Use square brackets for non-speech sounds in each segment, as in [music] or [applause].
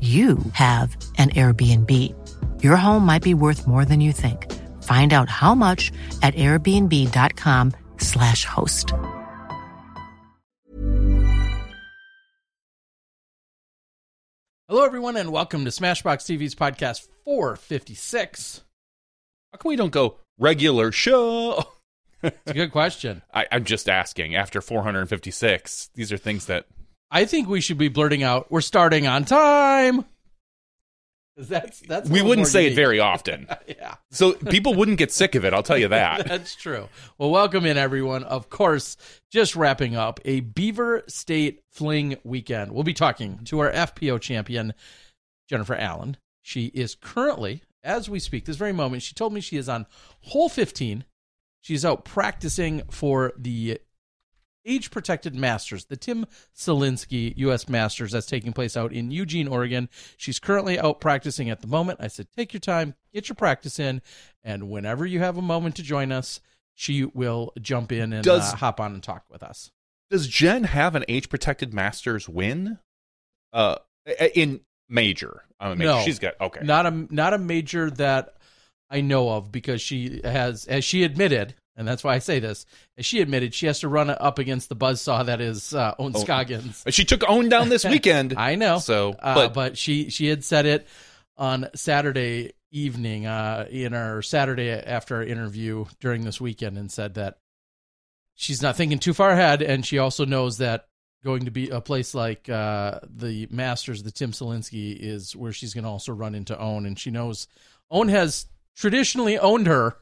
you have an Airbnb. Your home might be worth more than you think. Find out how much at airbnb.com/slash host. Hello, everyone, and welcome to Smashbox TV's podcast 456. How come we don't go regular show? It's a good question. [laughs] I, I'm just asking. After 456, these are things that I think we should be blurting out, we're starting on time." That's, that's we wouldn't more say it very [laughs] often. yeah, So people wouldn't get sick of it. I'll tell you that. [laughs] that's true. Well, welcome in, everyone. Of course, just wrapping up a Beaver State Fling weekend. We'll be talking to our FPO champion, Jennifer Allen. She is currently, as we speak, this very moment, she told me she is on hole 15. She's out practicing for the age protected masters, the Tim Selinske U.S. Masters that's taking place out in Eugene, Oregon. She's currently out practicing at the moment. I said, take your time, get your practice in, and whenever you have a moment to join us, she will jump in and Does- uh, hop on and talk with us. Does Jen have an age protected Masters win? Uh, in major. I mean, No. she's got okay. Not a not a major that I know of because she has, as she admitted, and that's why I say this, as she admitted, she has to run up against the buzzsaw that is uh, Ohn Oh. Scoggins. She took Ohn down this [laughs] weekend. I know. So, Uh, but, but she she had said it on Saturday evening uh, in our Saturday after our interview during this weekend, and said that she's not thinking too far ahead, and she also knows that going to be a place like uh, the Masters, the Tim Selinske, is where she's going to also run into Ohn, and she knows Ohn has traditionally owned her,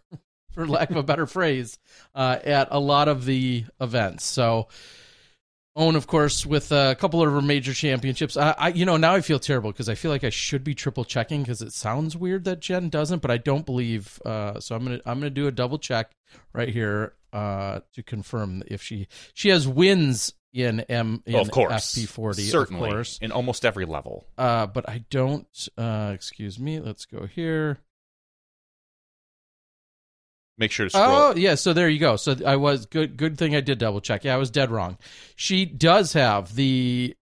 for lack of a better phrase, uh, at a lot of the events. So. Ohn, of course, with a couple of her major championships. I, I you know, now I feel terrible because I feel like I should be triple checking because it sounds weird that Jen doesn't, but I don't believe. Uh, so I'm gonna I'm gonna do a double check right here uh, to confirm if she she has wins in M in Oh, of course, FP40, certainly of course. in almost every level. Uh, but I don't. Uh, excuse me. Let's go here. Make sure to scroll. Oh yeah, so there you go. So I was good. Good thing I did double check. Yeah, I was dead wrong. She does have the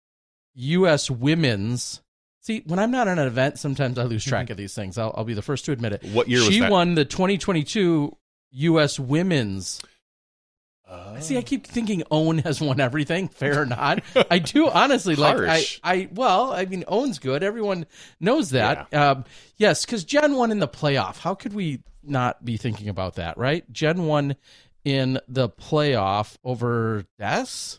U.S. Women's. See, when I'm not at an event, sometimes I lose track of these things. I'll, I'll be the first to admit it. What year was she won the 2022 U.S. Women's. Oh. See, I keep thinking Ohn has won everything. Fair or not, [laughs] I do honestly like. I, I well, I mean, Ohn's good. Everyone knows that. Um, yes, because Jen won in the playoff. How could we not be thinking about that? Right? Jen 1 in the playoff over Des.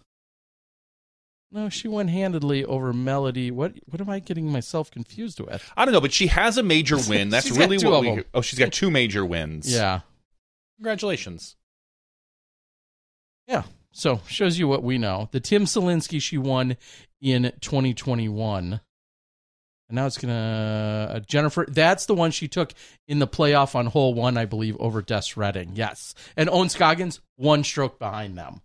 No, she won handedly over Melody. What what am I getting myself confused with? I don't know, but she has a major [laughs] win. That's really what we. Oh, she's got two major wins. [laughs] Yeah, Congratulations. yeah. So shows you what we know. The Tim Selinske she won in 2021. And now it's gonna uh, Jennifer. That's the one she took in the playoff on hole one, I believe, over Des Reading. Yes, and Ohn Scoggins one stroke behind them.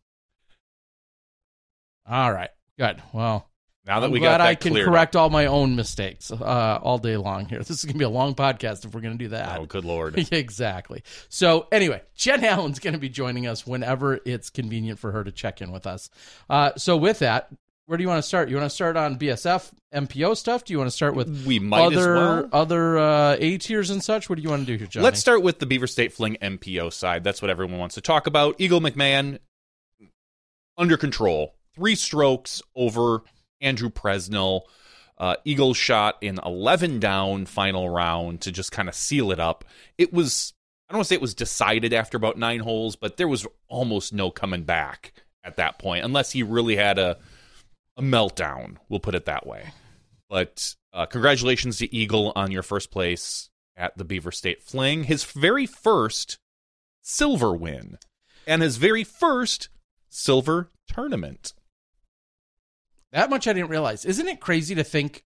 All right, good. Well, Now that I'm we glad got that I can correct all my own mistakes uh, all day long here. [laughs] This is going to be a long podcast if we're going to do that. Oh, good lord! [laughs] exactly. So anyway, Jen Allen's going to be joining us whenever it's convenient for her to check in with us. Uh, so with that, where do you want to start? You want to start on BSF MPO stuff? Do you want to start with We might other well. other uh, A tiers and such? What do you want to do here, Johnny? Let's start with the Beaver State Fling MPO side. That's what everyone wants to talk about. Eagle McMahon under control. Three strokes over Andrew Presnell. Uh, Eagles shot in 11 down final round to just kind of seal it up. It was, I don't want to say it was decided after about nine holes, but there was almost no coming back at that point, unless he really had a, a meltdown. We'll put it that way. But uh, congratulations to Eagle on your first place at the Beaver State Fling. His very first silver win and his very first silver tournament. That much I didn't realize. Isn't it crazy to think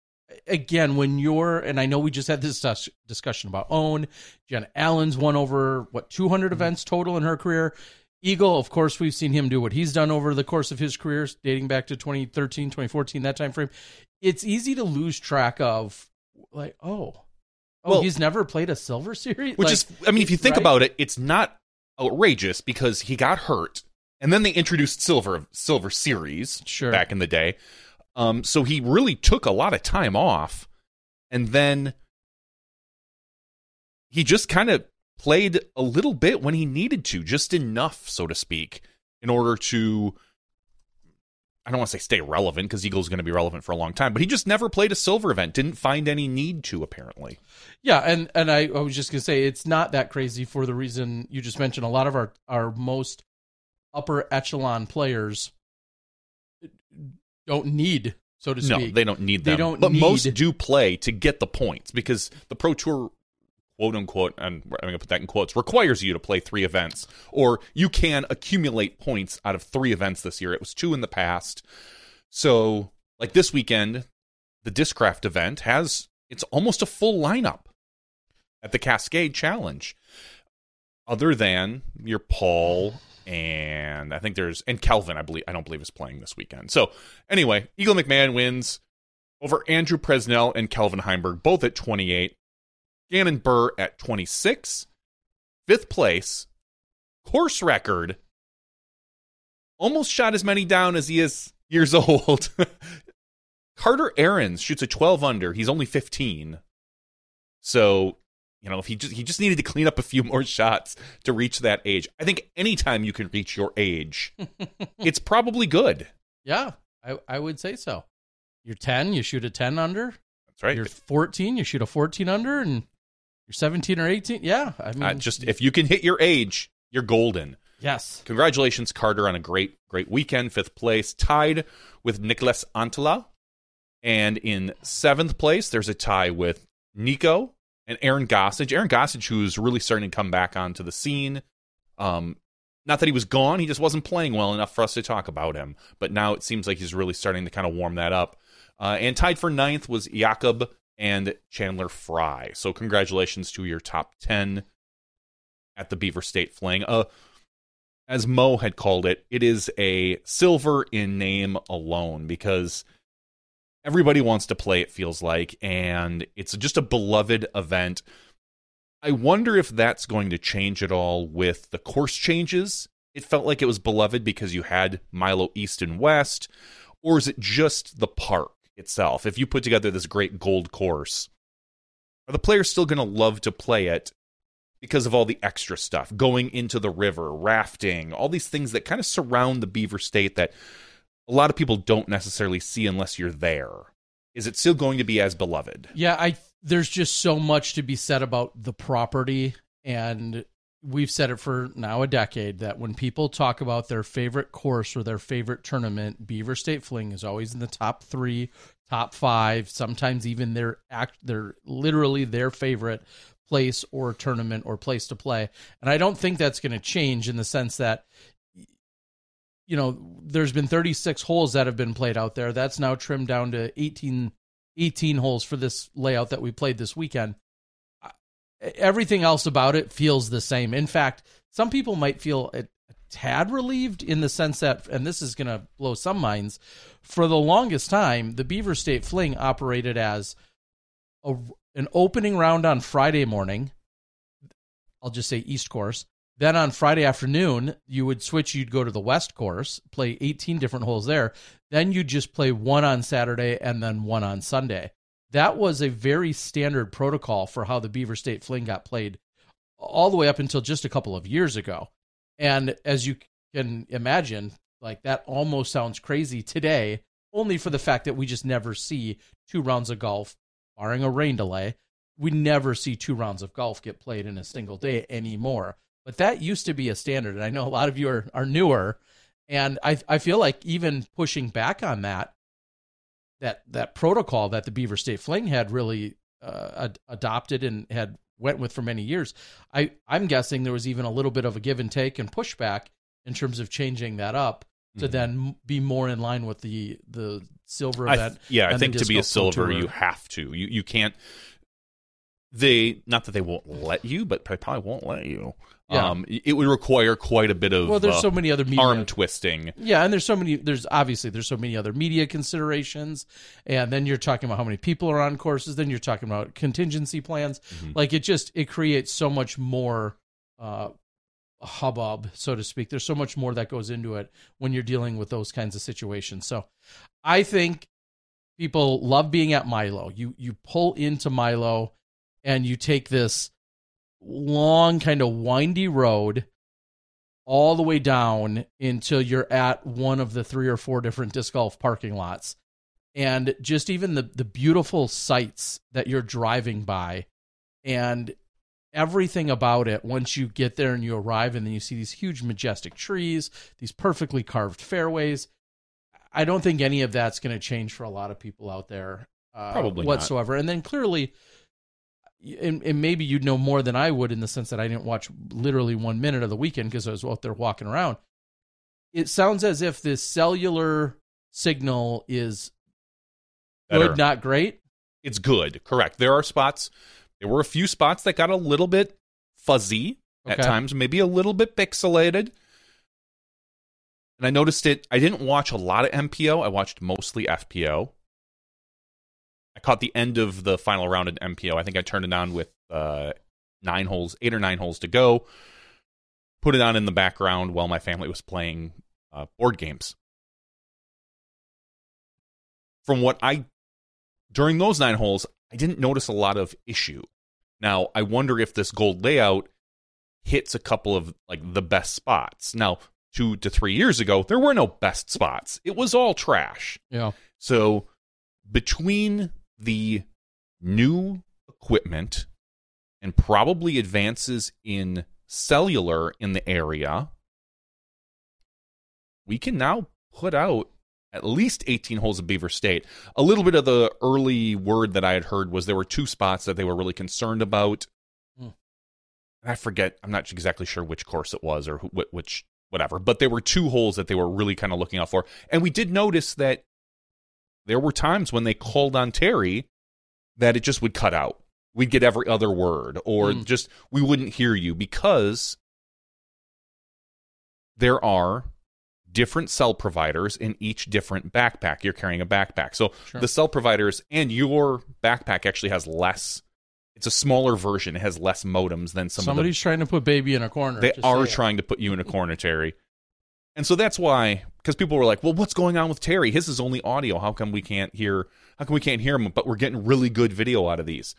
again when you're and I know we just had this discussion about own Jen Allen's won over what 200 Mm-hmm. events total in her career. Eagle, of course, we've seen him do what he's done over the course of his career, dating back to 2013, 2014, that time frame. It's easy to lose track of, like, oh, oh, Well- he's never played a silver series, Which Like, is, I mean, if you think right? about it, it's not outrageous because he got hurt, and then they introduced silver silver series Sure. back in the day. Um, so he really took a lot of time off, and then he just kind of played a little bit when he needed to, just enough, so to speak, in order to. I don't want to say stay relevant because Eagle's going to be relevant for a long time, but he just never played a silver event. Didn't find any need to, apparently. Yeah, and and I, I was just gonna say it's not that crazy for the reason you just mentioned. A lot of our our most upper echelon players don't need, so to speak. No, they don't need them. They don't but most do play to get the points because the Pro Tour, quote unquote, and I'm going to put that in quotes, requires you to play three events, or you can accumulate points out of three events this year. It was two in the past. So, like this weekend, the Discraft event has it's almost a full lineup at the Cascade Challenge, other than your Paul and I think there's and Calvin. I believe I don't believe is playing this weekend. So anyway, Eagle McMahon wins over Andrew Presnell and Calvin Heimburg, both at 28. Gannon Buhr at 26. Fifth place, course record. Almost shot as many down as he is years [laughs] old. Carter Aarons shoots a 12 under. He's only 15. So, you know, if he just he just needed to clean up a few [laughs] more shots to reach that age. I think anytime you can reach your age, [laughs] it's probably good. yeah, I I would say so. You're ten, you shoot a ten under. That's right. You're fourteen, you shoot a fourteen under, and you're seventeen or eighteen. Yeah, I mean, Uh, just if you can hit your age, you're golden. yes, Congratulations, Carter, on a great, great weekend. Fifth place, tied with Niklas Anttila. And in seventh place, there's a tie with Nico and Aaron Gossage. Aaron Gossage, who's really starting to come back onto the scene. Um, not that he was gone, he just wasn't playing well enough for us to talk about him. But now it seems like he's really starting to kind of warm that up. Uh, and tied for ninth was Jakob and Chandler Fry. So congratulations to your top 10 at the Beaver State Fling. Uh, as Mo had called it, it is a silver in name alone because everybody wants to play, it feels like, and it's just a beloved event. I wonder if that's going to change at all with the course changes. It felt like it was beloved because you had Milo East and West, or is it just the park itself? If you put together this great gold course, are the players still going to love to play it because of all the extra stuff going into the river, rafting, all these things that kind of surround the Beaver State that a lot of people don't necessarily see unless you're there. Is it still going to be as beloved? Yeah, I there's just so much to be said about the property and we've said it for now a decade that when people talk about their favorite course or their favorite tournament, Beaver State Fling is always in the top 3, top 5, sometimes even their act they're literally their favorite place or tournament or place to play. And I don't think that's going to change in the sense that you know, there's been 36 holes that have been played out there. That's now trimmed down to 18, 18 holes for this layout that we played this weekend. Everything else about it feels the same. In fact, some people might feel a, a tad relieved in the sense that, and this is going to blow some minds, for the longest time, the Beaver State Fling operated as a, an opening round on Friday morning. I'll just say East Course. Then on Friday afternoon, you would switch. You'd go to the West Course, play 18 different holes there. Then you'd just play one on Saturday and then one on Sunday. That was a very standard protocol for how the Beaver State Fling got played all the way up until just a couple of years ago. And as you can imagine, like that almost sounds crazy today, only for the fact that we just never see two rounds of golf, barring a rain delay. We never see two rounds of golf get played in a single day anymore. But that used to be a standard. And I know a lot of you are, are newer. And I, I feel like even pushing back on that, that, that protocol that the Beaver State Fling had really uh, ad- adopted and had went with for many years. I I'm guessing there was even a little bit of a give and take and pushback in terms of changing that up to mm-hmm. then be more in line with the the silver event. I, yeah, I think to be a silver, you have to. You you can't. They not that they won't let you, but they probably won't let you. Yeah. Um, it would require quite a bit of well. There's uh, so many other media. arm twisting. Yeah, and there's so many. There's obviously there's so many other media considerations, and then you're talking about how many people are on courses. Then you're talking about contingency plans. Mm-hmm. Like it just it creates so much more uh, hubbub, so to speak. There's so much more that goes into it when you're dealing with those kinds of situations. So, I think people love being at Milo. You you pull into Milo, and you take this long, kind of windy road all the way down until you're at one of the three or four different disc golf parking lots. And just even the, the beautiful sights that you're driving by and everything about it once you get there and you arrive and then you see these huge majestic trees, these perfectly carved fairways. I don't think any of that's going to change for a lot of people out there uh, Probably whatsoever. Not. And then clearly and, and, maybe you'd know more than I would in the sense that I didn't watch literally one minute of the weekend because I was out there walking around. It sounds as if this cellular signal is Better. good, not great. It's good, correct. There are spots. There were a few spots that got a little bit fuzzy okay. at times, maybe a little bit pixelated. And I noticed it. I didn't watch a lot of MPO. I watched mostly FPO. I caught the end of the final round at MPO. I think I turned it on with uh, nine holes, eight or nine holes to go. Put it on in the background while my family was playing uh, board games. From what I, during those nine holes, I didn't notice a lot of issue. Now, I wonder if this gold layout hits a couple of like the best spots. Now, two to three years ago, there were no best spots. It was all trash. Yeah. So between the new equipment and probably advances in cellular in the area, we can now put out at least 18 holes of Beaver State. A little bit of the early word that I had heard was there were two spots that they were really concerned about. Hmm. I forget, I'm not exactly sure which course it was or which, whatever, but there were two holes that they were really kind of looking out for. And we did notice that there were times when they called on Terry that it just would cut out. We'd get every other word, or mm. just we wouldn't hear you because there are different cell providers in each different backpack. You're carrying a backpack. So sure. the cell providers and your backpack actually has less it's a smaller version. It has less modems than some Somebody's the, trying to put baby in a corner. They are trying to put you in a corner, Terry. And so that's why, because people were like, "Well, what's going on with Terry? His is only audio. How come we can't hear? How come we can't hear him? But we're getting really good video out of these.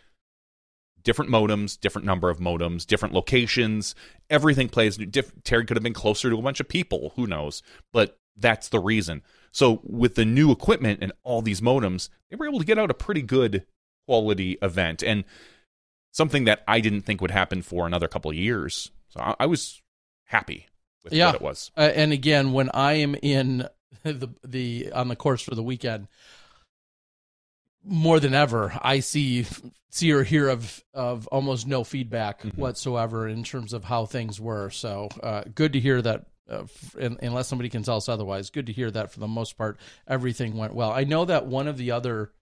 Different modems, different number of modems, different locations. Everything plays. Diff- Terry could have been closer to a bunch of people. Who knows? But that's the reason. So with the new equipment and all these modems, they were able to get out a pretty good quality event and something that I didn't think would happen for another couple of years. So I, I was happy with yeah. what it was. Uh, and again, when I am in [laughs] the the on the course for the weekend, more than ever, I see see or hear of of almost no feedback mm-hmm. whatsoever in terms of how things were. So uh, good to hear that. Uh, and, unless somebody can tell us otherwise, good to hear that for the most part everything went well. I know that one of the other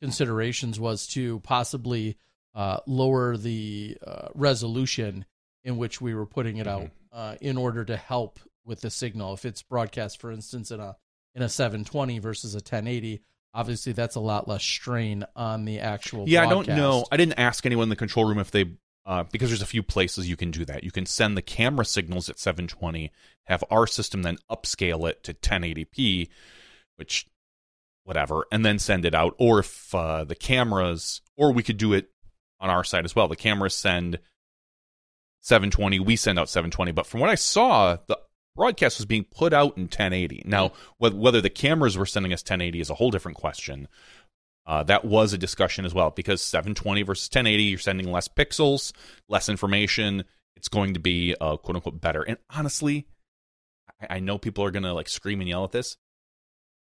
considerations was to possibly uh, lower the uh, resolution in which we were putting it mm-hmm. out uh, in order to help with the signal. If it's broadcast, for instance, in a in a 720 versus a 1080, obviously that's a lot less strain on the actual. Yeah, I don't know. I didn't ask anyone in the control room if they uh, because there's a few places you can do that. You can send the camera signals at 720, have our system then upscale it to 1080p, which whatever, and then send it out. Or if uh, the cameras, or we could do it on our side as well. The cameras send 720, we send out 720. But from what I saw, the broadcast was being put out in 1080. Now, wh- whether the cameras were sending us 1080 is a whole different question. Uh, that was a discussion as well because 720 versus 1080, you're sending less pixels, less information. It's going to be uh, quote unquote better. And honestly, I, I know people are going to like scream and yell at this.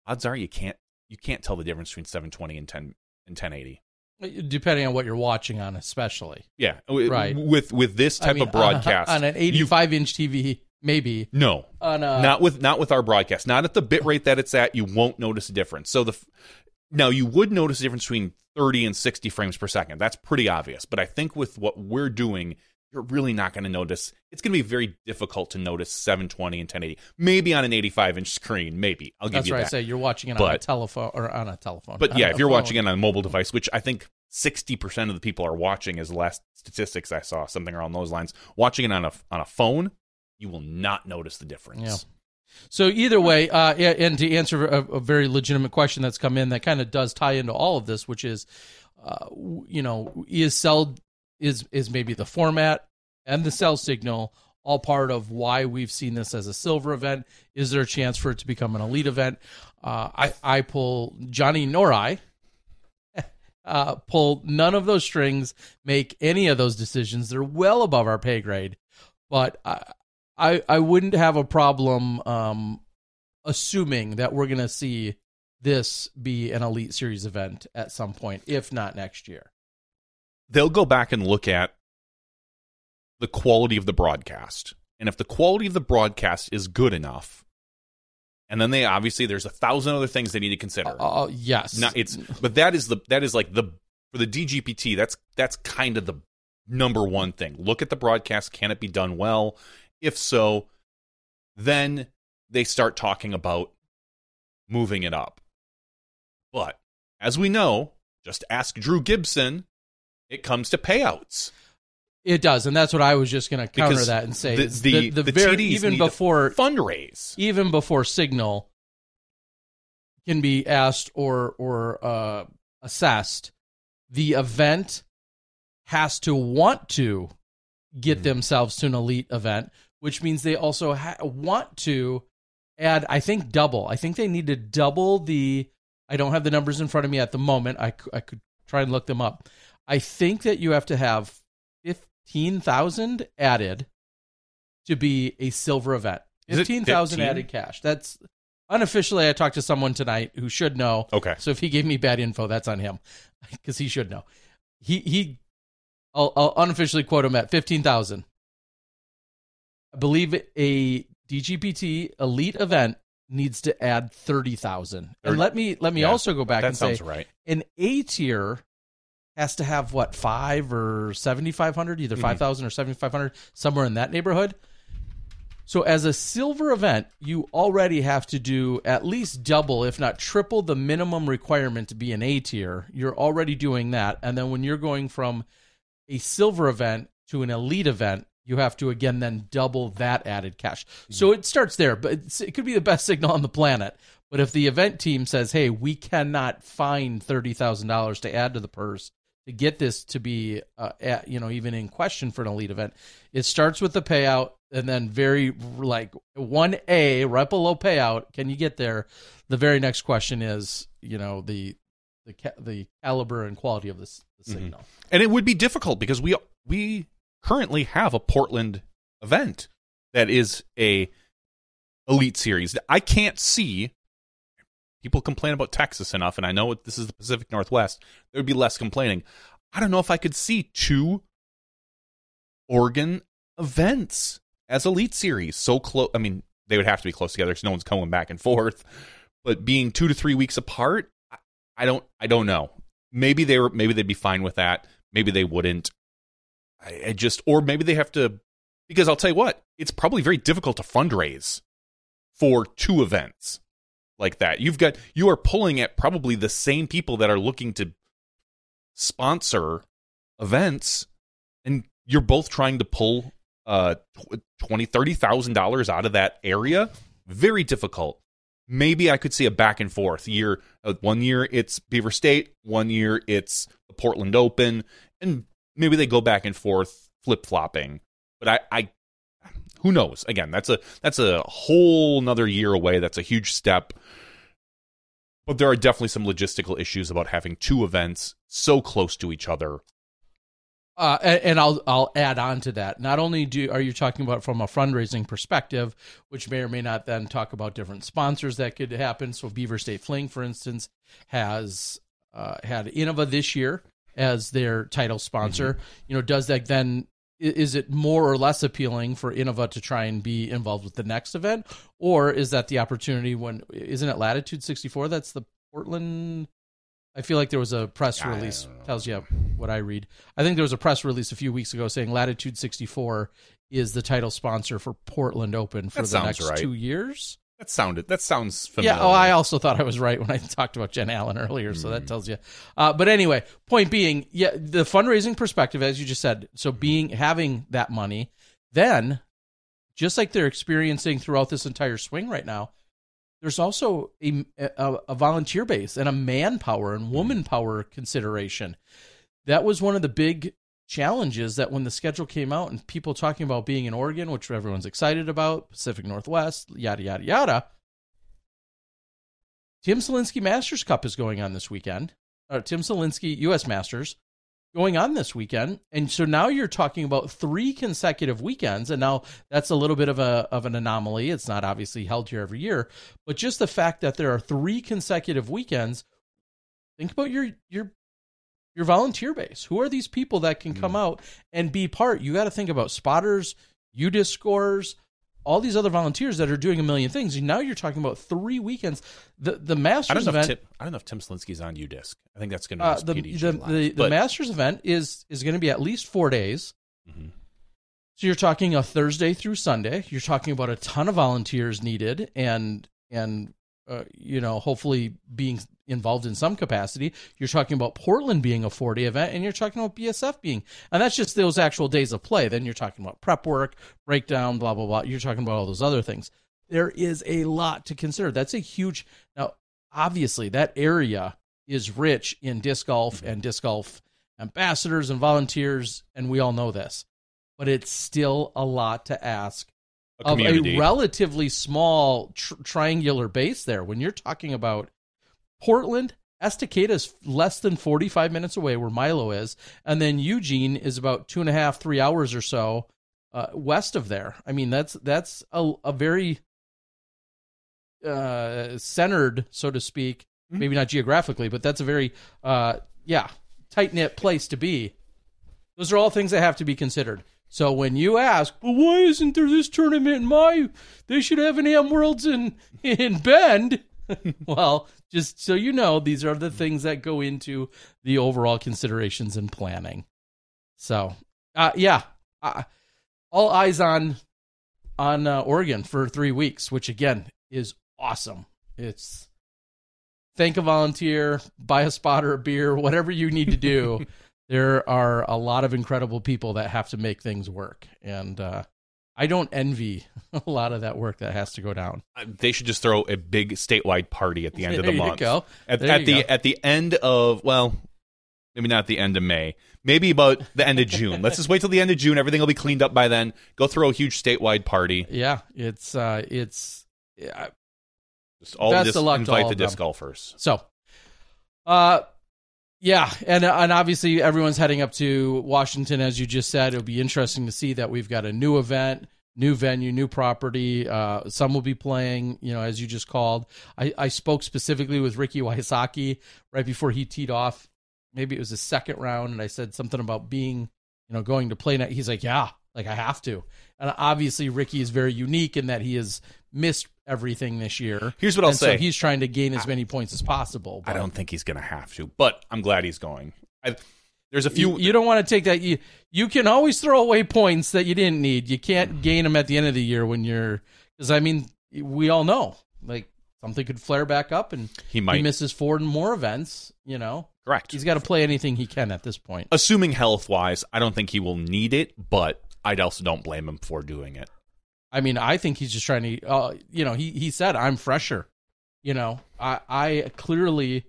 Odds are you can't you can't tell the difference between 720 and 10 and 1080. Depending on what you're watching on, especially. Yeah, Right. With with this type I mean, of broadcast, on, on an you- 85 inch TV, maybe no, on a not with not with our broadcast. Not at the bit rate that it's at. You won't notice a difference. So the now you would notice a difference between 30 and 60 frames per second. That's pretty obvious. But I think with what we're doing, you're really not going to notice. It's going to be very difficult to notice 720 and 1080. Maybe on an 85 inch screen. Maybe I'll give That's you right. I that. say you're watching it on a telephone or on a telephone. But yeah, if you're phone. watching it on a mobile device, which I think 60% of the people are watching, is the last statistics I saw, something around those lines. Watching it on a on a phone, you will not notice the difference. Yeah. So either way, uh, yeah, and to answer a, a very legitimate question that's come in that kind of does tie into all of this, which is, uh, you know, is cell is is maybe the format and the cell signal all part of why we've seen this as a silver event? Is there a chance for it to become an elite event? Uh, I I pull Johnny nor I. [laughs] Uh, pull none of those strings, make any of those decisions. They're well above our pay grade, but I, I I wouldn't have a problem um, assuming that we're going to see this be an elite series event at some point, if not next year. They'll go back and look at the quality of the broadcast. And if the quality of the broadcast is good enough, and then they obviously there's a thousand other things they need to consider. Uh, uh, yes, Not it's but that is the that is like the for the DGPT that's that's kind of the number one thing. Look at the broadcast, can it be done well? If so, then they start talking about moving it up. But as we know, just ask Drew Gibson, it comes to payouts. it does, and that's what I was just going to counter Because that and say the, is the, the, the very even before fundraise. even before signal can be asked or or uh, assessed, the event has to want to get Mhm. themselves to an elite event, which means they also ha- want to add. I think double. I think they need to double the. I don't have the numbers in front of me at the moment. I I could try and look them up. I think that you have to have fifteen thousand added to be a silver event. Fifteen thousand added cash. That's unofficially. I talked to someone tonight who should know. Okay. So if he gave me bad info, that's on him [laughs] because he should know. He he, I'll, I'll unofficially quote him at fifteen thousand. I believe a DGPT elite event needs to add thirty thousand. And let me let me Yeah, also go back that and sounds say right. an A tier has to have what five or seventy five hundred, either Mhm. five thousand or seventy five hundred, somewhere in that neighborhood. So as a silver event, you already have to do at least double, if not triple, the minimum requirement to be an A tier. You're already doing that, and then when you're going from a silver event to an elite event, you have to again then double that added cash. So it starts there, but it's, it could be the best [laughs] signal on the planet. But if the event team says, "Hey, we cannot find thirty thousand dollars to add to the purse to get this to be, uh, at, you know, even in question for an elite event," it starts with the payout, and then very like one A right below payout. Can you get there? The very next question is, you know, the the ca- the caliber and quality of this the Mhm. signal. and it would be difficult because we we currently have a Portland event that is a elite series. I can't see people complain about Texas enough, and I know this is the Pacific Northwest. There would be less complaining. I don't know if I could see two Oregon events as elite series so close. I mean, they would have to be close together because no one's going back and [laughs] forth. But being two to three weeks apart, I- don't, I don't know. Maybe they were, maybe they'd be fine with that. Maybe they wouldn't. I, I just, or maybe they have to Because I'll tell you what, it's probably very difficult to fundraise for two events like that. You've got you are pulling at probably the same people that are looking to sponsor events and you're both trying to pull uh twenty thirty thousand dollars out of that area? Very difficult. Maybe i could see a back and forth. Year uh, one year it's beaver state one year it's the portland open and maybe they go back and forth flip-flopping. But i i who knows again that's a that's a whole another year away that's a huge step but there are definitely some logistical issues about having two events so close to each other Uh, and, and I'll I'll add on to that. Not only do are you talking about from a fundraising perspective, which may or may not then talk about different sponsors that could happen. So Beaver State Fling, for instance, has uh, had Innova this year as their title sponsor. You know, does that then is it more or less appealing for Innova to try and be involved with the next event, or is that the opportunity when isn't it Latitude sixty four? That's the Portland. I feel like there was a press I release tells you what I read. I think there was a press release a few weeks ago saying Latitude 64 is the title sponsor for Portland Open for That the next right. two years. That sounded that sounds familiar Yeah. Oh, I also thought I was right when I [laughs] talked about Jen Allen earlier, so Hmm. that tells you. Uh, but anyway, point being, yeah, the fundraising perspective, as you just said, so being having that money, then just like they're experiencing throughout this entire swing right now, there's also a, a, a volunteer base and a manpower and woman power consideration. That was one of the big challenges that when the schedule came out and people talking about being in Oregon, which everyone's excited about, Pacific Northwest, yada yada yada. Tim Selinske Masters Cup is going on this weekend. Or Tim Selinske U.S. Masters going on this weekend, and so now you're talking about three consecutive weekends, and now that's a little bit of a of an anomaly. It's not obviously held here every year, but just the fact that there are three consecutive weekends. Think about your your your volunteer base. Who are these people that can come out and be part? You got to think about spotters, UDisc scores, all these other volunteers that are doing a million things. And now you're talking about three weekends. The the I don't Masters know. If event, Tim, I don't know if Tim Selinske's on UDisc. I think that's going to uh, be the the the, the Masters event is is going to be at least four days. Mhm. So you're talking a Thursday through Sunday. You're talking about a ton of volunteers needed, and and uh, you know hopefully being involved in some capacity. You're talking about Portland being a 40 day event, and you're talking about BSF being, and that's just those actual days of play. Then you're talking about prep work, breakdown, blah blah blah. You're talking about all those other things. There is a lot to consider. That's a huge now. Obviously, that area is rich in disc golf and disc golf ambassadors and volunteers, and we all know this. But it's still a lot to ask A of a relatively small tr- triangular base there. When you're talking about Portland, Estacada is less than 45 minutes away where Milo is, and then Eugene is about two and a half, three hours or so uh, west of there. I mean, that's that's a, a very uh, centered, so to speak, Mm-hmm. maybe not geographically, but that's a very uh, yeah tight knit place to be. Those are all things that have to be considered. So when you ask, well, why isn't there this tournament in my? They should have an Am Worlds in in Bend. [laughs] well, just so you know, these are the things that go into the overall considerations and planning. So, uh, yeah, uh, all eyes on on uh, Oregon for three weeks, which again is awesome. It's thank a volunteer, buy a spotter a beer, whatever you need to do. [laughs] there are a lot of incredible people that have to make things work, and uh, I don't envy [laughs] a lot of that work that has to go down. Uh, they should just throw a big statewide party at the end of the month. go. At, There at you the go. at the end of well, maybe not the end of May, maybe about the end of June. Let's just wait till the end of June. Everything will be cleaned up by then. Go throw a huge statewide party. Yeah, it's uh, it's yeah, Just all Best the disc, of luck to invite the disc golfers. So, uh, yeah, and and obviously everyone's heading up to Washington, as you just said. It'll be interesting to see that we've got a new event, new venue, new property. Uh, some will be playing, you know, as you just called. I, I spoke specifically with Ricky Wysocki right before he teed off. Maybe it was the second round, and I said something about being, you know, going to play. He's like, yeah, like I have to. And obviously, Ricky is very unique in that he has missed everything this year. Here's what I'll And say. So he's trying to gain as many points as possible. I don't think he's going to have to, but I'm glad he's going. I, There's a few. You, you don't want to take that. You you can always throw away points that you didn't need. You can't gain them at the end of the year when you're because I mean we all know like something could flare back up and He might. he misses four and more events. You know correct. he's got to play anything he can at this point. Assuming health wise, I don't think he will need it, but I also don't blame him for doing it. I mean, I think he's just trying to, uh, you know, he he said I'm fresher. You know, I I clearly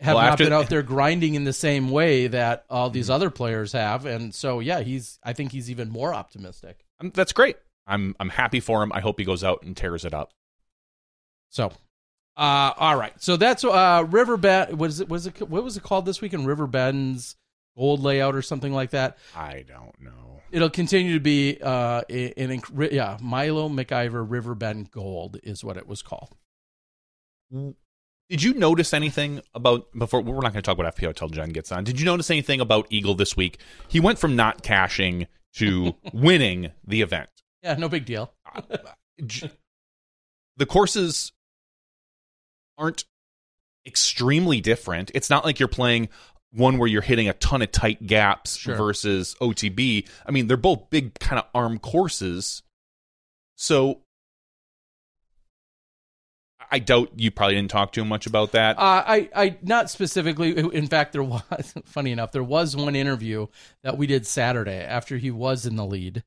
have Well, not after- been out there grinding in the same way that all these other players have, and so yeah, he's. I think he's even more optimistic. Um, That's great. I'm I'm happy for him. I hope he goes out and tears it up. So, uh, all right. So that's uh, Riverbend. Was it was it what was it called this weekend? Riverbend's gold layout or something like that. I don't know. It'll continue to be uh, an inc- yeah Milo McIver Riverbend Gold is what it was called. Did you notice anything about before? We're not going to talk about FPO until Jen gets on. Did you notice anything about Eagle this week? He went from not cashing to [laughs] winning the event. Yeah, no big deal. The courses aren't extremely different. It's not like you're playing one where you're hitting a ton of tight gaps Sure. versus OTB. I mean, they're both big kind of arm courses. So I doubt you probably didn't talk to him much about that. Uh, I, I, not specifically. In fact, there was [laughs] funny enough. There was one interview that we did Saturday after he was in the lead,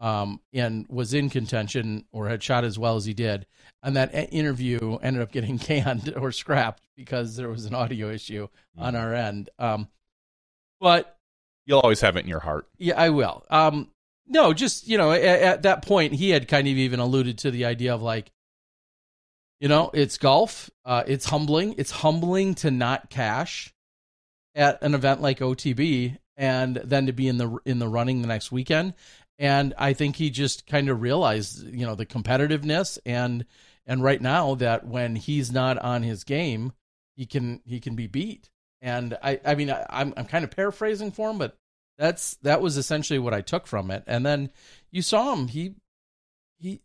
um, and was in contention or had shot as well as he did, and that interview ended up getting [laughs] canned or scrapped because there was an audio issue on our end. Um, but You'll always have it in your heart. yeah, I will. Um, no, just you know, at, at that point, he had kind of even alluded to the idea of like, you know, it's golf. Uh, it's humbling. It's humbling to not cash at an event like OTB, and then to be in the in the running the next weekend. And I think he just kind of realized, you know, the competitiveness and and right now that when he's not on his game, he can he can be beat. And I I mean I, I'm I'm kind of paraphrasing for him, but that's that was essentially what I took from it. And then you saw him. He he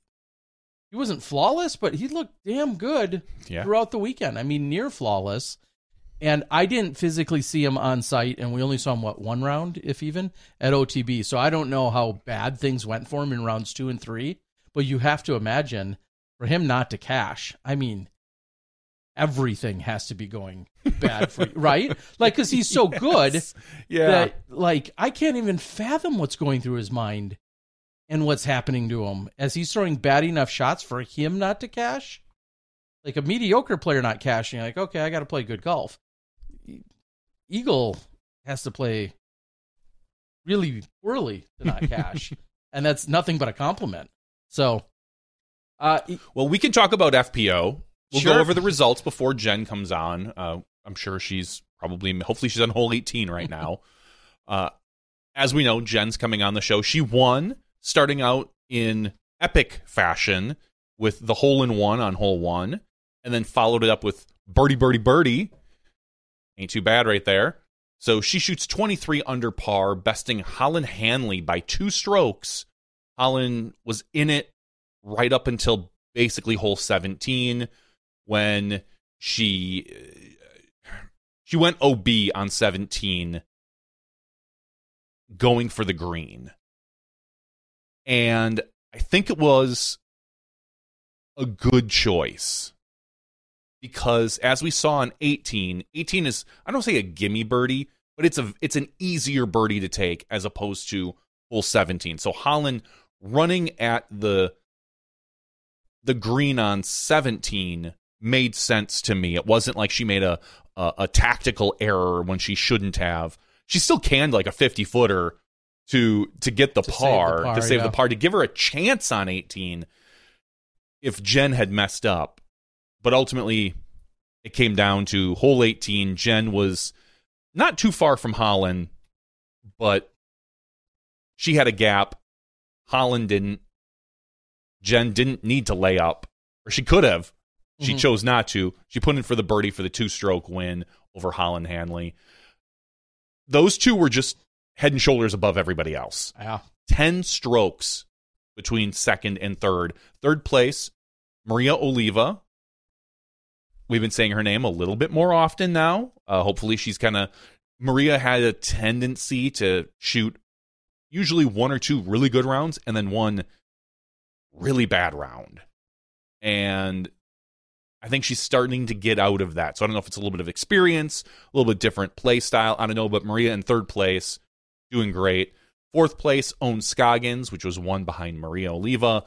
he wasn't flawless, but he looked damn good Yeah. throughout the weekend. I mean, near flawless. And I didn't physically see him on site, and we only saw him what one round, if even, at OTB. So I don't know how bad things went for him in rounds two and three. But you have to imagine for him not to cash. I mean, everything has to be going bad for you, right? [laughs] Like because he's so good Yeah. that like I can't even fathom what's going through his mind and what's happening to him as he's throwing bad enough shots for him not to cash. Like a mediocre player not cashing, like okay, I got to play good golf. Eagle has to play really poorly to not [laughs] cash, and that's nothing but a compliment. So, uh, Well, we can talk about FPO. We'll Sure. go over the results before Jen comes on. Uh, I'm sure she's probably, hopefully, she's on hole 18 right now. [laughs] uh, as we know, Jen's coming on the show. She won, starting out in epic fashion with the hole in one on hole one, and then followed it up with birdie, birdie, birdie. Ain't too bad right there. So she shoots 23 under par, besting Holyn Handley by two strokes. Holyn was in it right up until basically hole 17 when she she went OB on 17 going for the green. And I think it was a good choice because as we saw in 18, 18 is I don't say a gimme birdie, but it's a it's an easier birdie to take as opposed to full 17. So Holyn running at the the green on 17 made sense to me. It wasn't like she made a a, a tactical error when she shouldn't have. She still canned like a 50 footer to to get the, To save the par, par, to save yeah. the par to give her a chance on 18 if Jen had messed up. But ultimately it came down to hole 18. Jen was not too far from Holyn, but she had a gap. Holyn didn't. Jen didn't need to lay up, or she could have. She Mhm. chose not to. She put in for the birdie for the two stroke win over Holyn Handley. Those two were just head and shoulders above everybody else. yeah, 10 strokes between second and third. Third place, Maria Oliva. We've been saying her name a little bit more often now. Uh, hopefully, she's kind of Maria had a tendency to shoot usually one or two really good rounds and then one really bad round. And I think she's starting to get out of that. So I don't know if it's a little bit of experience, a little bit different play style. I don't know, but Maria in third place, doing great. Fourth place, Ohn Scoggins, which was one behind Maria Oliva.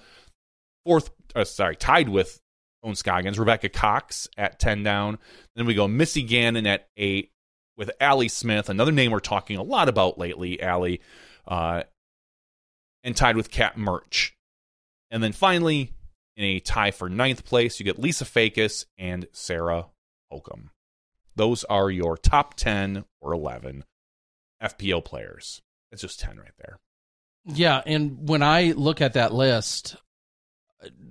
Fourth, uh, sorry, tied with Ohn Scoggins. Rebecca Cox at 10 down. Then we go Missy Gannon at 8 with Allie Smith, another name we're talking a lot about lately, Allie, uh, and tied with Kat Mertsch. And then finally, in a tie for ninth place, you get Lisa Fajkus and Sarah Hokom. Those are your top 10 or 11 FPO players. It's just 10 right there. Yeah, and when I look at that list,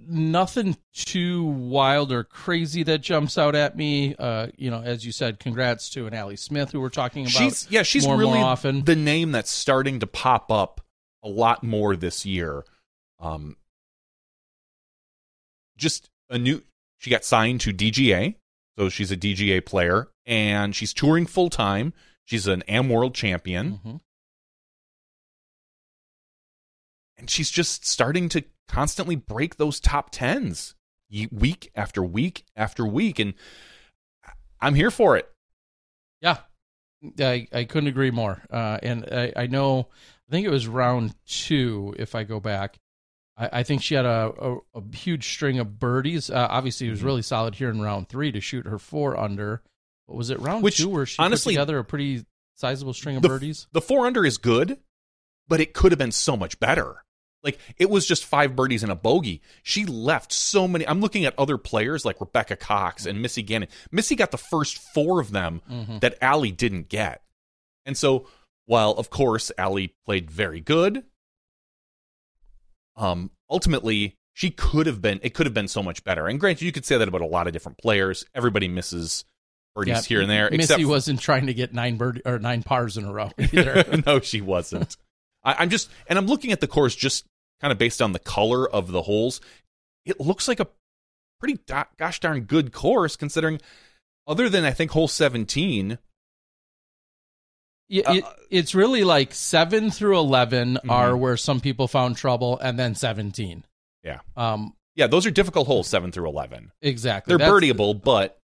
nothing too wild or crazy that jumps out at me. Uh, you know, as you said, congrats to an Allie Smith who we're talking about. She's yeah, she's more really more often. the name that's starting to pop up a lot more this year. Um, just a new. She got signed to DGA, so she's a DGA player, and she's touring full time. She's an Am World champion, Mhm. and she's just starting to constantly break those top tens week after week after week, and I'm here for it. Yeah, I I couldn't agree more. Uh, and I, I know, I think it was round two. If I go back, I, I think she had a, a, a huge string of birdies. Uh, obviously, it was Mhm. really solid here in round three to shoot her four under. What was it round Which, two where she honestly, put together a pretty sizable string of the, birdies? The four under is good, but it could have been so much better. Like it was just five birdies and a bogey. She left so many. I'm looking at other players like Rebecca Cox and Missy Gannon. Missy got the first four of them Mhm. that Allie didn't get. And so, while of course Allie played very good, um, ultimately she could have been. It could have been so much better. And granted, you could say that about a lot of different players. Everybody misses birdies Yeah, here and there. Missy wasn't trying to get nine bird or nine pars in a row [laughs] either. no, she wasn't. I'm just, and I'm looking at the course just kind of based on the color of the holes. It looks like a pretty do- gosh darn good course, considering, other than I think hole 17. Yeah, it, Uh, it's really like seven through 11 Mhm. are where some people found trouble, and then seventeen. Yeah. Um. Yeah, those are difficult holes, seven through 11. Exactly. They're birdieable, but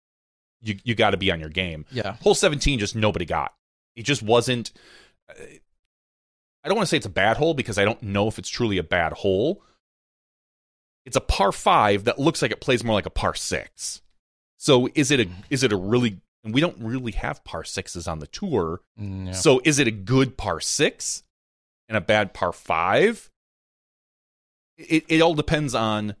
you you got to be on your game. Yeah. Hole 17, just nobody got. It just wasn't. I don't want to say it's a bad hole because I don't know if it's truly a bad hole. It's a par five that looks like it plays more like a par six. So is it a is it a really? And we don't really have par sixes on the tour. Mm. So is it a good par six and a bad par five? It it all depends on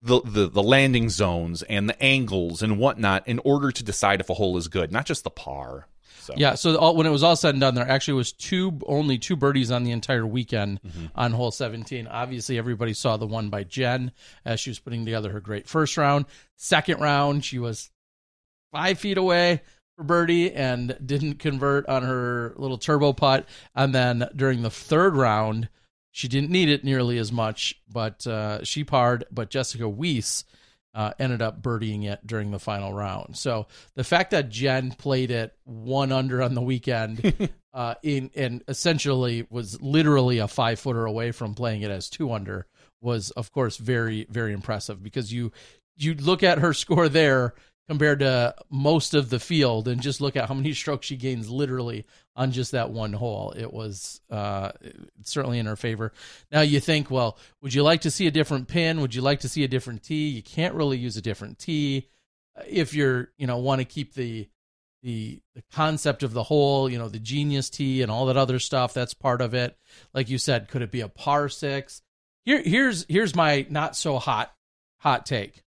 the, the the landing zones and the angles and whatnot in order to decide if a hole is good, not just the par. So Yeah, so all, when it was all said and done, there actually was two, only two birdies on the entire weekend Mm-hmm. on hole 17. Obviously, everybody saw the one by Jen as she was putting together her great first round. Second round, she was five feet away for birdie and didn't convert on her little turbo putt. And then during the third round, she didn't need it nearly as much, but uh, she parred. But Jessica Weiss uh, ended up birdieing it during the final round. So the fact that Jen played it one under on the weekend, [laughs] uh, in and essentially was literally a five footer away from playing it as two under, was of course very very impressive because you you look at her score there compared to most of the field and just look at how many [laughs] strokes she gains literally on just that one hole. It was uh, certainly in her favor. Now you think, well, would you like to see a different pin? Would you like to see a different tee? You can't really use a different tee if you're, you know, want to keep the the the concept of the hole, you know, the genius tee and all that other stuff. That's part of it. Like you said, could it be a par six? Here, here's here's my not so hot hot take.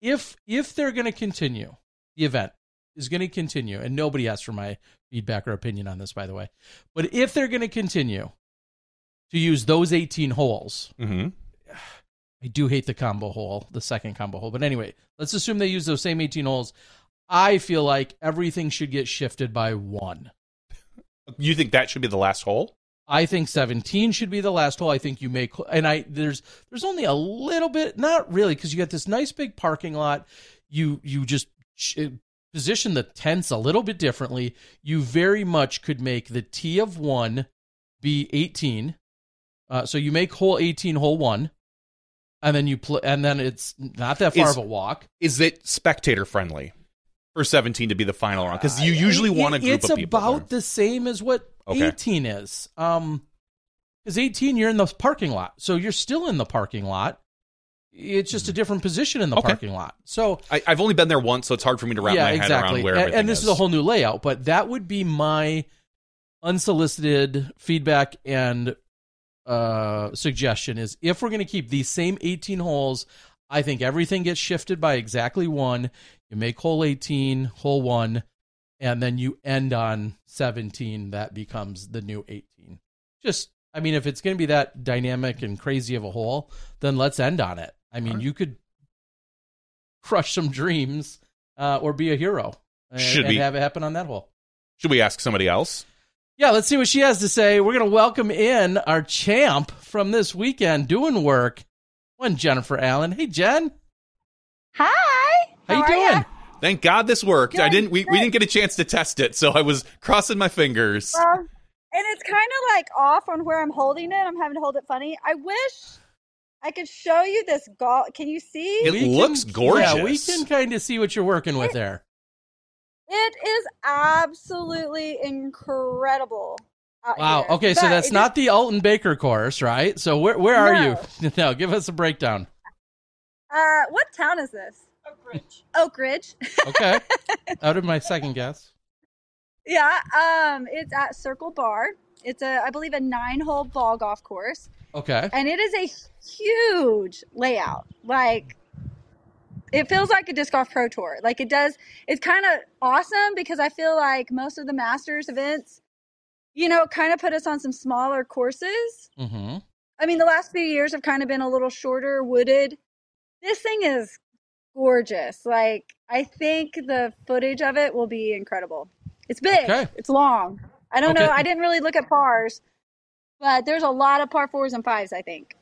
If if they're going to continue, the event is going to continue, and nobody asked for my feedback or opinion on this, by the way. But if they're going to continue to use those 18 holes, Mhm. I do hate the combo hole, the second combo hole. But anyway, let's assume they use those same 18 holes. I feel like everything should get shifted by one. you think that should be the last hole? I think 17 should be the last hole. I think you make and I there's there's only a little bit, not really, because you got this nice big parking lot. You you just position the tents a little bit differently, you very much could make the tee of one be 18. Uh, so you make hole 18 hole one, and then you play, and then it's not that far Is- of a walk. Is it spectator friendly for 17 to be the final round? Because you usually want a group it's of people. about there. the same as what Okay. 18 is. Um, because 18 you're in the parking lot, so you're still in the parking lot. It's just a different position in the Mm-hmm. Okay. parking lot. So I, I've only been there once, so it's hard for me to wrap yeah, my head exactly. around where and, and this is. is a whole new layout, but that would be my unsolicited feedback and uh, suggestion is if we're going to keep these same 18 holes, I think everything gets shifted by exactly one. You make hole 18, hole one, and then you end on 17. That becomes the new 18. Just, I mean, if it's going to be that dynamic and crazy of a hole, then let's end on it. I mean, you could crush some dreams uh, or be a hero and, Should and we- have it happen on that hole. Should we ask somebody else? Yeah, let's see what she has to say. We're going to welcome in our champ from this weekend doing work, one Jennifer Allen. Hey, Jen. Hi. How, you are doing? ya? Thank God this worked. I didn't. We, we didn't get a chance to test it, so I was crossing my fingers. Well, and it's kind of like off on where I'm holding it. I'm having to hold it funny. I wish I could show you this golf. Can you see? It We looks gorgeous. Yeah, we can kind of see what you're working with there. It is absolutely incredible. Wow. here. Okay, so that's it not the Alton Baker course, right? So where where are No. you? [laughs] now, give us a breakdown. Uh, what town is this? Oakridge. Oak Ridge. Okay. [laughs] Out of my second guess. yeah. Um, it's at Circle Bar. It's a, I believe, a nine-hole ball golf course. Okay. and it is a huge layout. Like it feels like a disc golf pro tour. Like it does. It's kind of awesome because I feel like most of the Masters events, you know, kind of put us on some smaller courses. Mm-hmm. I mean, the last few years have kind of been a little shorter, wooded. This thing is gorgeous. Like I think the footage of it will be incredible. It's big. Okay. It's long. I don't Okay. know. I didn't really look at pars, but there's a lot of par fours and fives. I think.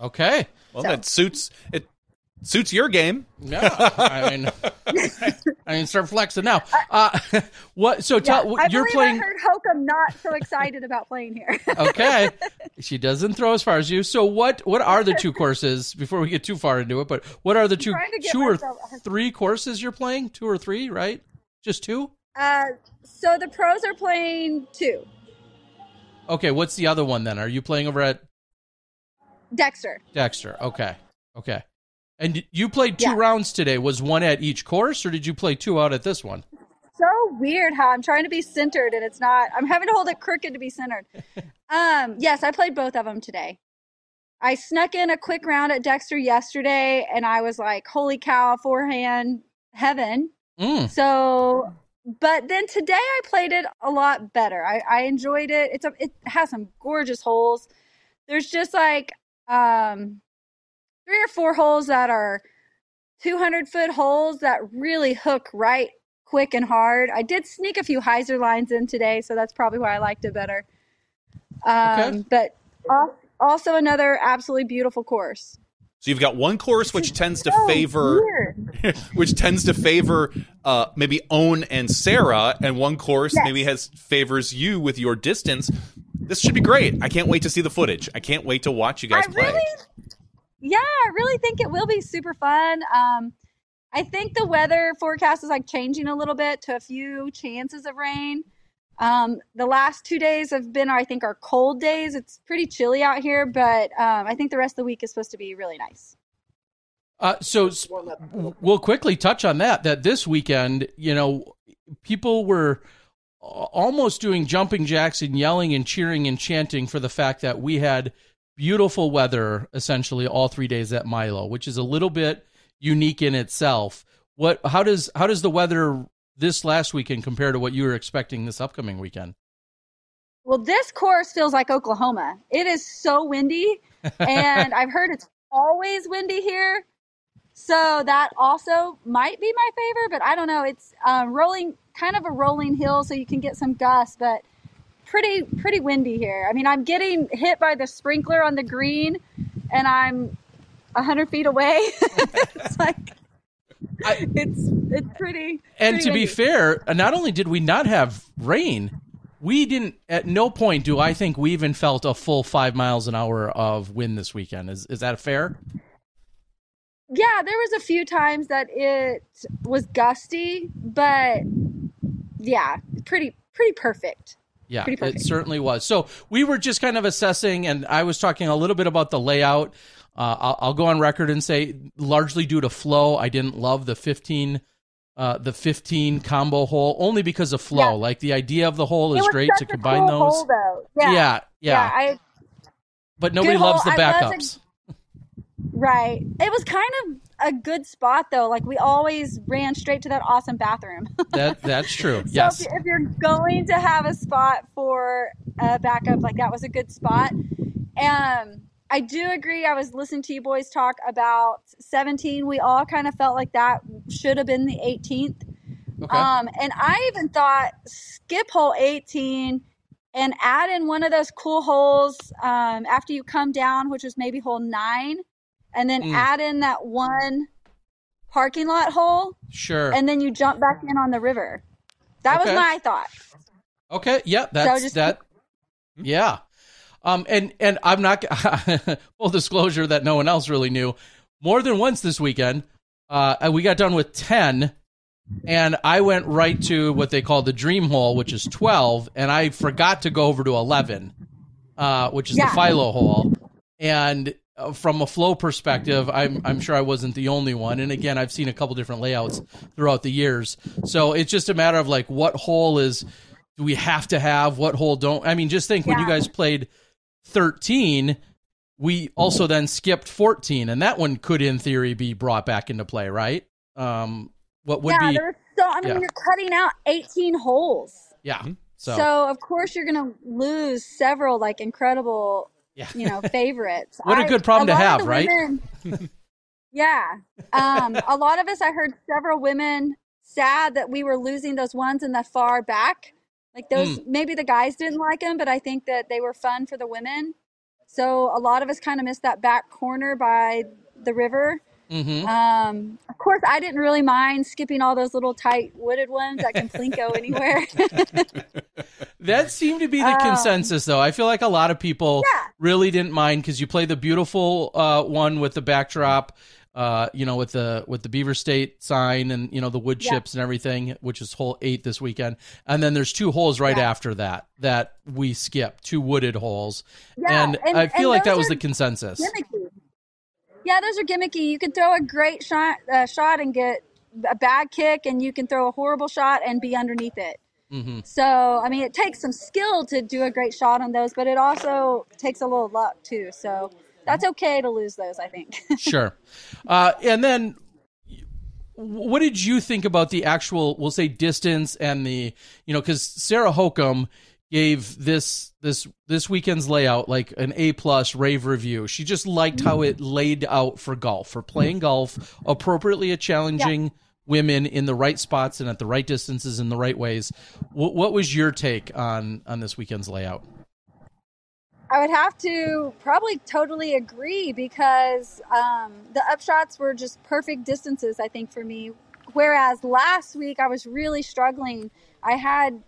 Okay. well, so- that suits it. Suits your game. Yeah. I mean, I mean, start flexing now. Uh, what? So tell Yeah, I you're playing. I heard Hokom not so excited about playing here. [laughs] okay. She doesn't throw as far as you. So what what are the two courses before we get too far into it, but what are the two trying to two or myself- three courses you're playing? Two or three, right? Just two? uh, so the pros are playing two. Okay, what's the other one then? Are you playing over at Dexter. Dexter? Okay. Okay. And you played two Yeah. rounds today. Was one at each course or did you play two out at this one? So weird how I'm trying to be centered and it's not. I'm having to hold it crooked to be centered. [laughs] um, yes, I played both of them today. I snuck in a quick round at Dexter yesterday and I was like, holy cow, forehand heaven. Mm. So, but then today I played it a lot better. I, I enjoyed it. It's a, it has some gorgeous holes. There's just like um, three or four holes that are 200 foot holes that really hook right quick and hard. I did sneak a few hyzer lines in today, so that's probably why I liked it better. Um, Okay. But also another absolutely beautiful course. So you've got one course which tends to So favor, [laughs] which tends to favor uh, maybe Ohn and Sarah, and one course Yes. maybe has favors you with your distance. This should be great. I can't wait to see the footage. I can't wait to watch you guys I play. really, yeah, I really think it will be super fun. Um, I think the weather forecast is like changing a little bit to a few chances of rain. Um, the last two days have been, I think, our cold days. It's pretty chilly out here, but um, I think the rest of the week is supposed to be really nice. Uh, so we'll quickly touch on that. That this weekend, you know, people were almost doing jumping jacks and yelling and cheering and chanting for the fact that we had beautiful weather essentially all three days at Milo, which is a little bit unique in itself. What? How does how does the weather this last weekend compare to what you were expecting this upcoming weekend? Well, this course feels like Oklahoma. It is so windy, and [laughs] I've heard it's always windy here. So that also might be my favor, but I don't know. It's um, rolling, kind of a rolling hill, so you can get some gusts, but pretty pretty windy here. I mean, I'm getting hit by the sprinkler on the green, and I'm hundred feet away. [laughs] it's like I- it's it's pretty. and pretty to be fair, uh, not only did we not have rain, we didn't. At no point do I think we even felt a full five miles an hour of wind this weekend. Is is that fair? yeah, there was a few times that it was gusty, but yeah, pretty pretty perfect. Yeah, it certainly was. So we were just kind of assessing, and I was talking a little bit about the layout. Uh, I'll, I'll go on record and say, largely due to flow, I didn't love the fifteen, uh, the fifteen combo hole, only because of flow. Yeah. Like the idea of the hole is great to combine cool those. hole, though. Yeah, yeah, yeah, I but nobody loves the hole. I love backups. right. It was kind of a good spot though. Like we always ran straight to that awesome bathroom. [laughs] that that's true. So yes. if, if you're going to have a spot for a backup, like that was a good spot. Um, I do agree. I was listening to you boys talk about 17. We all kind of felt like that should have been the 18th. Okay. Um, and I even thought skip hole 18 and add in one of those cool holes um, after you come down, which was maybe hole nine, and then Mm. add in that one parking lot hole, sure. and then you jump back in on the river. That Okay. was my thought. Okay, yeah, that's just- that. Yeah, um, and and I'm not [laughs] full disclosure that no one else really knew. More than once this weekend, uh, we got done with ten, and I went right to what they call the dream hole, which is twelve, and I forgot to go over to eleven, uh, which is Yeah. the Philo hole, and. Uh, From a flow perspective, I'm I'm sure I wasn't the only one. And again, I've seen a couple different layouts throughout the years. So it's just a matter of like what hole is do we have to have what hole don't i mean just think when you guys played 13 we also then skipped 14 and that one could in theory be brought back into play right um what would yeah, be there was so. I mean, yeah. you're cutting out 18 holes, yeah so, so, of course you're going to lose several like incredible, yeah you know, favorites. [laughs] What a good problem to have, right? women- [laughs] yeah, um, a lot of us. I heard several women sad that we were losing those ones in the far back. Like those, Hmm. maybe the guys didn't like them, but I think that they were fun for the women. So a lot of us kind of missed that back corner by the river. Mhm. Um, of course, I didn't really mind skipping all those little tight wooded ones that can plinko [laughs] anywhere. that seemed to be the um, consensus though i feel like a lot of people Yeah. really didn't mind because you play the beautiful uh, one with the backdrop uh, you know, with the with the Beaver State sign and you know the wood Yeah. chips and everything, which is hole eight this weekend. And then there's two holes right Yeah. after that that we skip, two wooded holes. Yeah, and, and- I feel and like that was are the consensus. gimmicky. Yeah, those are gimmicky. You can throw a great shot, uh, shot and get a bad kick, and you can throw a horrible shot and be underneath it. hmm So, I mean, it takes some skill to do a great shot on those, but it also takes a little luck too. So that's okay to lose those, I think. [laughs] Sure. Uh, and then, what did you think about the actual, we'll say, distance and the, you know, because Sarah Hokom gave this this this weekend's layout like an A plus rave review. She just liked how it laid out for golf, for playing golf appropriately at challenging women in the right spots and at the right distances in the right ways. What, what was your take on on this weekend's layout? I would have to probably totally agree because um, the upshots were just perfect distances, I think, for me. Whereas last week I was really struggling. I had,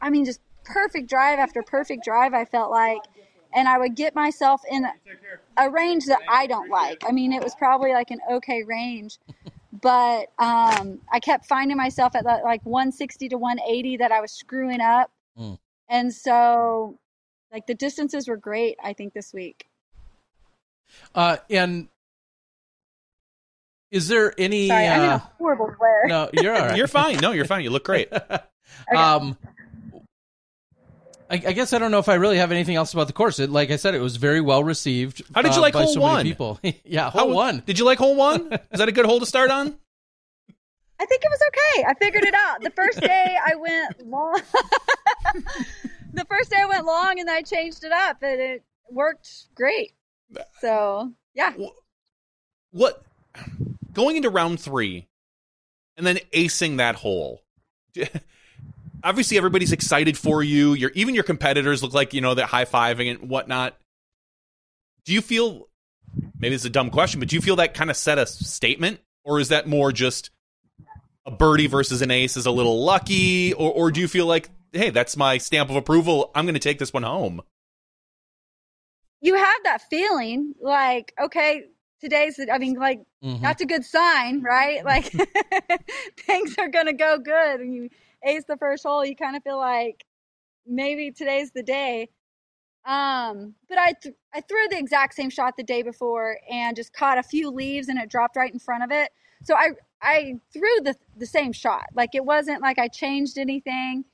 I mean, just perfect drive after perfect drive, I felt like. And I would get myself in a range that I don't like. I mean, it was probably like an okay range. But um, I kept finding myself at like 160 to 180 that I was screwing up. Mm. And so like the distances were great i think this week Uh, and is there any? sorry i'm in uh, a horrible glare no, you're all [laughs] right. You're fine. No, you're fine. You look great. [laughs] Um, I, I guess I don't know if I really have anything else about the course. It, like I said, it was very well received. How did you uh, like hole so one? People, [laughs] yeah, hole How- one. Did you like hole one? [laughs] Is that a good hole to start on? i think it was okay i figured it out the first day i went long [laughs] the first day i went long and i changed it up and it worked great so yeah What going into round three and then acing that hole? Obviously, everybody's excited for you. Your even your competitors look like you know they're high fiving and whatnot. Do you feel maybe it's a dumb question, but do you feel that kind of set a statement, or is that more just a birdie versus an ace is a little lucky, or or do you feel like, hey, that's my stamp of approval. I'm going to take this one home. You have that feeling like, okay, today's, I mean, like, Mhm. that's a good sign, right? Like, [laughs] things are going to go good. And you ace the first hole, you kind of feel like maybe today's the day. Um, but I, th- I threw the exact same shot the day before and just caught a few leaves and it dropped right in front of it. So I, I threw the, the same shot. Like, it wasn't like I changed anything.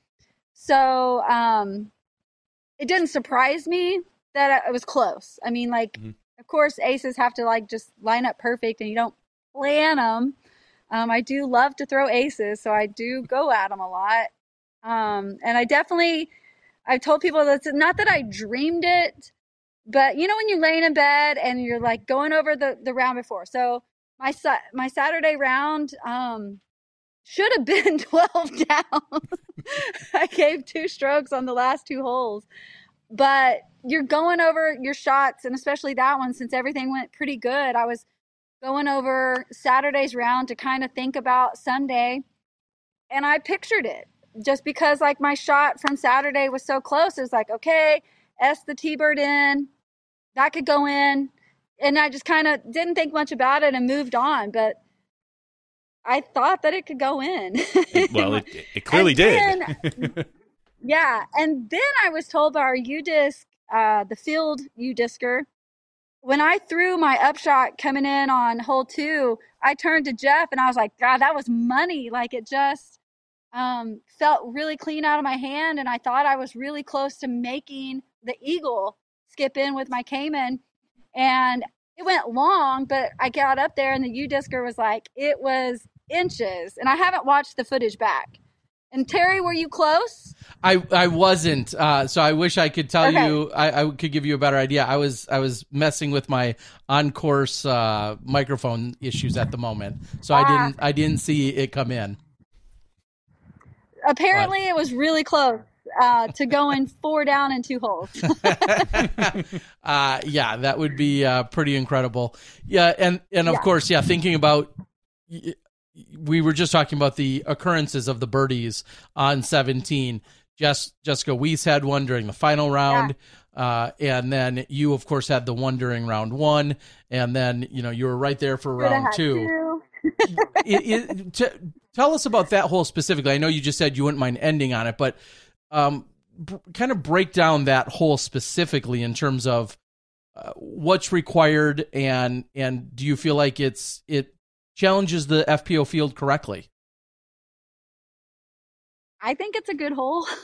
So, um, it didn't surprise me that it was close. I mean, like, Mhm. of course, aces have to like just line up perfect, and you don't plan them. Um, I do love to throw aces, so I do go at them a lot. Um, and I definitely, I've told people that's not that I dreamed it, but you know when you're laying in bed and you're like going over the the round before. So my my Saturday round um, should have [laughs] been 12 down. [laughs] I gave two strokes on the last two holes but you're going over your shots and especially that one since everything went pretty good i was going over saturday's round to kind of think about sunday. And i pictured it just because like my shot from saturday was so close it was like okay s the t-bird in that could go in. And i just kind of didn't think much about it and moved on but i thought that it could go in. [laughs] Well, it, it clearly did. [laughs] [laughs] Yeah, and then I was told by our UDisc, uh, the field UDiscer, when I threw my upshot coming in on hole two, I turned to Jeff and I was like, God, that was money. Like it just um, felt really clean out of my hand, and I thought I was really close to making the eagle skip in with my Caiman, and it went long, but I got up there and the UDiscer was like, it was inches, and I haven't watched the footage back. And Terry, were you close? I I wasn't. Uh, so I wish I could tell Okay. you. I, I could give you a better idea. I was I was messing with my on course uh, microphone issues at the moment, so I Ah. didn't I didn't see it come in. Apparently, it was really close uh, to going [laughs] four down in two holes. [laughs] uh, yeah, that would be uh, pretty incredible. Yeah, and and of Yeah. course, yeah, thinking about. We were just talking about the occurrences of the birdies on 17. Jess, Jessica Weiss had one during the final round. Uh, and then you, of course, had the one during round one. And then, you know, you were right there for Coulda round two. [laughs] it, it, t- tell us about that hole specifically. I know you just said you wouldn't mind ending on it, but um, b- kind of break down that hole specifically in terms of uh, what's required and and do you feel like it's it challenges the FPO field correctly? I think it's a good hole. [laughs]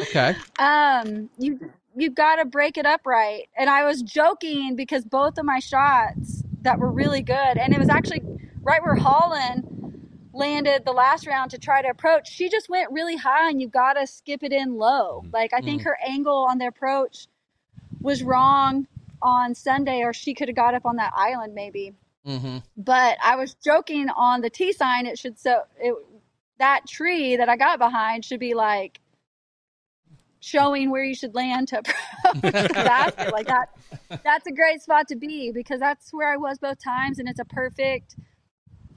Okay. um, you you've got to break it up right. And I was joking because both of my shots that were really good, and it was actually right where Holyn landed the last round to try to approach. She just went really high, and you got to skip it in low. Like I think her angle on the approach was wrong on Sunday, or she could have got up on that island maybe. Mm-hmm. but I was joking on the T sign. It should so it that tree that I got behind should be like showing where you should land to approach the basket. Like that, that's a great spot to be because that's where I was both times, and it's a perfect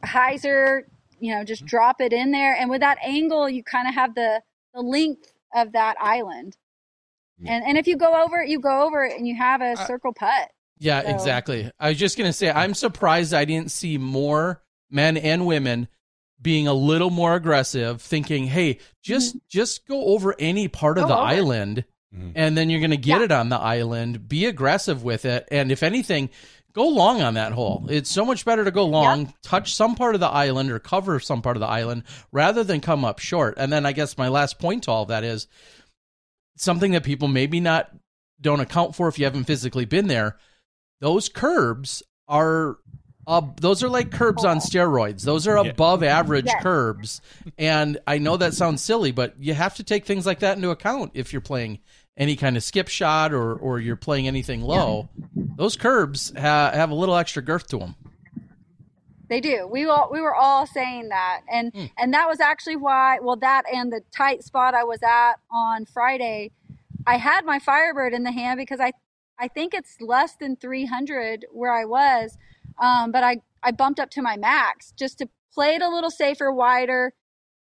hyzer. You know, just drop it in there, and with that angle, you kind of have the the length of that island. And and if you go over it, you go over it, and you have a circle putt. Yeah, So- exactly. I was just going to say, I'm surprised I didn't see more men and women being a little more aggressive, thinking, "Hey, just just go over any part of Mm-hmm. Go the over it. island, Mhm. and then you're going to get Yeah. it on the island. Be aggressive with it, and if anything, go long on that hole. It's so much better to go long, touch some part of the island or cover some part of the island rather than come up short. And then I guess my last point to all of that is something that people maybe not don't account for if you haven't physically been there. Those curbs are uh, those are like curbs on steroids. Those are Yeah. above average Yes. curbs. And I know that sounds silly, but you have to take things like that into account if you're playing any kind of skip shot or or you're playing anything low. Those curbs ha- have a little extra girth to them. They do. We all we were all saying that, and Hmm. and that was actually why. Well, that and the tight spot I was at on Friday, I had my Firebird in the hand because I I think it's less than three hundred where I was, um, but I I bumped up to my max just to play it a little safer, wider,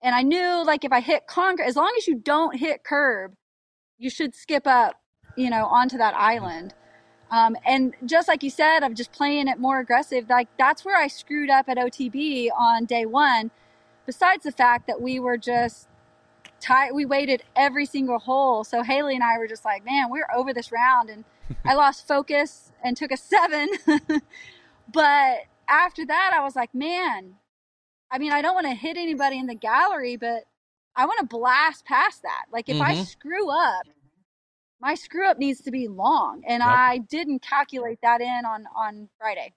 and I knew like if I hit concrete, as long as you don't hit curb, you should skip up, you know, onto that island. Um, and just like you said, I'm just playing it more aggressive, like that's where I screwed up at OTB on day one. Besides the fact that we were just tight, we waited every single hole. So Haley and I were just like, man, we're over this round. And I lost focus and took a seven. [laughs] but after that, I was like, man, I mean, I don't want to hit anybody in the gallery, but I want to blast past that. Like if I Mhm. screw up, my screw up needs to be long, and Yep. I didn't calculate that in on on Friday.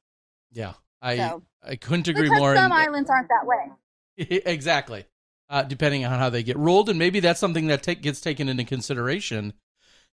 Yeah, I So- I couldn't agree more. some and- islands aren't that way. [laughs] exactly. Uh, depending on how they get ruled, and maybe that's something that ta- gets taken into consideration.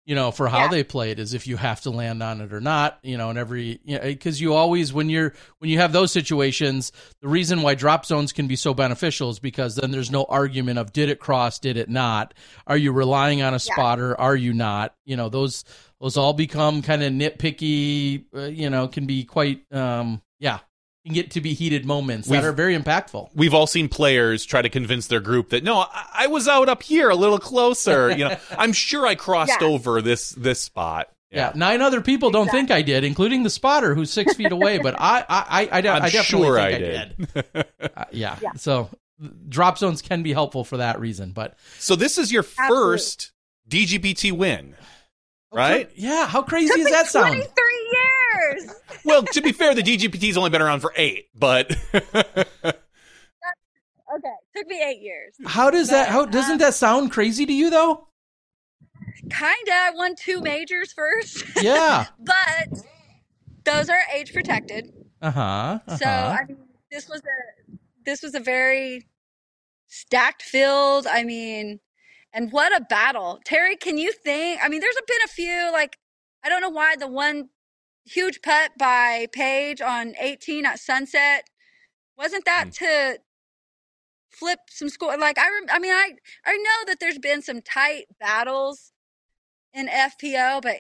You know, for how Yeah. they played is if you have to land on it or not. You know, and every you know, because you always when you're when you have those situations, the reason why drop zones can be so beneficial is because then there's no argument of did it cross, did it not? Are you relying on a spotter? Are you not? You know, those those all become kind of nitpicky. Uh, you know, can be quite um yeah, can get to be heated moments that We've- are very impactful. We've all seen players try to convince their group that no, I, I was out up here a little closer. You know, [laughs] I'm sure I crossed Yeah. over this this spot. Yeah. nine other people don't think I did, including the spotter who's six feet away. But I, I, I, I, I'm I definitely sure think I I did. did. [laughs] Uh, yeah. Yeah. So drop zones can be helpful for that reason. But So this is your Absolutely. first DGPT win, right? yeah, how crazy Took does that sound? 23 years. [laughs] well, to be fair, the DGPT's only been around for eight, but [laughs] Okay, took me eight years. How does that? How doesn't that sound crazy to you though? Kinda. I won two majors first, [laughs] Yeah. but those are age protected. Uh huh. So I mean, this was a this was a very stacked field. I mean, and what a battle, Terry. Can you think? I mean, there's been a few like I don't know why the one huge putt by Paige on 18 at Sunset wasn't that hmm. to flip some score. Like I, rem- I mean, I I know that there's been some tight battles in FPO, but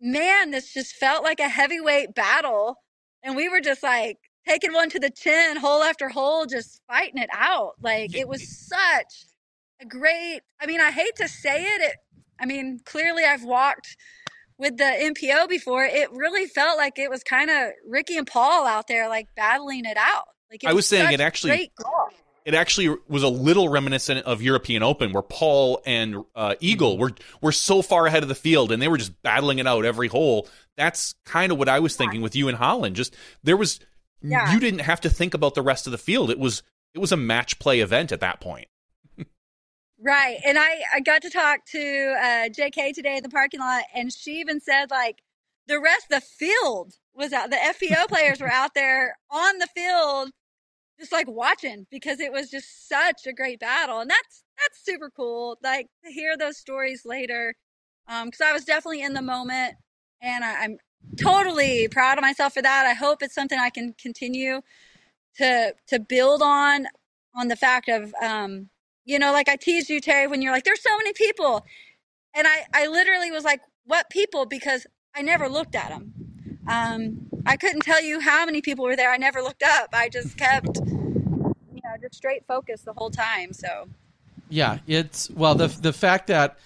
man, this just felt like a heavyweight battle. And we were just like taking one to the chin, hole after hole, just fighting it out. Like it was such a great, I mean, I hate to say it. it I mean, clearly I've walked with the MPO before. It really felt like it was kind of Ricky and Paul out there, like battling it out. Like it I was saying it actually- it actually was a little reminiscent of European Open, where Paul and uh, Eagle were were so far ahead of the field, and they were just battling it out every hole. That's kind of what I was thinking with you and Holyn. Just there was Yeah. you didn't have to think about the rest of the field. It was it was a match play event at that point. Right. And I, I got to talk to uh, JK today in the parking lot, and she even said, like, the rest of the field was out. The FPO [laughs] players were out there on the field, just like watching because it was just such a great battle. And that's, that's super cool. Like to hear those stories later. Um, cause I was definitely in the moment and I, I'm totally proud of myself for that. I hope it's something I can continue to, to build on, on the fact of, um, you know, like I teased you, Terry, when you're like, there's so many people. And I, I literally was like, what people? Because I never looked at them. Um, I couldn't tell you how many people were there. I never looked up. I just kept, you know, just straight focus the whole time. So, Yeah, it's well the the fact that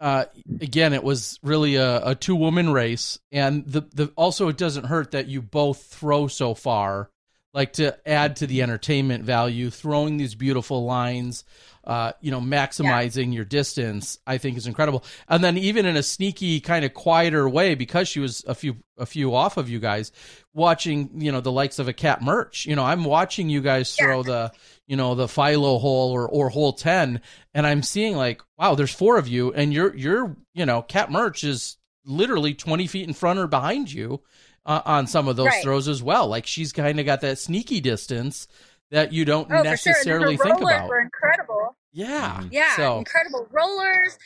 uh, again it was really a, a two woman race, and the the also it doesn't hurt that you both throw so far, like to add to the entertainment value, throwing these beautiful lines. Uh, you know, maximizing your distance, I think is incredible. And then even in a sneaky kind of quieter way, because she was a few a few off of you guys, watching you know the likes of a Kat Mertsch. You know, I'm watching you guys throw the you know the Philo hole or or hole ten, and I'm seeing like wow, there's four of you, and you're you're you know Kat Mertsch is literally 20 feet in front or behind you uh, on some of those Right. throws as well. Like she's kind of got that sneaky distance that you don't oh, for sure. And necessarily her think rollers about. were incredible. Yeah, Yeah, So incredible rollers.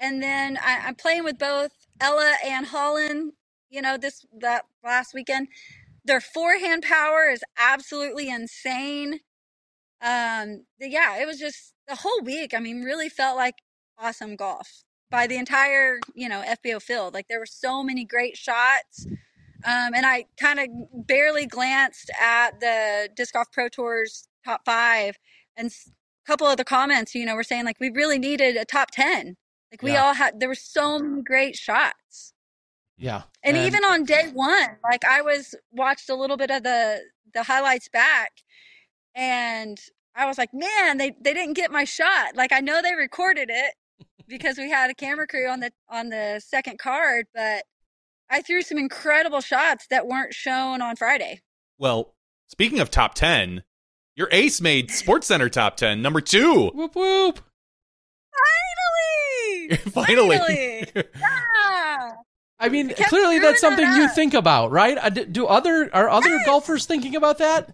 And then I, I'm playing with both Ella and Holyn. You know, this that last weekend, their forehand power is absolutely insane. Um, the- yeah, it was just the whole week. I mean, really felt like awesome golf by the entire you know FPO field. Like there were so many great shots. Um, and I kind of barely glanced at the Disc Golf Pro Tour's top five, and a couple of the comments, you know, were saying like we really needed a top ten. Like we Yeah. all had, there were so many great shots. Yeah. And, even on day one, like I was watched a little bit of the the highlights back, and I was like, man, they they didn't get my shot. Like I know they recorded it because we had a camera crew on the on the second card, but I threw some incredible shots that weren't shown on Friday. Well, speaking of top 10, your ace made SportsCenter top 10, number two. whoop whoop. Finally, [laughs] Finally. Finally! yeah. I mean, kept clearly that's something that you think about, right? Uh, Do other are other Yes. golfers thinking about that?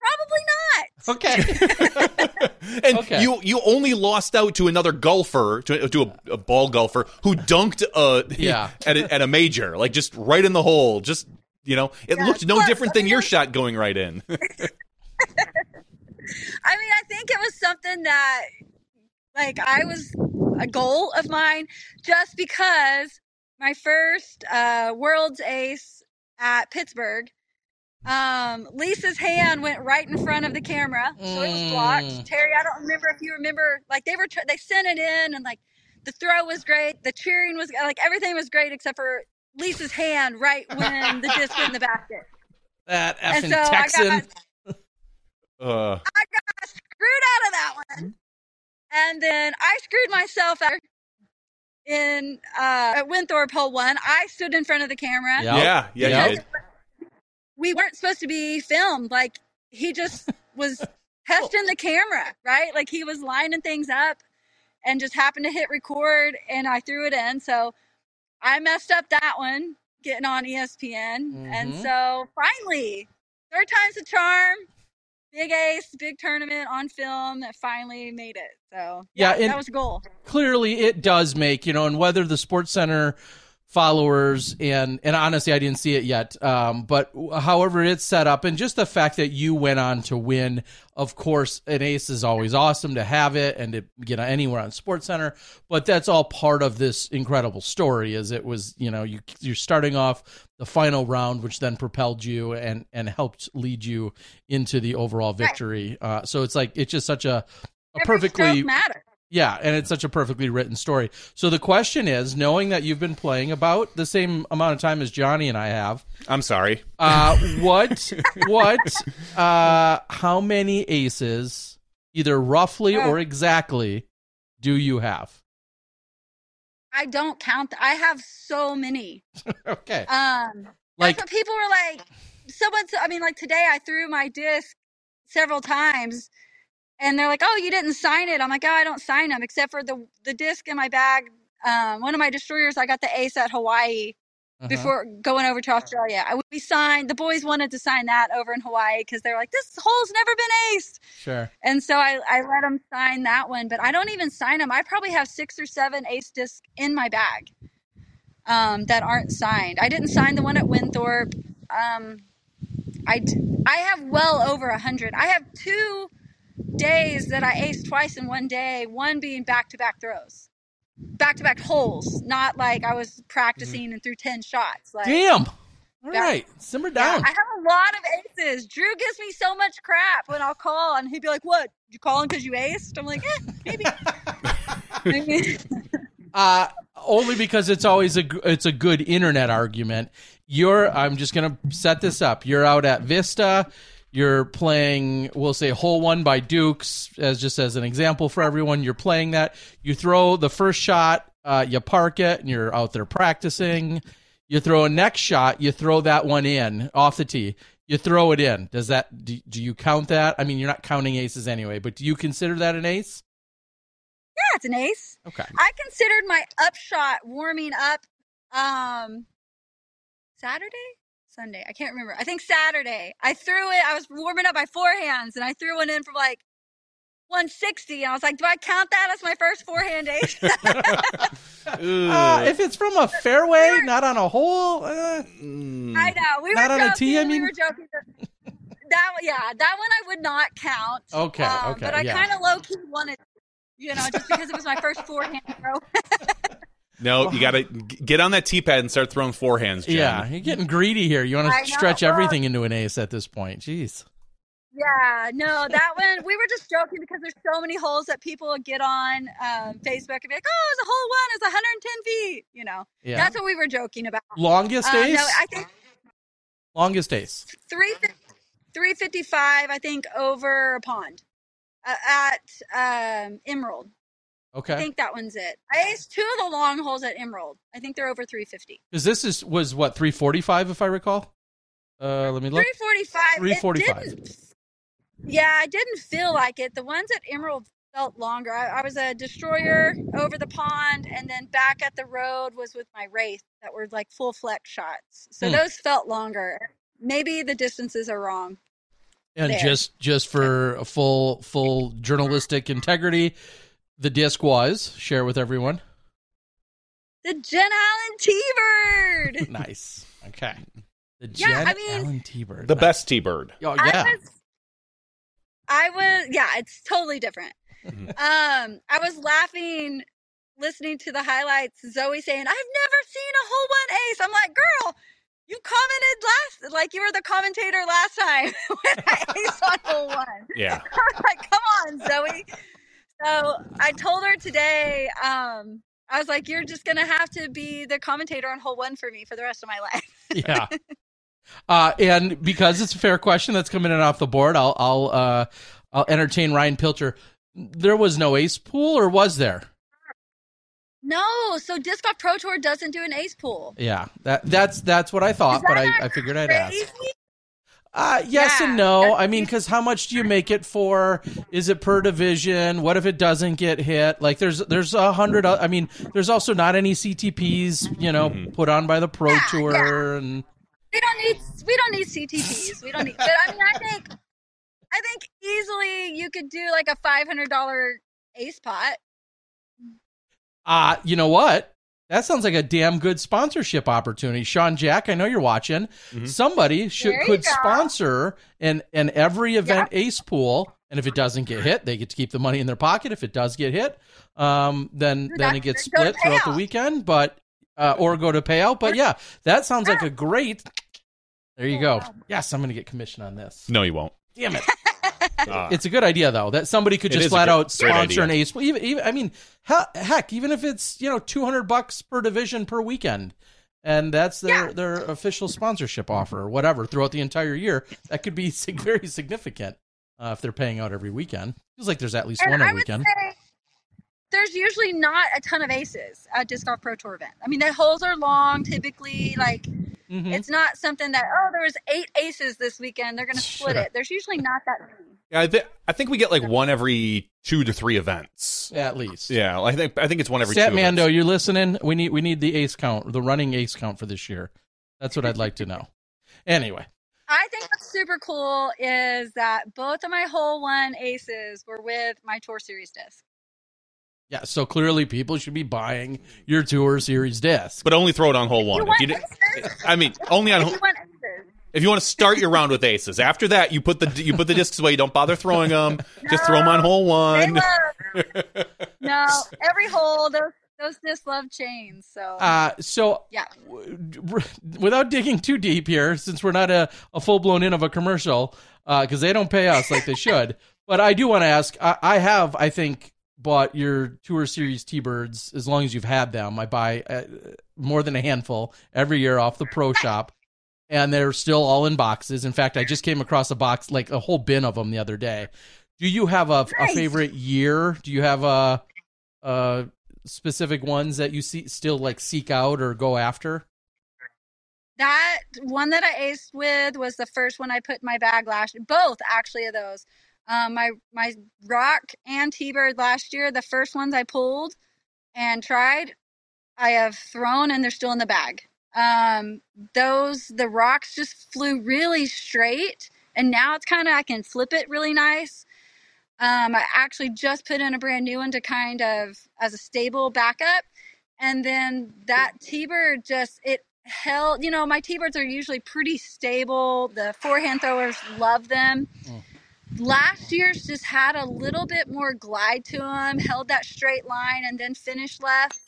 Probably not. Okay. [laughs] and Okay. you you only lost out to another golfer, to, to a, a ball golfer who dunked a, [laughs] Yeah. at, a, at a major, like just right in the hole. Just, you know, it Yeah, looked no plus, different I than mean, your shot going right in. [laughs] I mean, I think it was something that, like, I was a goal of mine just because my first uh, World's Ace at Pittsburgh, um, Lisa's hand went right in front of the camera, so it was blocked. Mm. Terry, I don't remember if you remember, like, they were tr- they sent it in, and like the throw was great, the cheering was like everything was great except for Lisa's hand right when the disc hit in the basket. that And effing so I got uh, [laughs] I got screwed out of that one. And then I screwed myself out in uh, at Winthrop hole one. I stood in front of the camera. Yep. yeah, yeah, Yep. you did. We weren't supposed to be filmed. Like he just was [laughs] testing the camera, right? Like he was lining things up and just happened to hit record and I threw it in. So I messed up that one getting on ESPN. And Mhm. so finally, third time's a charm. Big ace, big tournament on film that finally made it. So Yeah, yeah, that was a goal. clearly it does make you know and whether the sports center followers and and honestly i didn't see it yet. Um but however it's set up and just the fact that you went on to win of course an ace is always awesome to have it and to get anywhere on sports center but that's all part of this incredible story as it was you know you you're starting off the final round which then propelled you and and helped lead you into the overall victory. Uh so it's like it's just such a a perfectly matter. Yeah, and it's such a perfectly written story. So the question is, knowing that you've been playing about the same amount of time as Johnny and I have, I'm sorry. uh, what, what, uh, how many aces, either roughly or exactly, do you have? I don't count. I have so many. [laughs] Okay, Um, like that's what people were like. Someone, I mean, like today, I threw my disc several times, and they're like, "Oh, you didn't sign it." I'm like, "Oh, I don't sign them, except for the the disc in my bag." Um, one of my destroyers, I got the ace at Hawaii uh-huh. before going over to Australia. I, we signed. The boys wanted to sign that over in Hawaii because they're like, "This hole's never been aced," sure, and so I I let them sign that one. But I don't even sign them. I probably have six or seven ace discs in my bag um, that aren't signed. I didn't sign the one at Winthrop. Um, I, I have well over a hundred. I have two days that I aced twice in one day. One being back to back throws, back to back holes. Not like I was practicing and threw ten shots. Like damn. All Yeah. right, simmer yeah, down. I have a lot of aces. Drew gives me so much crap when I'll call and he'd be like, "What? You calling because you aced?" I'm like, "Eh, maybe." [laughs] Maybe. Uh, only because it's always a it's a good internet argument. You're I'm just gonna set this up. You're out at Vista. You're playing, we'll say, hole one by Dukes, as just as an example for everyone. You're playing that. You throw the first shot, uh, you park it, and you're out there practicing. You throw a next shot, you throw that one in off the tee. You throw it in. Does that? Do, do you count that? I mean, you're not counting aces anyway, but do you consider that an ace? yeah, it's an ace. Okay. I considered my upshot warming up um Saturday? Sunday. I can't remember. I think Saturday. I threw it. I was warming up my forehands and I threw one in from like 160 and I was like, do I count that as my first forehand ace? [laughs] Uh, if it's from a fairway, not on a hole. Uh, Mm. I know. We Not were on a joking. tee, I we mean? were joking. That, that one- yeah, that one I would not count. Okay, Um, okay, But I yeah. kind of low key wanted, you know, just because it was my first forehand throw. [laughs] No, you got to get on that tee pad and start throwing forehands. Jen. Yeah, you're getting greedy here. You want to stretch Well- everything into an ace at this point. Jeez. Yeah, no, [laughs] that one we were just joking because there's so many holes that people get on um, Facebook and be like, "Oh, it's a hole one, it's 110 feet." You know, Yeah. that's what we were joking about. Longest Um, ace? no, I think Longest ace. three 355. I think over a pond uh, at um, Emerald. I think that one's it. I aced two of the long holes at Emerald. I think they're over 350. Because this is was what 345 if I recall. Uh, let me look. 345. 345. It didn't, yeah, I didn't feel like it. The ones at Emerald felt longer. I, I was a destroyer over the pond, and then back at the road was with my wraith that were like full flex shots. So Hmm. those felt longer. Maybe the distances are wrong. And there. just just for a full full journalistic integrity, the disc was share with everyone. The Jen Allen T-Bird. [laughs] Nice. Okay. The Yeah, Jen I mean- Allen T-Bird. The Nice. best T-bird. Oh yeah. I was, I was, yeah, it's totally different. Mhm. [laughs] Um, I was laughing listening to the highlights. Zoe saying, "I've never seen a hole one ace." I'm like, "Girl, you commented last, like you were the commentator last time [laughs] when I aced on hole one." Yeah. I'm like, "Come on, Zoe." So I told her today. Um, I was like, "You're just gonna have to be the commentator on hole one for me for the rest of my life." yeah. [laughs] Uh, and because it's a fair question that's coming in off the board, I'll I'll uh, I'll entertain Ryan Pilcher. There was no ace pool, or was there? No, so Disc Golf Pro Tour doesn't do an ace pool. Yeah, that that's that's what I thought, but I, I figured I'd ask. Crazy? Uh, yes Yeah, and no. I mean, because how much do you make it for? Is it per division? What if it doesn't get hit? Like, there's there's a hundred. I mean, there's also not any CTPs, you know, put on by the pro Yeah, tour, and We don't need we don't need CTPs. We don't need. But I mean, I think I think easily you could do like a five hundred dollar ace pot. uh, you know what? That sounds like a damn good sponsorship opportunity. Sean Jack, I know you're watching. Mhm. Somebody should could go. sponsor an an every event ace pool, and if it doesn't get hit, they get to keep the money in their pocket. If it does get hit, um, then Dude, then it gets could go to split throughout the weekend, but uh, or go to payout. But yeah, that sounds like a great. There you go. Yes, I'm going to get commission on this. No, you won't. Damn it. [laughs] Uh, It's a good idea though that somebody could just flat great- out sponsor an ace. Even, even I mean, heck, even if it's you know two hundred bucks per division per weekend, and that's their Yeah. their official sponsorship offer or whatever throughout the entire year, that could be [laughs] sig- very significant uh, if they're paying out every weekend. Feels like there's at least And one a I would weekend. there's usually not a ton of aces at Disc Golf Pro Tour event. I mean, the holes are long, typically. Like Mhm. it's not something that oh, there was eight aces this weekend. They're going to split Sure. it. There's usually not that many. Yeah, I, th- I think we get like one every two to three events. At least. Yeah, I think I think it's one every Stat two. Mando, events. you listening? We need we need the ace count, the running ace count for this year. That's what I'd like to know. Anyway, I think what's super cool is that both of my hole one aces were with my Tour Series disc. yeah. So clearly, people should be buying your Tour Series disc. But only throw it on hole one. You If want you did- I mean, only on If hole- you want aces. If you want to start your round with aces. After that, you put the you put the discs away. You don't bother throwing them. Just throw them on hole They one. love [laughs] no every hole those those discs love chains. So Uh, so yeah, w- without digging too deep here, since we're not a, a full blown in of a commercial, because they don't pay us like they should. [laughs] But I do want to ask. I, I have, I think, bought your Tour Series T Birds as long as you've had them. I buy uh, more than a handful every year off the Pro [laughs] Shop, and they're still all in boxes. In fact, I just came across a box, like a whole bin of them, the other day. Do you have a, a favorite year? Do you have a, a specific ones that you see still like seek out or go after? that one that I aced with was the first one I put in my bag last. Both actually of those. Um, my my rock and T-bird last year, the first ones I pulled and tried, I have thrown and they're still in the bag. Um, those the rocks just flew really straight, and now it's kind of I can flip it really nice. Um, I actually just put in a brand new one to kind of as a stable backup, and then that T-bird just it held. You know, my T-birds are usually pretty stable. The forehand throwers love them. Last year's just had a little bit more glide to them, held that straight line, and then finished left.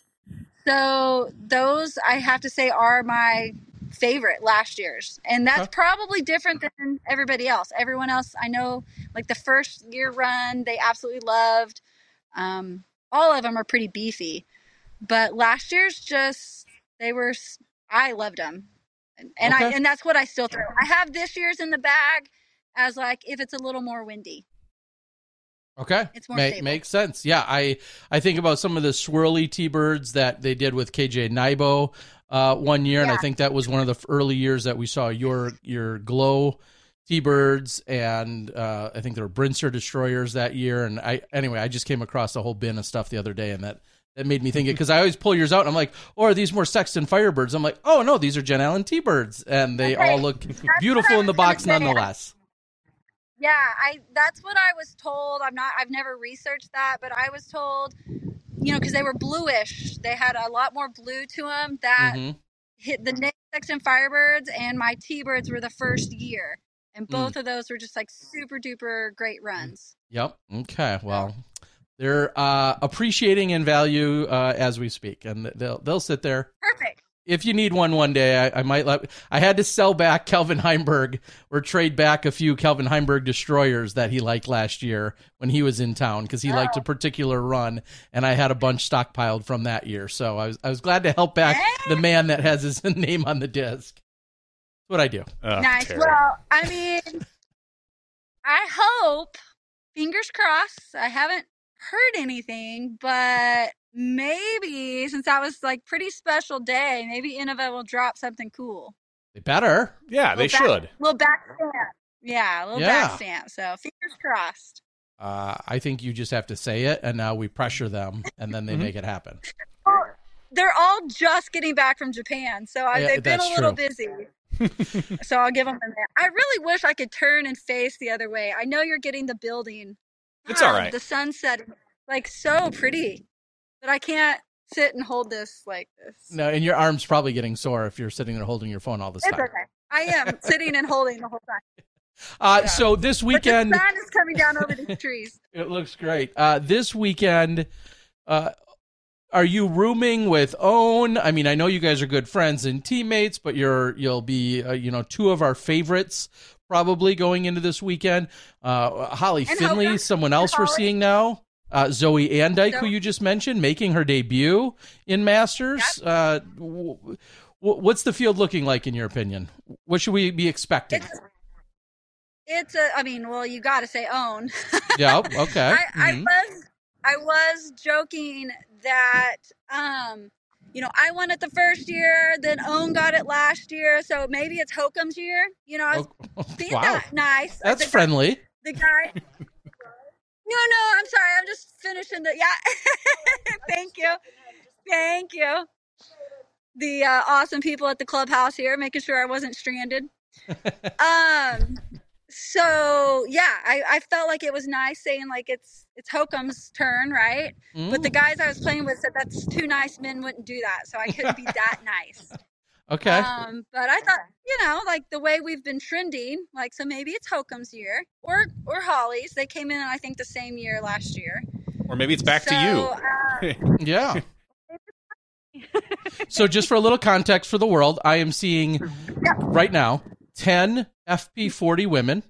So those I have to say are my favorite last year's. And that's Okay. probably different than everybody else. Everyone else I know like the first year run they absolutely loved. Um all of them are pretty beefy. But last year's just they were I loved them. And, and I and that's what I still throw. I have this year's in the bag as like if it's a little more windy. Okay, It's more Ma- stable. makes sense. Yeah, I I think about some of the swirly T-birds that they did with KJ Nybo uh, one year, and I think that was one of the early years that we saw your your glow T-birds, and uh, I think there were Brinster destroyers that year. And I anyway, I just came across a whole bin of stuff the other day, and that. That made me think it because I always pull yours out and I'm like, oh, are these more Sexton Firebirds? I'm like, oh no, these are Jen Allen T-birds, and they Okay. all look beautiful in the box nonetheless. Yeah, I that's what I was told. I'm not I've never researched that, but I was told you know cuz they were bluish. They had a lot more blue to them that Mhm. hit the Nate Sexton Firebirds and my T-Birds were the first year. And Hmm. both of those were just like super duper great runs. Yep. Okay. Well, they're uh, appreciating in value uh, as we speak, and they'll they'll sit there. Perfect. If you need one one day, I, I might let. I had to sell back Calvin Heimburg or trade back a few Calvin Heimburg destroyers that he liked last year when he was in town because he oh. liked a particular run, and I had a bunch stockpiled from that year. So I was I was glad to help back the man that has his [laughs] name on the disc. What I do. Ugh, nice. Tara. Well, I mean I hope fingers crossed. I haven't heard anything, but maybe since that was like pretty special day, maybe Innova will drop something cool. They better. yeah, they Little back- should. little back stamp. Yeah, a little Yeah. back stamp. So fingers crossed. Uh, I think you just have to say it, and now we pressure them, and then they Mhm. make it happen. Well, they're all just getting back from Japan, so I, Yeah, they've been a little true. busy. [laughs] so I'll give them a minute. I really wish I could turn and face the other way. I know you're getting the building. It's all right. The sunset, like so pretty, but I can't sit and hold this like this. No, and your arm's probably getting sore if you're sitting there holding your phone all this it's time. It's okay. I am sitting and holding the whole time. [laughs] Uh, Yeah. So this But weekend, the sun is coming down over the [laughs] trees. it looks great. Uh, this weekend, uh, are you rooming with Ohn? I mean, I know you guys are good friends and teammates, but you're you'll be uh, you know two of our favorites probably going into this weekend. Uh, Holyn Handley, someone else we're seeing now. Uh, Zoe Andyke, who you just mentioned, making her debut in Masters. Uh, w- w- what's the field looking like in your opinion? What should we be expecting? It's it's a. I mean, well, you got to say Ohn. [laughs] yeah. Okay. I, I Mhm. was I was joking that um you know I won it the first year, then Ohn got it last year, so maybe it's Hokom's year. You know, I was [laughs] Oh, being wow. that nice. That's the, friendly. The guy. [laughs] No, no, I'm sorry. I'm just finishing the. Yeah. [laughs] Thank you. Thank you. The uh, awesome people at the clubhouse here, making sure I wasn't stranded. um. So yeah, I, I felt like it was nice saying like it's it's Hokom's turn, right? But the Mm, guys I was playing with said that's too nice. Men wouldn't do that, so I couldn't be that nice. [laughs] okay. Um, but I thought, you know, like the way we've been trending, like so maybe it's Hokom's year or or Holyn's. They came in, I think, the same year last year. Or maybe it's back So, to Uh, [laughs] Yeah. so, just for a little context for the world, I am seeing [laughs] right now 10 FP40 women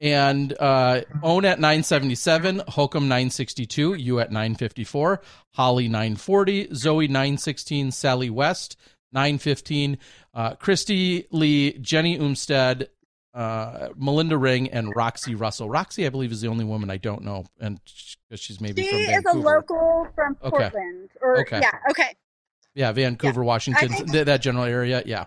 and uh, Ohn at 977, Hokom 962, you at 954, Holyn 940, Zoe 916, Sally West 915, uh, Christy Lee, Jenny Umstead, uh, Melinda Ring, and Roxy Russell. Roxy, I believe, is the only woman I don't know, and because she's maybe she from is Vancouver. a local from Okay. Portland. Or Okay. yeah, okay. Yeah, Vancouver, Washington, think- th- that general area. Yeah.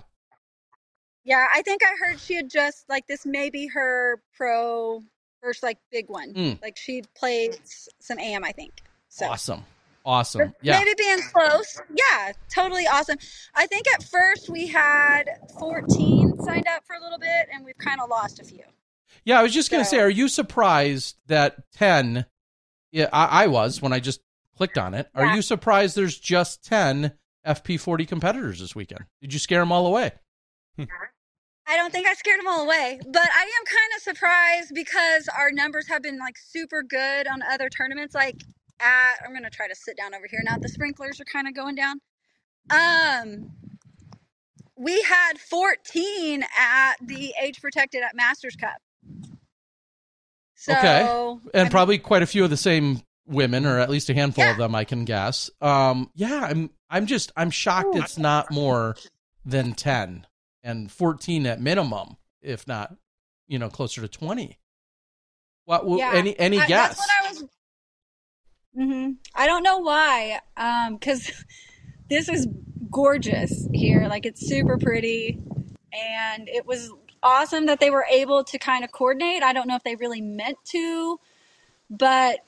Yeah, I think I heard she had just like this may be her pro first like big one. Mm. Like she played some AM, I think. So Awesome. Awesome. Yeah. maybe being close. Yeah, totally awesome. I think at first we had 14 signed up for a little bit and we've kind of lost a few. Yeah, I was just going to say, are you surprised that 10, yeah, I, I was when I just clicked on it. Are Yeah. you surprised there's just 10 FP40 competitors this weekend? Did you scare them all away? I don't think I scared them all away, but I am kind of surprised because our numbers have been like super good on other tournaments. Like at, I'm gonna try to sit down over here now. The sprinklers are kind of going down. Um, we had 14 at the age protected at Masters Cup. So, Okay. And probably quite a few of the same women, or at least a handful Yeah. of them, I can guess. Um, yeah, I'm I'm just I'm shocked it's not more than ten and fourteen at minimum, if not, you know, closer to twenty. What? w Yeah. any any I- guess? I was. hmm I don't know why. Um, because [laughs] this is gorgeous here. Like it's super pretty, and it was awesome that they were able to kind of coordinate. I don't know if they really meant to, but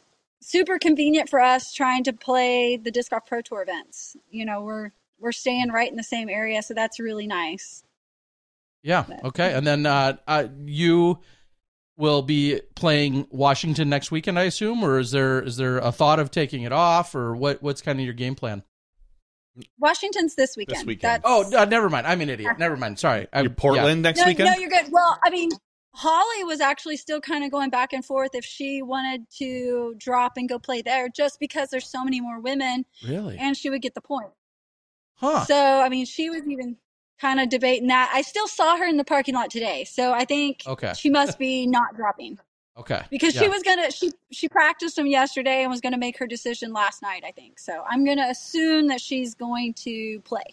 super convenient for us trying to play the disc golf pro tour events. You know, we're we're staying right in the same area, so that's really nice. Yeah. Okay. And then uh, uh, you will be playing Washington next weekend, I assume, or is there is there a thought of taking it off, or what? What's kind of your game plan? Washington's this weekend. weekend. Oh, uh, never mind. I'm an idiot. Never mind. Sorry. I, You're Portland next no, weekend. No, you're good. Well, I mean, Holyn was actually still kind of going back and forth if she wanted to drop and go play there, just because there's so many more women, Really? and she would get the point. Huh. So, I mean, she was even kind of debating that. I still saw her in the parking lot today, so I think Okay. she must be not dropping Okay. because Yeah. she was gonna she she practiced them yesterday and was gonna make her decision last night. I think so. I'm gonna assume that she's going to play.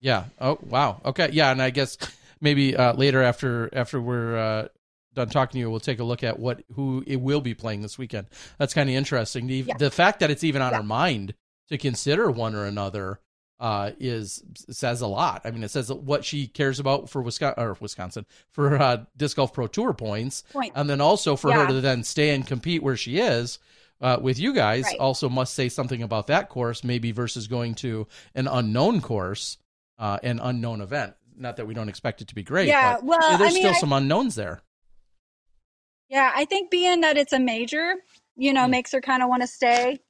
Yeah. Oh wow. Okay. Yeah, and I guess maybe uh, later after after we're uh, done talking to you, we'll take a look at what who it will be playing this weekend. That's kind of interesting. The, Yeah. the fact that it's even on Yeah. our mind to consider one or another uh, is says a lot. I mean, it says what she cares about for Wisconsin or Wisconsin for uh, disc golf pro tour points, Point. and then also for her to then stay and compete where she is. Uh, with you guys, Right. also must say something about that course, maybe versus going to an unknown course uh, an unknown event. Not that we don't expect it to be great. Yeah, but well, there's I mean, still I- some unknowns there. Yeah, I think being that it's a major, you know, Hmm. makes her kind of want to stay.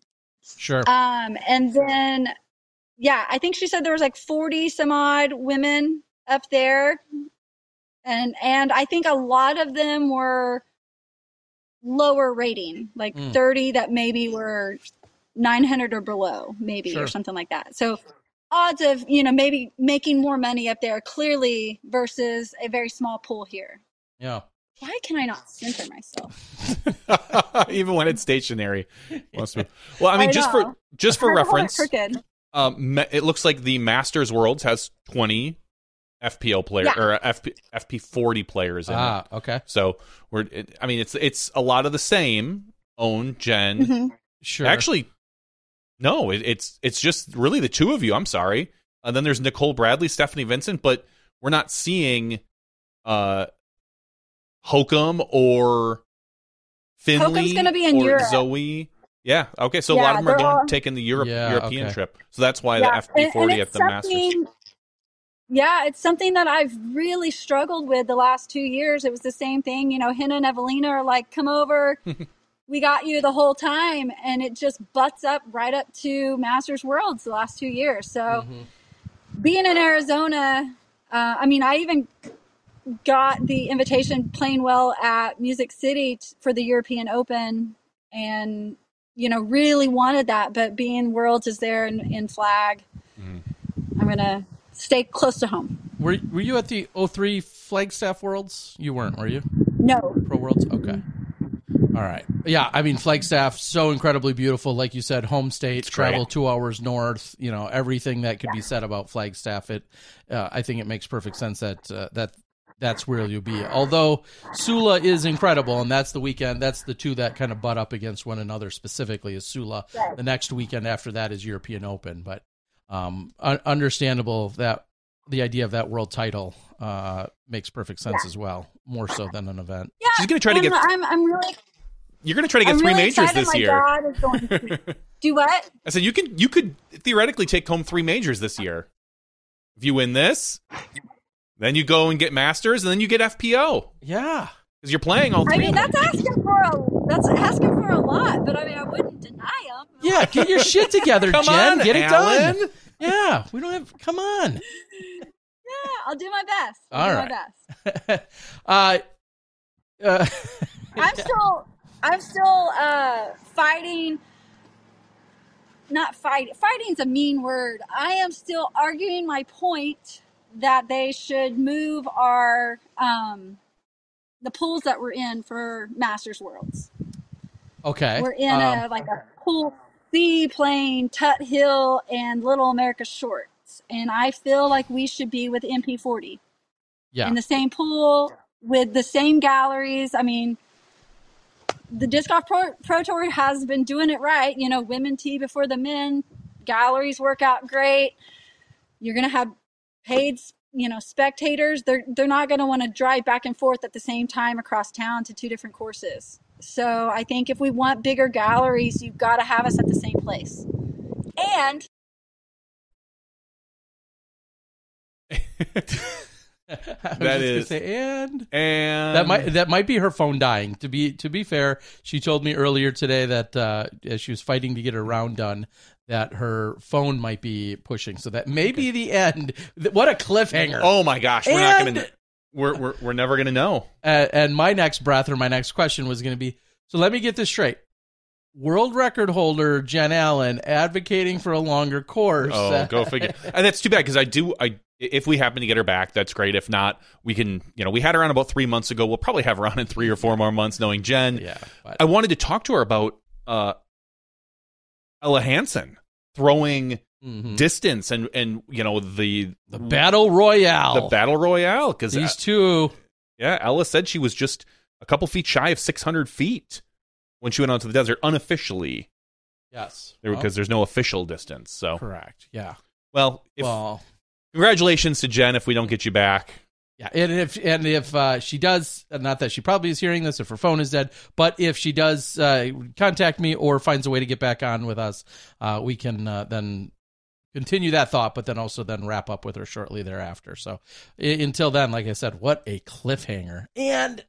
Sure. Um, and then, yeah, I think she said there was like 40 some odd women up there. And, and I think a lot of them were lower rating, like Mm. 30 that maybe were 900 or below, maybe, Sure. or something like that. So odds of, you know, maybe making more money up there clearly versus a very small pool here. yeah. Why can I not center myself? [laughs] Even when it's stationary. Well, I [laughs] mean, I just for just for Trying to hold it reference. Um, me- it looks like the Masters Worlds has twenty FPL player Yeah. or FP, FP forty players in it. Ah, okay. So we're. It, I mean, it's it's a lot of the same. Ohn Jen. Mhm. Sure. Actually, no. It, it's it's just really the two of you. I'm sorry. And then there's Nicole Bradley, Stephanie Vincent, but we're not seeing uh Hokom or Handley Hokom's gonna be in or Europe. Zoe. Yeah. Okay. So a lot of them are going all- taking the Europe Yeah, European okay. trip. So that's why Yeah, the FP40 and- and at it's the Masters. Yeah, it's something that I've really struggled with the last two years. It was the same thing. You know, Hannah and Evelina are like, come over. [laughs] we got you the whole time. And it just butts up right up to Masters Worlds the last two years. So Mm-hmm. being in Arizona, uh, I mean, I even got the invitation playing well at Music City t- for the European Open and, you know, really wanted that. But being Worlds is there in, in flag, Mm-hmm. I'm going to stay close to home. Were Were you at the 03 Flagstaff Worlds? You weren't, were you? No. Pro Worlds. Okay. All right. Yeah, I mean Flagstaff, so incredibly beautiful. Like you said, home state, travel two hours north. You know everything that could be said about Flagstaff. It, uh, I think it makes perfect sense that uh, that that's where you'll be. Although Sula is incredible, and that's the weekend. That's the two that kind of butt up against one another. Specifically, is Sula. Right. The next weekend after that is European Open, but um, un- understandable that the idea of that world title uh, makes perfect sense as well, more so than an event. Yeah. She's gonna try to I'm, get- I'm, I'm really, You're going to try to get I'm three really majors this my year. dad is going to [laughs] do what? I said you can you could theoretically take home three majors this year. If you win this, then you go and get Masters, and then you get FPO Yeah. because you're playing all three. I mean, that's asking for a that's asking for a lot, but I mean, I wouldn't deny them. Yeah, get your shit together, [laughs] Come Jen. on, get it Allen. done. Yeah, we don't have. Come on. [laughs] Yeah, I'll do my best. I'll All do right. my best. [laughs] uh, uh, I'm still I'm still uh, fighting not fighting. Fighting's a mean word. I am still arguing my point that they should move our um, the pools that we're in for Masters Worlds. Okay. We're in um, a like a pool C playing Tut Hill and Little America Shorts, and I feel like we should be with MP40 yeah. in the same pool with the same galleries. I mean, the disc golf pro, pro tour has been doing it right. You know, women tee before the men. Galleries work out great. You're gonna have paid, you know, spectators. They're they're not gonna want to drive back and forth at the same time across town to two different courses. So I think if we want bigger galleries, you've got to have us at the same place. And [laughs] I was That just gonna is- say, and And that might that might be her phone dying. To be to be fair, she told me earlier today that uh, as she was fighting to get her round done, that her phone might be pushing. So that may be the end. What a cliffhanger! Oh my gosh, we're not gonna. We're we're we're never gonna know. Uh, and my next breath or my next question was going to be so let me get this straight. World record holder Jen Allen advocating for a longer course. Oh, go [laughs] figure. And that's too bad because I do. I if we happen to get her back, that's great. If not, we can. You know, we had her on about three months ago. We'll probably have her on in three or four more months. Knowing Jen, yeah, but, I wanted to talk to her about uh, Ella Hansen throwing mhm. distance and and you know the the battle royale. the battle royale because These two. yeah, Ella said she was just a couple feet shy of 600 feet when she went out to the desert unofficially Yes, because Well, there's no official distance. So, correct. Yeah. well, if, well, congratulations to Jen if we don't get you back. Yeah, and if and if uh, she does, not that she probably is hearing this, if her phone is dead, but if she does uh, contact me or finds a way to get back on with us, uh, we can uh, then continue that thought, but then also then wrap up with her shortly thereafter. So i- until then, like I said, what a cliffhanger, and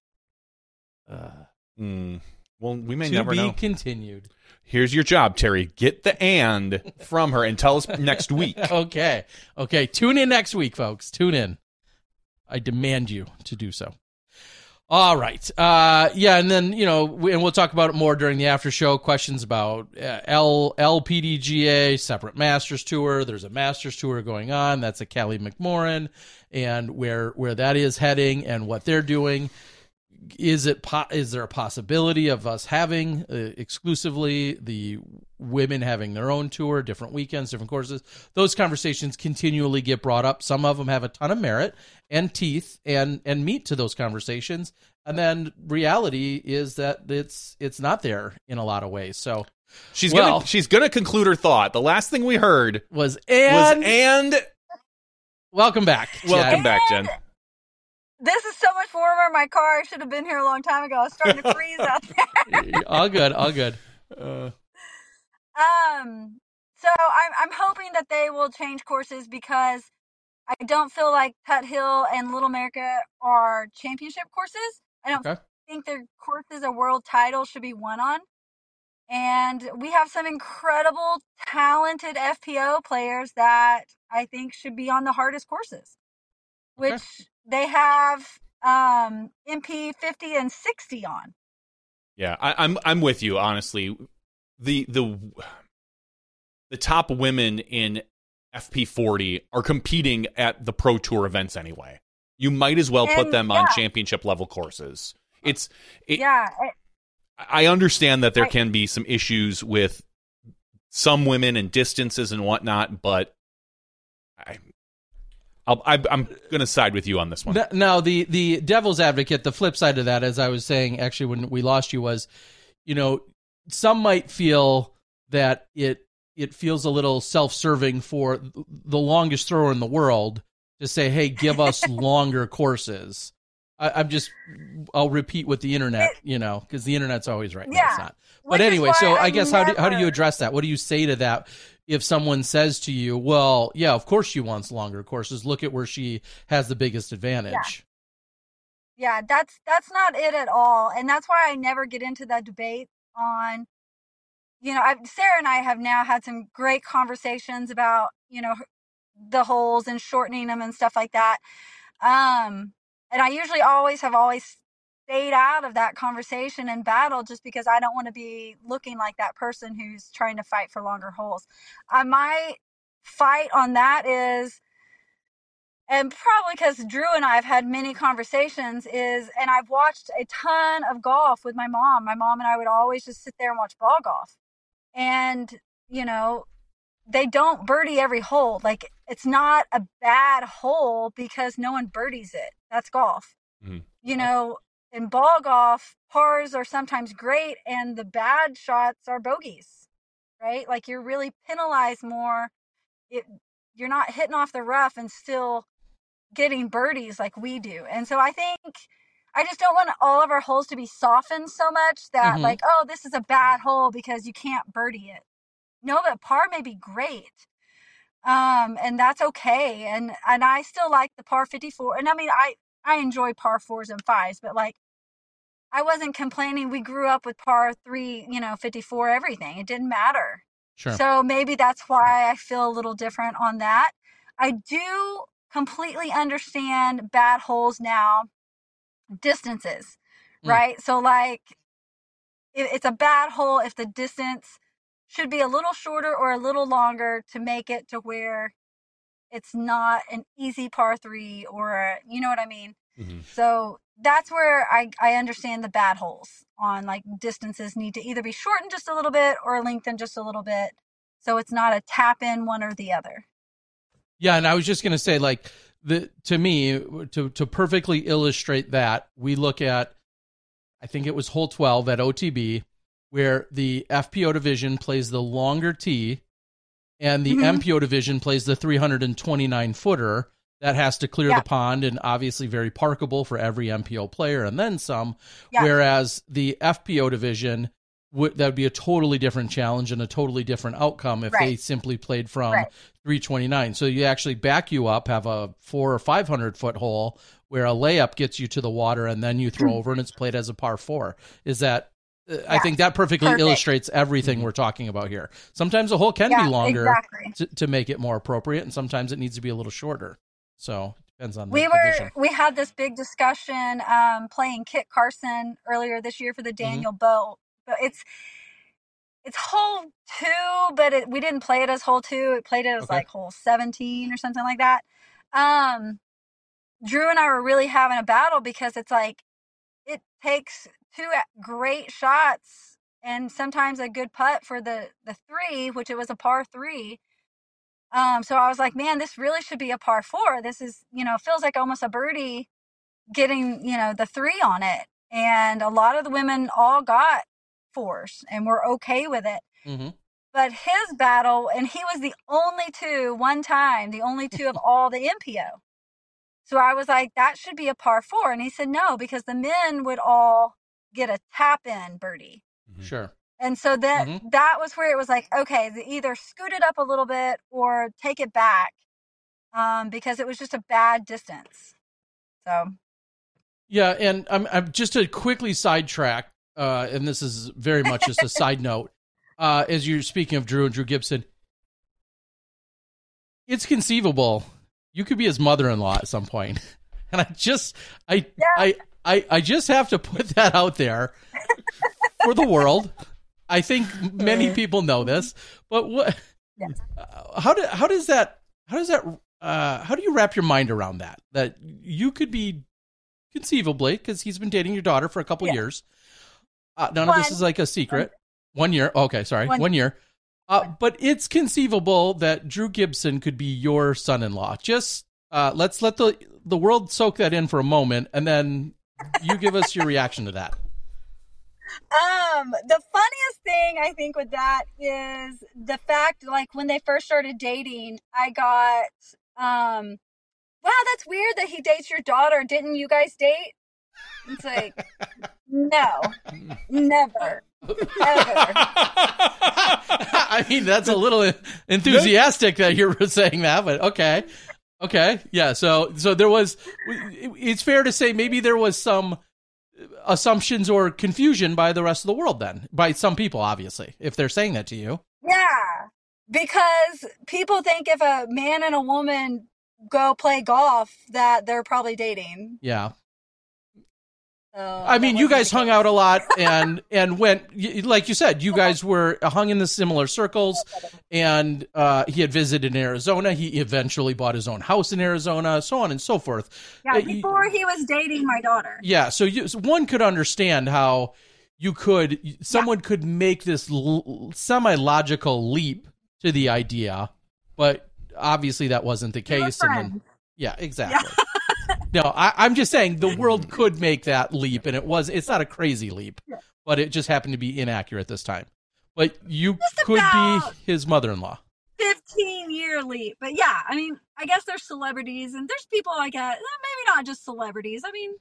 uh, Hmm. Well, we may to never be know. continued. Here's your job, Terry. Get the and from her and tell us [laughs] next week. okay, okay, tune in next week, folks. Tune in. I demand you to do so. All right. Uh, yeah, and then you know, we, and we'll talk about it more during the after show. Questions about uh, L LPDGA separate Masters tour. There's a Masters tour going on. That's a Callie McMoran, and where where that is heading and what they're doing. Is it po- is there a possibility of us having uh, exclusively the women having their own tour, different weekends, different courses? Those conversations continually get brought up. Some of them have a ton of merit and teeth and and meat to those conversations. And then reality is that it's it's not there in a lot of ways. So She's Well- gonna she's gonna conclude her thought. The last thing we heard was was and and welcome back. welcome Jen. back, Jen. This is so much warmer in my car. I should have been here a long time ago. It's starting to freeze out [laughs] there. all good, all good. Uh, Um, so I'm I'm hoping that they will change courses because I don't feel like Tut Hill and Little America are championship courses. I don't Okay. think their courses a world title should be won on. And we have some incredible, talented FPO players that I think should be on the hardest courses, which Okay. They have um, MP 50 and 60 on. Yeah, I, I'm I'm with you. Honestly, the the the top women in FP40 are competing at the Pro Tour events anyway. You might as well put And, them on championship level courses. It's it, yeah, it- I understand that there I- can be some issues with some women and distances and whatnot, but I, I'll, I, I'm going to side with you on this one. Now, the the devil's advocate, the flip side of that, as I was saying, actually, when we lost you, was, you know, some might feel that it it feels a little self serving for the longest thrower in the world to say, "Hey, give us [laughs] longer courses." I, I'm just, I'll repeat what the internet, you know, because the internet's always right. No, Yeah. it's not. But anyway, so I I guess how do how do you address that? What do you say to that? If someone says to you, "Well, yeah, of course she wants longer courses. Look at where she has the biggest advantage." yeah yeah, that's that's not it at all and that's why i never get into that debate on you know I, sarah and i have now had some great conversations about you know the holes and shortening them and stuff like that um and i usually always have always stayed out of that conversation and battle just because I don't want to be looking like that person who's trying to fight for longer holes. Uh, my fight on that is, and probably because Drew and I have had many conversations, is, and I've watched a ton of golf with my mom. My mom and I would always just sit there and watch ball golf. And, you know, they don't birdie every hole. Like it's not a bad hole because no one birdies it. That's golf. Mm-hmm. You know, in ball golf, pars are sometimes great and the bad shots are bogeys, right? Like you're really penalized more. It, you're not hitting off the rough and still getting birdies like we do. And so I think I just don't want all of our holes to be softened so much that mm-hmm. like, oh, this is a bad hole because you can't birdie it know that par may be great um and that's okay and and i still like the par 54 and i mean i i enjoy par fours and fives but like i wasn't complaining we grew up with par three you know 54 everything it didn't matter sure. so maybe that's why i feel a little different on that i do completely understand bad holes now distances mm. right so like it's a bad hole if the distance should be a little shorter or a little longer to make it to where it's not an easy par three or a, you know what I mean? Mm-hmm. So that's where I, I understand the bad holes on like distances need to either be shortened just a little bit or lengthened just a little bit. So it's not a tap in one or the other. Yeah. And I was just going to say, like, the, to me, to, to perfectly illustrate that, we look at, I think it was hole 12 at OTB where the FPO division plays the longer tee and the mm-hmm. MPO division plays the 329 footer that has to clear yeah. the pond and obviously very parkable for every MPO player and then some. Yeah. Whereas the FPO division would that would be a totally different challenge and a totally different outcome if right. they simply played from right. 329. So you actually back you up, have a four or 500 foot hole where a layup gets you to the water and then you throw over and it's played as a par four. Is that yeah, I think that perfectly perfect. illustrates everything mm-hmm. we're talking about here. Sometimes a hole can yeah, be longer exactly. to, to, make it more appropriate, and sometimes it needs to be a little shorter. So depends on. we were we had this big discussion um, playing Kit Carson earlier this year for the mm-hmm. Daniel mm-hmm. Boat, but it's it's hole two, but it, we didn't play it as hole two. It played it as okay. like hole seventeen or something like that. Um, Drew and I were really having a battle because it's like it takes two great shots and sometimes a good putt for the the three, which it was a par three. Um, so I was like, man, this really should be a par four. This is, you know, feels like almost a birdie getting, you know, the three on it. And a lot of the women all got fours and were okay with it. Mm-hmm. But his battle, and he was the only two, one time, the only two of all the MPO. So I was like, that should be a par four. And he said, no, because the men would all get a tap in birdie. Mm-hmm. Sure. And so that mm-hmm. that was where it was like, okay, either scoot it up a little bit or take it back, um, because it was just a bad distance. So. Yeah, and I'm, I'm just to quickly sidetrack, uh, and this is very much just a side note. Uh, as you're speaking of Drew and Drew Gibson, it's conceivable you could be his mother-in-law at some point. [laughs] And I just, I, yeah. I, I, I just have to put that out there for the world. I think many people know this, but what? Yes. Uh, how do how does that how does that uh, how do you wrap your mind around that? That you could be conceivably because he's been dating your daughter for a couple yeah. years. Uh, none One. of this is like a secret. One, One year. Okay, sorry. One, One year. Uh, but it's conceivable that Drew Gibson could be your son-in-law. Just uh, let's let the the world soak that in for a moment, and then you give us your reaction to that. Um, the funniest thing I think with that is the fact, like when they first started dating, I got, um, wow, that's weird that he dates your daughter. Didn't you guys date? It's like, no, never, ever. I mean, that's a little enthusiastic that you're [laughs] saying that, but okay. Okay. Yeah. So, so there was, it's fair to say maybe there was some assumptions or confusion by the rest of the world then, by some people, obviously, if they're saying that to you. Yeah. Because people think if a man and a woman go play golf, that they're probably dating. Yeah. So I mean, you guys hung out a lot [laughs] and and went like you said, you guys were hung in the similar circles. And uh, he had visited in Arizona. He eventually bought his own house in Arizona, so on and so forth. Yeah, Uh, before he was dating my daughter. Yeah, so you, so one could understand how you could someone could make this l- semi-logical leap to the idea, but obviously that wasn't the We case. And then, yeah, exactly. No, I, I'm just saying the world could make that leap, and it was. It's not a crazy leap, but it just happened to be inaccurate this time. But you Just could be his mother-in-law. 15 year leap. But yeah, I mean, I guess there's celebrities and there's people like that. Eh, maybe not just celebrities. I mean,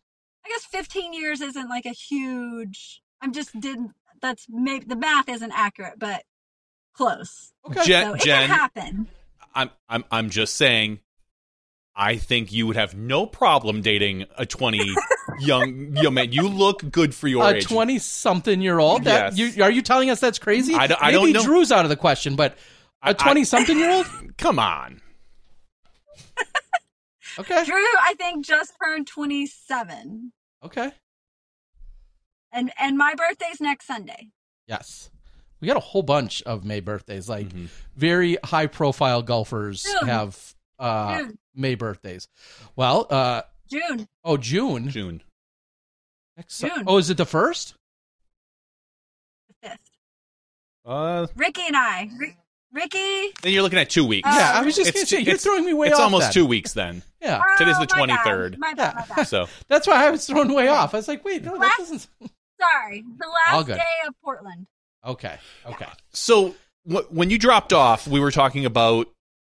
I guess 15 years isn't like a huge. I'm just didn't. That's maybe the math isn't accurate, but close. Okay. Jen, so it Jen can happen. I'm I'm I'm just saying. I think you would have no problem dating a 20 [laughs] young young man. You look good for your age. a age. twenty-something-year-old. That Yes. you are you telling us that's crazy? I don't- I Maybe don't know. Drew's out of the question, but a twenty-something-year-old. [laughs] Come on. [laughs] Okay. Drew, I think just turned 27, Okay. and and my birthday's next Sunday. Yes. We got a whole bunch of May birthdays. Like Mhm. very high profile golfers June. have uh June. May birthdays. Well, uh June, oh June. June. Next, June. Oh, is it the first? the fifth. Uh, Ricky and I. Ri- Ricky. then you're looking at two weeks. Uh, yeah, I was just It's- gonna say you're throwing me way it's off. almost then. two weeks then. Yeah. Today's the Oh, my bad. 23rd. My bad, my bad. So [laughs] That's why I was thrown way off. I was like, wait, no, that doesn't. [laughs] Sorry, the last day of Portland. Okay. Okay. so wh- when you dropped off, we were talking about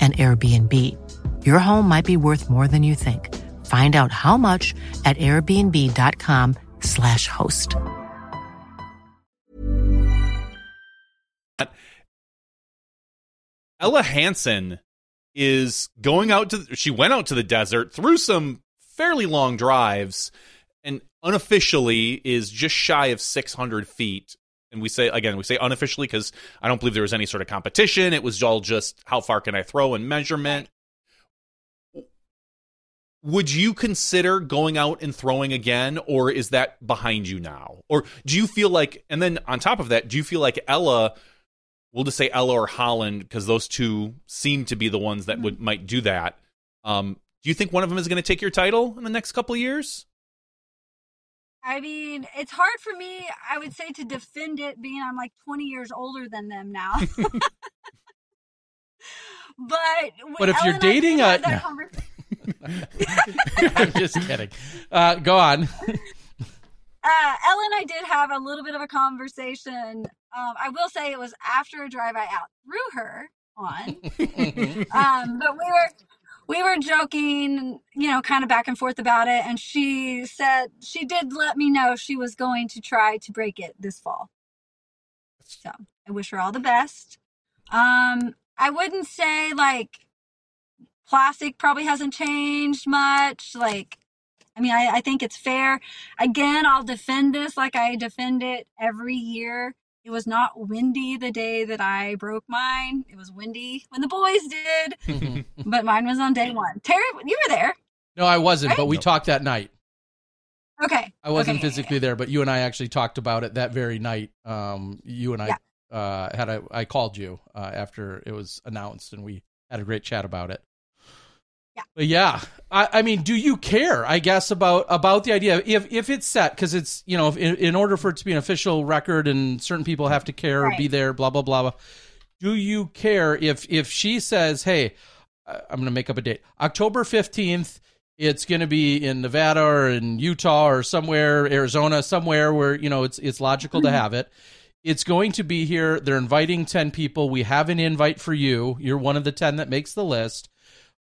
an Airbnb. Your home might be worth more than you think. Find out how much at airbnb.com/slash host. Ella Hansen is going out to she went out to the desert through some fairly long drives and unofficially is just shy of 600 feet and we say again we say unofficially because i don't believe there was any sort of competition. It was all just how far can i throw and measurement. Would you consider going out and throwing again or is that behind you now? Or do you feel like and then on top of that do you feel like ella we'll just say ella or Holyn because those two seem to be the ones that would might do that um do you think one of them is going to take your title in the next couple of years I mean, it's hard for me, I would say, to defend it being I'm like 20 years older than them now. [laughs] [laughs] but But if you're Ellen I dating a- that no. [laughs] I'm just kidding. Uh, go on. uh, Ellen and I did have a little bit of a conversation. Um, I will say it was after a drive I outthrew her on. um, but we were we were joking, you know, kind of back and forth about it, and she said she did let me know she was going to try to break it this fall. So I wish her all the best. Um, I wouldn't say like plastic probably hasn't changed much. Like, I mean, I, I think it's fair. Again, I'll defend this like I defend it every year. It was not windy the day that I broke mine. It was windy when the boys did, [laughs] but mine was on day one. Terry, you were there. no, I wasn't, but we Nope. talked that night. Okay. I wasn't Okay. physically there, but you and I actually talked about it that very night. Um, you and I uh, had a I called you uh, after it was announced, and we had a great chat about it. But yeah, I, I mean, do you care? I guess about about the idea if if it's set because it's you know if, in, in order for it to be an official record and certain people have to care or be there, blah blah blah. blah. Do you care if if she says, "Hey, I'm going to make up a date, October fifteenth." It's going to be in Nevada or in Utah or somewhere, Arizona, somewhere where you know it's it's logical to mm-hmm. have it. It's going to be here. They're inviting ten people. We have an invite for you. You're one of the ten that makes the list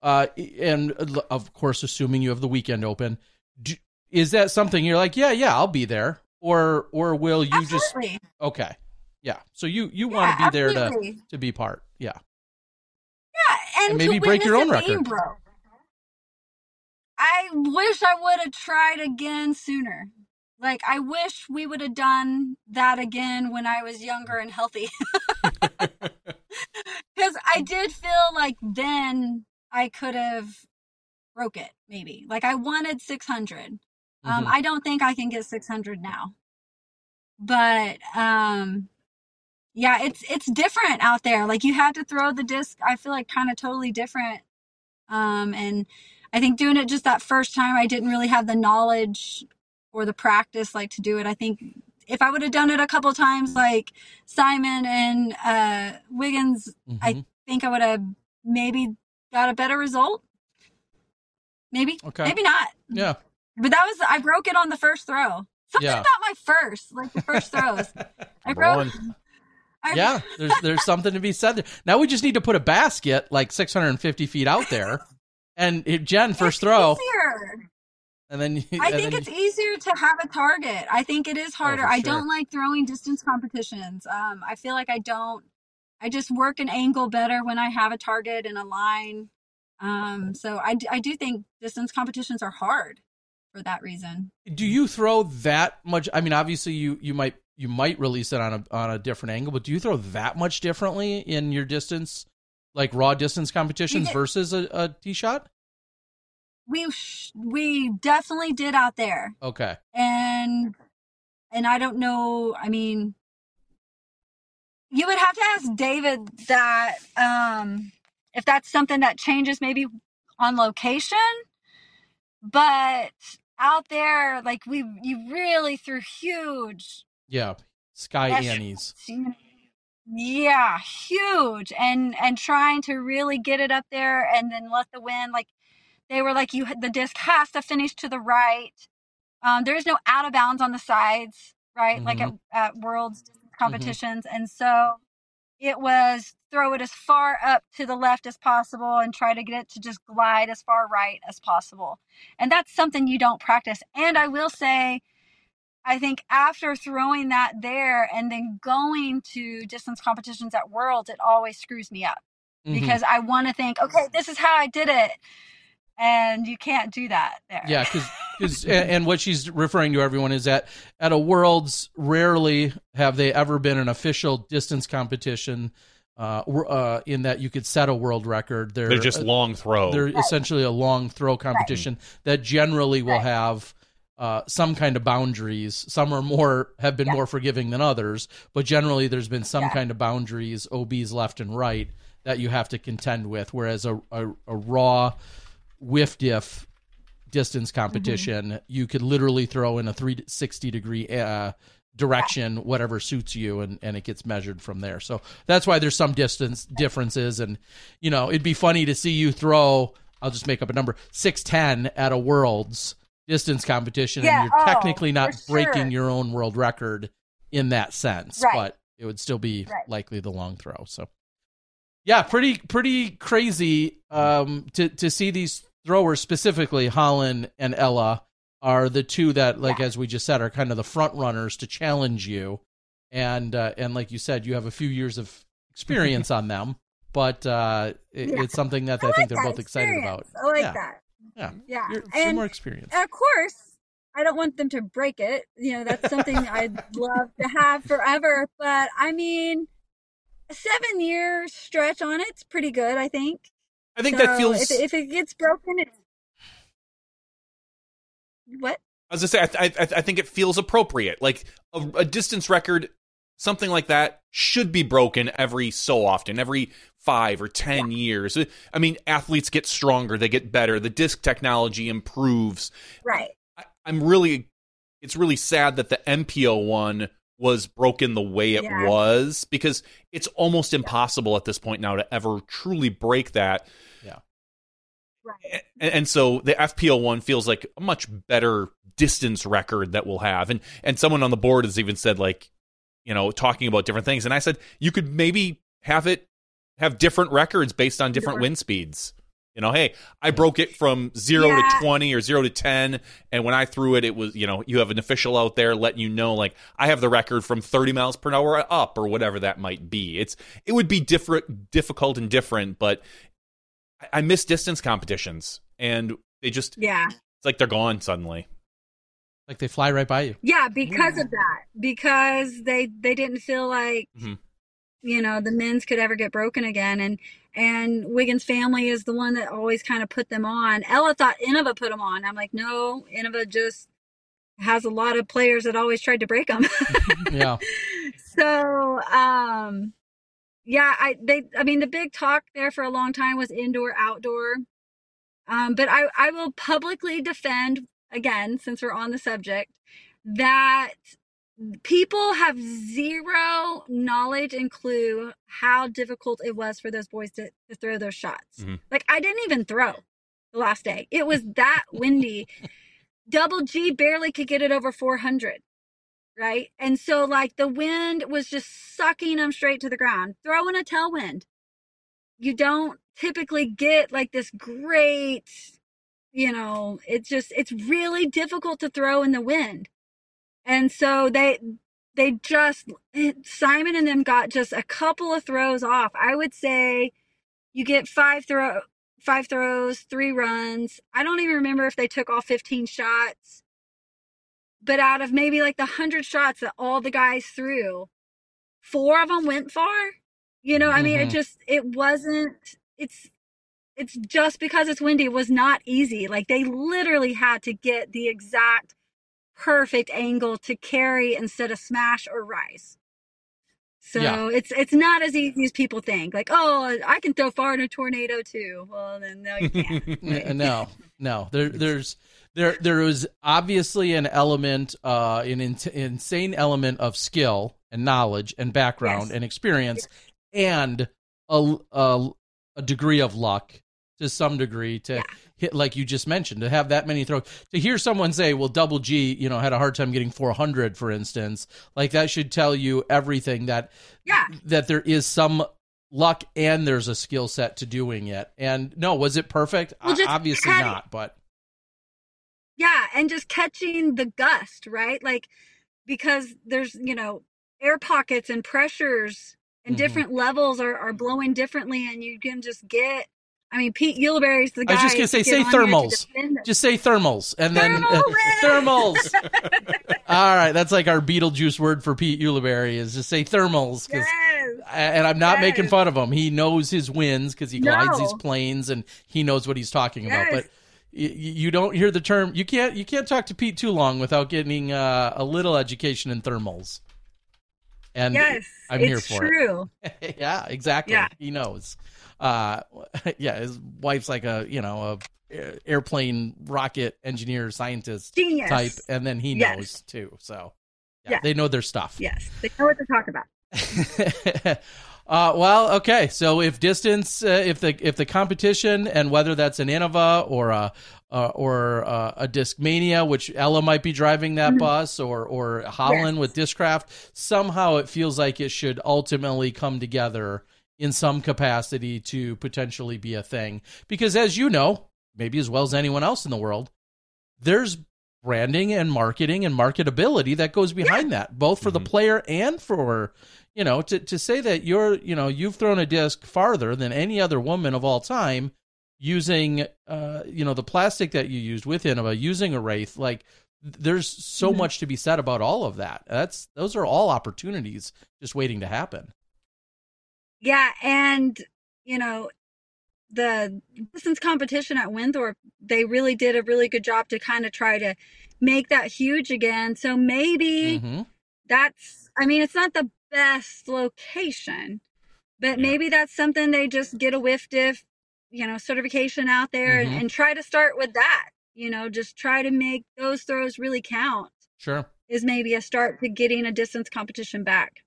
uh, and uh, of course, assuming you have the weekend open, do, is that something you're like, yeah, yeah, I'll be there, or or will you Absolutely. just okay, yeah? So you you Yeah, want to be there to to be part, yeah, Yeah, and, And maybe break your own record. broke. I wish I would have tried again sooner. Like I wish we would have done that again when I was younger and healthy. [laughs] [laughs] [laughs] Because I did feel like then I could have broke it. Maybe like I wanted six Um, Mhm. I don't think I can get 600 now. But um yeah, it's it's different out there. Like you had to throw the disc, I feel like kind of totally different. Um and I think doing it just that first time I didn't really have the knowledge or the practice like to do it. I think if I would have done it a couple times like Simon and uh Wiggins, I Mhm. think I would have maybe got a better result. Maybe. Okay. Maybe not. yeah, But that was I broke it on the first throw. Something Yeah. about my first, like the first throws. [laughs] I broke. one. I, yeah. There's there's something to be said there. Now we just need to put a basket like 650 feet out there, and it, Jen first it's throw, Easier. and then you- I and think then it's easier to have a target. I think it is harder. for I don't like throwing distance competitions. Um, I feel like I don't. I just work an angle better when I have a target and a line. Um, so I, d- I do think distance competitions are hard for that reason. do you throw that much i mean obviously you you might you might release it on a on a different angle but do you throw that much differently in your distance like raw distance competitions did- versus a, a tee shot We sh- we definitely did out there. okay and and I don't know. I mean, you would have to ask David that um, if that's something that changes maybe on location, but out there, like we, you really threw huge, yeah sky annies yeah, huge, and and trying to really get it up there and then let the wind like they were like you the disc has to finish to the right. Um, there's no out of bounds on the sides right? Like at, at worlds competitions and so it was throw it as far up to the left as possible and try to get it to just glide as far right as possible. And that's something you don't practice. And i will say i think after throwing that there and then going to distance competitions at worlds it always screws me up Mhm. because I want to think, okay, this is how I did it, and you can't do that there. yeah because [laughs] and, and what she's referring to everyone is that at a worlds rarely have they ever been an official distance competition uh, uh, in that you could set a world record they're, They're just long throw. They're essentially a long throw competition that generally will have uh, some kind of boundaries. Some are more have been more forgiving than others, but generally there's been some Yeah. kind of boundaries, OBs left and right that you have to contend with. Whereas a a, a raw WFDF distance competition, you could literally throw in a 360 degree uh, direction, whatever suits you, and, and it gets measured from there. So that's why there's some distance differences. And, you know, it'd be funny to see you throw, I'll just make up a number, 610 at a world's distance competition, Yeah, and you're oh, technically not breaking sure. your own world record in that sense, Right. but it would still be Right. likely the long throw. So, yeah, pretty pretty crazy um, to to see these throwers specifically. Holyn and Ella are the two that, like Yeah. as we just said, are kind of the front runners to challenge you. And uh, and like you said, you have a few years of experience [laughs] on them, but uh, it, Yeah. it's something that I, I like think they're both excited about. I like yeah. that. Yeah, Yeah, You're, some and more experience. of course, I don't want them to break it. You know, that's something I'd [laughs] love to have forever. But I mean, a seven year stretch on it's pretty good. I think. I think So that feels. If, if it gets broken, it's what? I was gonna say, I, I, I think it feels appropriate. Like a, a distance record something like that should be broken every so often, every five or ten years. I mean, athletes get stronger, they get better, the disc technology improves. Right. I, I'm really, it's really sad that the MPO one was broken the way it Yeah. was because it's almost impossible at this point now to ever truly break that. Yeah. Right. And, and so the FPO one feels like a much better distance record that we'll have. And and someone on the board has even said like, you know, talking about different things. And I said you could maybe have it have different records based on different Yeah. wind speeds. You know, hey, I broke it from zero Yeah. to twenty or zero to ten, and when I threw it, it was you know you have an official out there letting you know like I have the record from thirty miles per hour up or whatever that might be. It's it would be different, difficult and different, but I, I miss distance competitions, and they just Yeah. it's like they're gone suddenly. Like they fly right by you. Yeah, because of that. Because they they didn't feel like Mhm. you know the men's could ever get broken again and and Wiggins family is the one that always kind of put them on. Ella thought Innova put them on. I'm like, no, Innova just has a lot of players that always tried to break them. [laughs] Yeah. [laughs] so, um, yeah, I they I mean the big talk there for a long time was indoor outdoor. Um, but I I will publicly defend again since we're on the subject that people have zero knowledge and clue how difficult it was for those boys to, to throw those shots. Mhm. Like I didn't even throw the last day. It was that windy. Double G barely could get it over 400 right? And so like the wind was just sucking them straight to the ground. throwing a tailwind. You don't typically get like this great, you know, it's just it's really difficult to throw in the wind. And so they they just Simon and them got just a couple of throws off. I would say you get five throw five throws, three runs. I don't even remember if they took all 15 shots but out of maybe like the hundred shots that all the guys threw, four of them went far. You know, I mean, it Mhm. just it wasn't. It's it's just because it's windy. It was not easy. Like they literally had to get the exact perfect angle to carry instead of smash or rise. So Yeah. it's it's not as easy as people think. Like, oh, I can throw far in a tornado too. Well, then no, you can't. [laughs] No, no. There, there's there there is obviously an element, uh, an in- insane element of skill and knowledge and background Yes. and experience, and a, a a degree of luck to some degree to Yeah. hit like you just mentioned to have that many throws to hear someone say well double g you know had a hard time getting 400 for instance like that should tell you everything that Yeah. that there is some luck and there's a skill set to doing it and no was it perfect Well, obviously had not but Yeah, and just catching the gust, right? Like because there's, you know, air pockets and pressures and Mhm. different levels are, are blowing differently and you can just get I mean Pete Ulibarri's the guy I was just gonna say, say get on here to thermals. just say thermals and then uh, thermals [laughs] all right that's like our beetlejuice word for pete ulibarri is just say thermals. Yes. and i'm not making fun of him he knows his wins because he glides these planes and he knows what he's talking about but you don't hear the term you can't you can't talk to pete too long without getting uh, a little education in thermals and Yes. i'm it's here for true. it [laughs] yeah exactly Yeah. he knows uh [laughs] yeah his wife's like a you know a airplane rocket engineer scientist Genius. type and then he Yes. knows too so yeah, Yeah. they know their stuff Yes. They know what to talk about. [laughs] uh, well, okay. So if distance, uh, if the if the competition and whether that's an Innova or a uh, or uh, a Discmania, which Ella might be driving that bus, or or Holyn Yes. with Discraft, somehow it feels like it should ultimately come together in some capacity to potentially be a thing. Because as you know, maybe as well as anyone else in the world, there's branding and marketing and marketability that goes behind that, both for the player and for you know to to say that you're you know you've thrown a disc farther than any other woman of all time using uh you know the plastic that you used with Innova, using a wraith like there's so Mm-hmm. much to be said about all of that that's those are all opportunities just waiting to happen Yeah, and you know, the distance competition at Winthrop, they really did a really good job to kind of try to make that huge again. So maybe Mhm. that's I mean, it's not the best location. But maybe that's something they just get a WFDF, you know, certification out there and, Mhm. and try to start with that. You know, just try to make those throws really count Sure. is maybe a start to getting a distance competition back.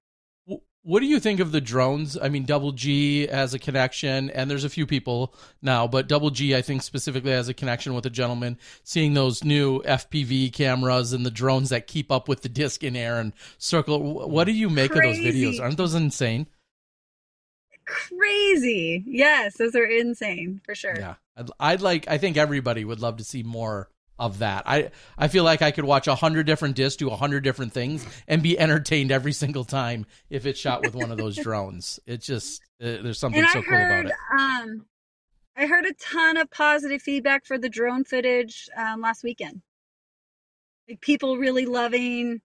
What do you think of the drones? I mean, Double G has a connection, and there's a few people now, but Double G, I think specifically has a connection with a gentleman. Seeing those new FPV cameras and the drones that keep up with the disc in air and circle. What do you make of those videos? Aren't those insane? Crazy. Yes, those are insane for sure. Yeah, I'd, I'd like. I think everybody would love to see more of that. I I feel like I could watch a hundred different discs do a hundred different things and be [laughs] entertained every single time if it's shot with one of those drones. It's just uh, there's something so I cool heard, about it. um, I heard a ton of positive feedback for the drone footage um, last weekend. Like people really loving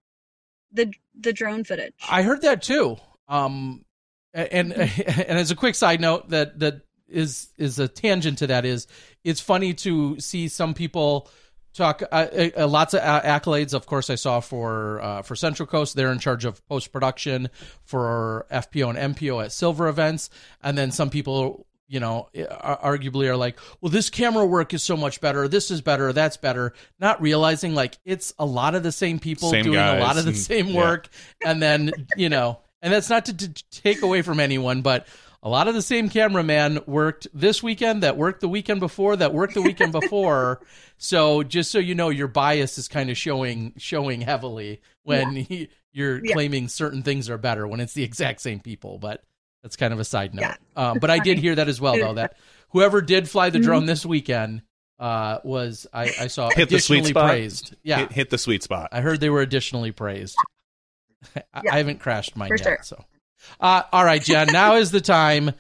the the drone footage. I heard that too. Um, and [laughs] and as a quick side note, that that is is a tangent to that is it's funny to see some people talk uh, uh, lots of accolades. Of course, I saw for uh, for Central Coast, they're in charge of post production for FPO and MPO at Silver events, and then some people. You know, arguably are like, well, this camera work is so much better. This is better. That's better. Not realizing like it's a lot of the same people Same doing a lot of the and- same yeah. work and then you know and that's not to, to take away from anyone but a lot of the same cameraman worked this weekend that worked the weekend before that worked the weekend before [laughs] so just so you know your bias is kind of showing showing heavily when he, you're Yeah. claiming certain things are better when it's the exact same people but that's kind of a side note Yeah. um, but i did hear that as well though that [laughs] whoever did fly the Mm-hmm. drone this weekend uh, was I, I saw Hit the sweet additionally spot. praised yeah Hit, hit the sweet spot. I heard they were additionally praised. [laughs] I, Yeah, I haven't crashed mine for yet, sure. so. Uh, all right, Jen. Now is the time.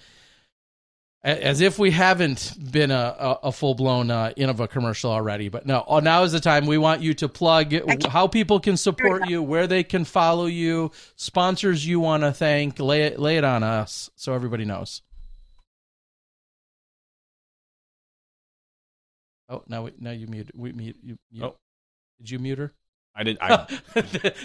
As if we haven't been a, a, a full blown uh, Innova commercial already, but no. Oh, now is the time. We want you to plug how people can support you, where they can follow you, sponsors you want to thank. Lay it, lay it on us so everybody knows. Oh, now we, now you mute. We mute. You, you, Oh. Did you mute her? I did. [laughs] I,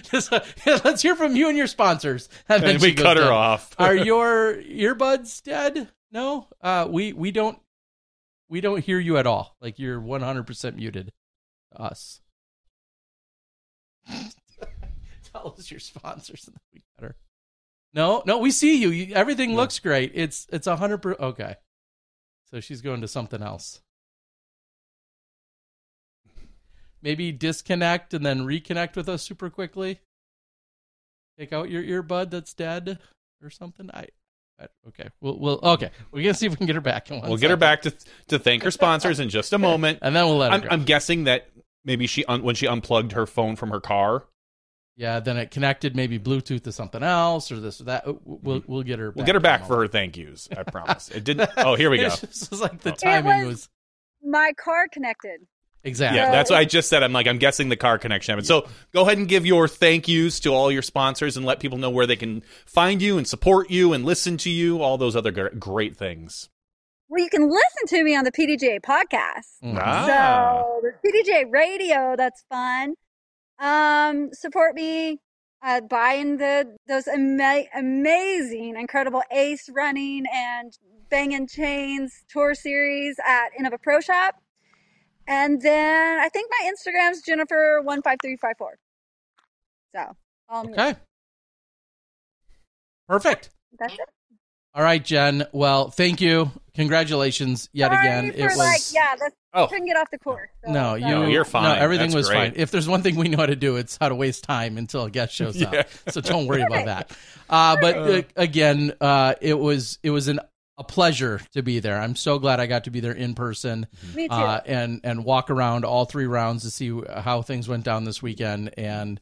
Just, uh, let's hear from you and your sponsors. [laughs] And and we cut her down. off. Are [laughs] your earbuds dead? No. Uh, we we don't we don't hear you at all. Like you're 100 percent muted. to Us. Tell us your sponsors, and then we cut her. No, no, we see you. you everything looks great. It's it's a hundred percent okay. So she's going to something else. Maybe disconnect and then reconnect with us super quickly. Take out your earbud that's dead or something. I, I okay. We'll we'll okay. We're gonna see if we can get her back. In one We'll get her back to to thank her sponsors in just a moment. and then we'll let her I'm, go. I'm guessing that maybe she un- when she unplugged her phone from her car. yeah. Then it connected maybe Bluetooth to something else or this or that. We'll mm-hmm. we'll get her. We'll get her back for her thank yous. I [laughs] promise. It didn't. Oh, here we [laughs] go. It's just like the oh. timing was- was My car connected. Exactly. Yeah, that's what I just said. I'm like, I'm guessing the car connection happened. So go ahead and give your thank yous to all your sponsors and let people know where they can find you and support you and listen to you, all those other great things. Well, you can listen to me on the PDJ podcast. Mhm. Ah. So the PDJ radio, that's fun. Um, support me uh, buying the those ama- amazing, incredible Ace running and banging chains tour series at Innova Pro Shop. And then I think my Instagram's Jennifer one five three five four. So follow me. Okay. Perfect. That's it. All right, Jen. Well, thank you. Congratulations yet Sorry again. for it was like yeah, that's Oh. couldn't get off the course. So, no, you, no, you're fine. No, everything That's was great. fine. If there's one thing we know how to do, it's how to waste time until a guest shows [laughs] Yeah. up. So don't worry about that. Uh, but uh, again, uh, it was it was an a pleasure to be there. I'm so glad I got to be there in person Me too. uh, and and walk around all three rounds to see how things went down this weekend. And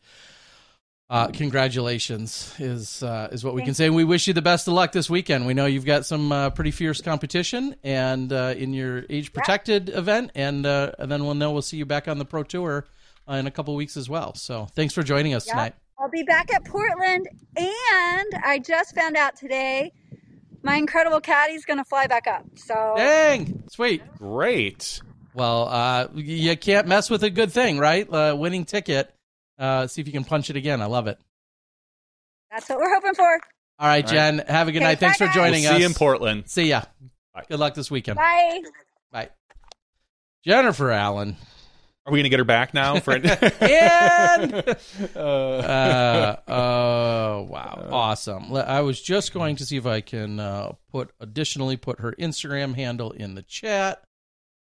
uh, congratulations is uh, is what we can say. And we wish you the best of luck this weekend. We know you've got some uh, pretty fierce competition and uh, in your age protected event, and uh, and then we'll know we'll see you back on the pro tour uh, in a couple weeks as well. So thanks for joining us Yeah. tonight. I'll be back at Portland, and I just found out today my incredible caddy's going to fly back up. So Dang, sweet. Great. Well, uh, you can't mess with a good thing, right? Uh, winning ticket. Uh, see if you can punch it again. I love it. That's what we're hoping for. All right, All Jen. Have a good Okay, night. Thanks bye, for guys. joining We'll us. see you in Portland. See ya. Bye. Good luck this weekend. Bye. Bye. Jennifer Allen. Are we going to get her back now? For [laughs] [laughs] And uh, uh, oh wow, awesome! I was just going to see if I can uh, put additionally put her Instagram handle in the chat.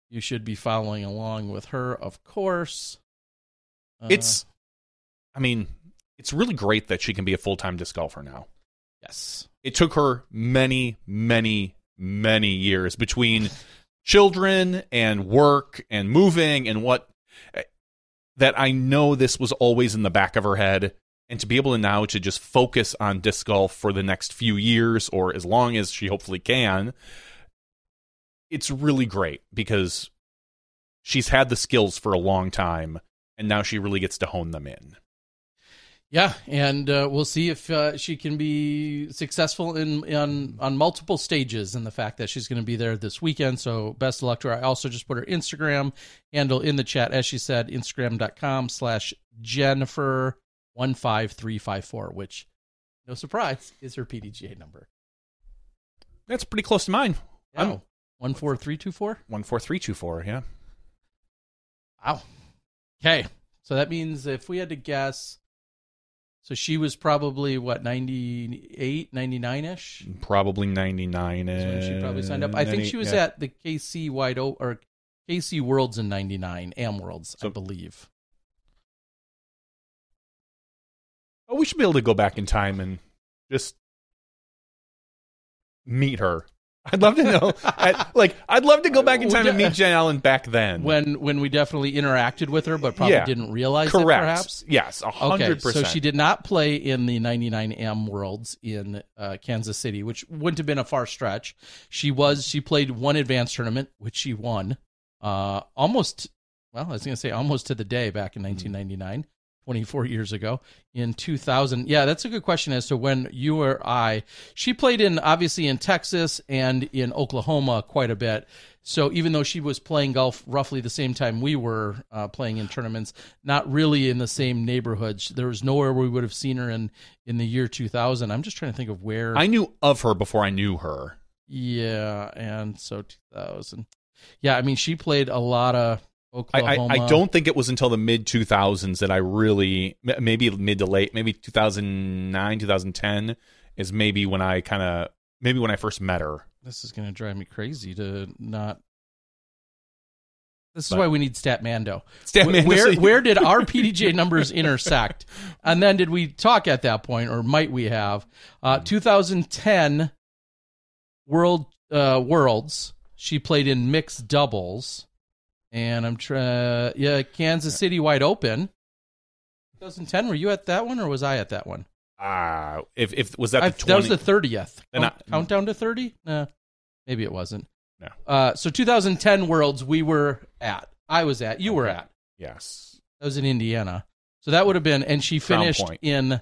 You should be following along with her, of course. Uh, it's, I mean, it's really great that she can be a full time disc golfer now. yes, It took her many, many, many years between children and work and moving and what Eh, that I know this was always in the back of her head. And to be able to now to just focus on disc golf for the next few years or as long as she hopefully can, it's really great because she's had the skills for a long time and now she really gets to hone them in. Yeah, and uh, we'll see if uh, she can be successful in on on multiple stages. And the fact that she's going to be there this weekend, so best of luck to her. I also just put her Instagram handle in the chat, as she said, Instagram.com slash Jennifer one five three five four, which no surprise is her PDGA number. That's pretty close to mine. I'm- Oh, one four three two four. 14324, yeah. Wow. Okay. So that means if we had to guess, so she was probably what 98, 99 ish. Probably 99 when she probably signed up. I think she was yeah. at the KC Wide O or KC Worlds in '99, Am Worlds, I believe. Oh, we should be able to go back in time and just meet her. I'd love to know. I, like, I'd love to go back in time and meet Jen Allen back then. When when we definitely interacted with her, but probably Yeah. didn't realize Correct. it. Perhaps. Yes, a Okay, hundred so percent. she did not play in the 99 M Worlds in uh, Kansas City, which wouldn't have been a far stretch. She was she played one advanced tournament, which she won, uh, almost. Well, I was going to say almost to the day back in 1999, 24 years ago. In 2000, yeah, that's a good question as to when you or I. She played in obviously in Texas and in Oklahoma quite a bit. So even though she was playing golf roughly the same time we were uh, playing in tournaments, not really in the same neighborhoods There was nowhere we would have seen her in in the year 2000. I'm just trying to think of where. I knew of her before I knew her. yeah, and so 2000. Yeah, I mean she played a lot of I. I, I don't think it was until the mid 2000s that I really, maybe mid to late, maybe 2009, 2010 is maybe when I kind of, maybe when I first met her. This is going to drive me crazy to not. This is But- why we need Statmando. Stat Wh- man, where where did [laughs] our PDJ numbers intersect? And then did we talk at that point, or might we have? Uh, 2010 World uh, Worlds. She played in mixed doubles, and I'm trying. Yeah, Kansas City Wide Open. 2010. Were you at that one, or was I at that one? Ah, if, if, was that I, the 20? that was the thirtieth. I- countdown to thirty? Nah, maybe it wasn't. No. Uh, so 2010 Worlds we were at. I was at. You were at. yes. That was in Indiana. So that would have been, and she finished in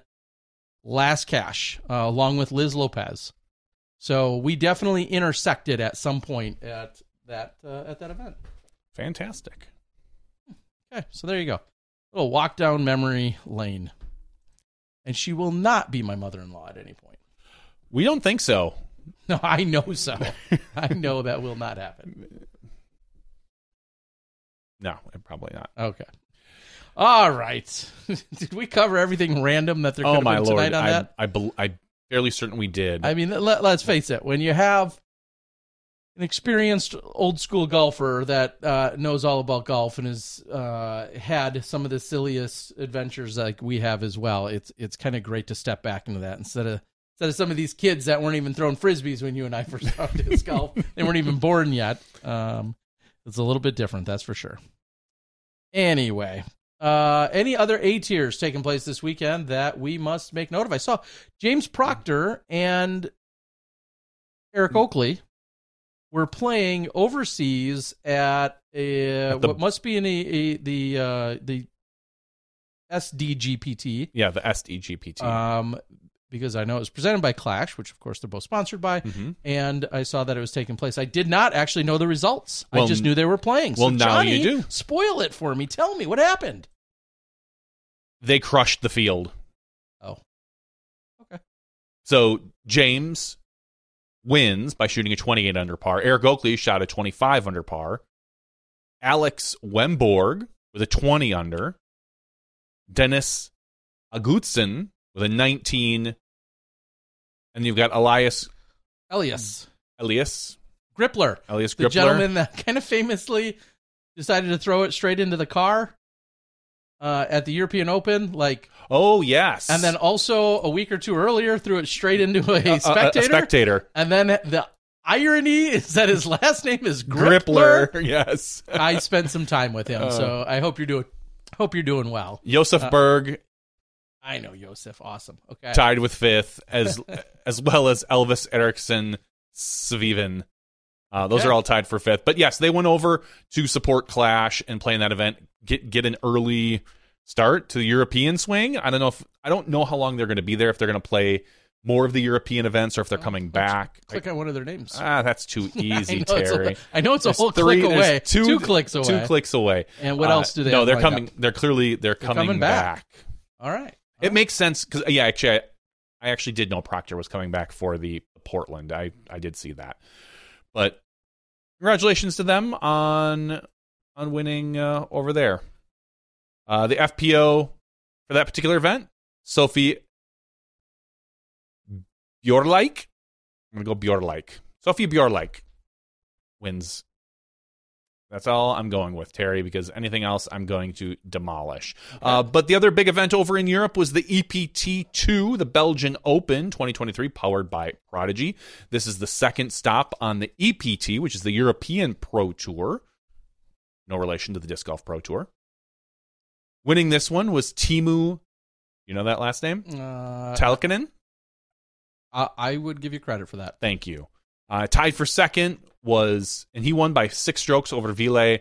last cash uh, along with Liz Lopez. So we definitely intersected at some point at that uh, at that event. Fantastic. Okay, so there you go. little walk down memory lane. And she will not be my mother-in-law at any point. We don't think so. [laughs] No, I know so. [laughs] I know that will not happen. No, probably not. Okay. All right. [laughs] Did we cover everything random that there oh, could Oh have my been lord! tonight on I, that? I, bel I'm fairly certain we did. I mean, let, let's face it. When you have an experienced old school golfer that uh, knows all about golf and has uh, had some of the silliest adventures like we have as well, it's it's kind of great to step back into that instead of instead of some of these kids that weren't even throwing frisbees when you and I first [laughs] started disc golf. They weren't even born yet. Um, it's a little bit different, that's for sure. Anyway, uh, any other A tiers taking place this weekend that we must make note of? I saw James Proctor and Eric Oakley were playing overseas at, a, At the- what must be in a, a the uh, the SDGPT. yeah, the SDGPT. Um, because I know it was presented by Clash, which of course they're both sponsored by, Mhm. and I saw that it was taking place. I did not actually know the results. I just knew they were playing. well, now Johnny, you do. Spoil it for me. Tell me what happened. They crushed the field. Oh, Okay. So James wins by shooting a 28 under par. Eric Oakley shot a 25 under par. Alex Wemborg with a 20 under. Dennis Agutson with a 19. And you've got Elias Elias Elias Grippler, Elias the gentleman that [laughs] kind of famously decided to throw it straight into the car uh, at the European Open, like, Oh yes, and then also a week or two earlier threw it straight into a [laughs] A- a- spectator. A, spectator. And then the irony is that his last name is Grippler. Grippler. [laughs] Yes. I spent some time with Uh. him, so I hope you're doing. Hope you're doing well. Josef Uh, Berg I know Josef, awesome. Okay, tied with fifth, as [laughs] as well as Elvis Eriksson Sviven. Uh, those Okay. are all tied for fifth. But yes, they went over to support Clash and play in that event. Get get an early start to the European swing. I don't know if I don't know how long they're going to be there. If they're going to play more of the European events or if they're coming back. click on one of their names. ah, that's too [laughs] I easy, know it's a- Terry. I know it's a There's whole three- click away, Two, two clicks away. Two clicks away. And what Uh, else do they? No, have they're coming. up? They're clearly they're coming, coming back. back. All right. It makes sense because yeah, actually, I, I actually did know Proctor was coming back for the Portland. I I did see that, but congratulations to them on on winning uh, over there. Uh, the FPO for that particular event, Sophie Bjorlike. I'm gonna go Bjorlike. Sophie Bjorlike wins. That's all I'm going with, Terry, because anything else I'm going to demolish. Uh, but the other big event over in Europe was the EPT2, the Belgian Open 2023, powered by Prodigy. This is the second stop on the EPT, which is the European Pro Tour. No relation to the Disc Golf Pro Tour. Winning this one was Timu, you know that last name? Uh, Talkinen. I would give you credit for that. Thank you. Uh, tied for second was, and he won by six strokes over Ville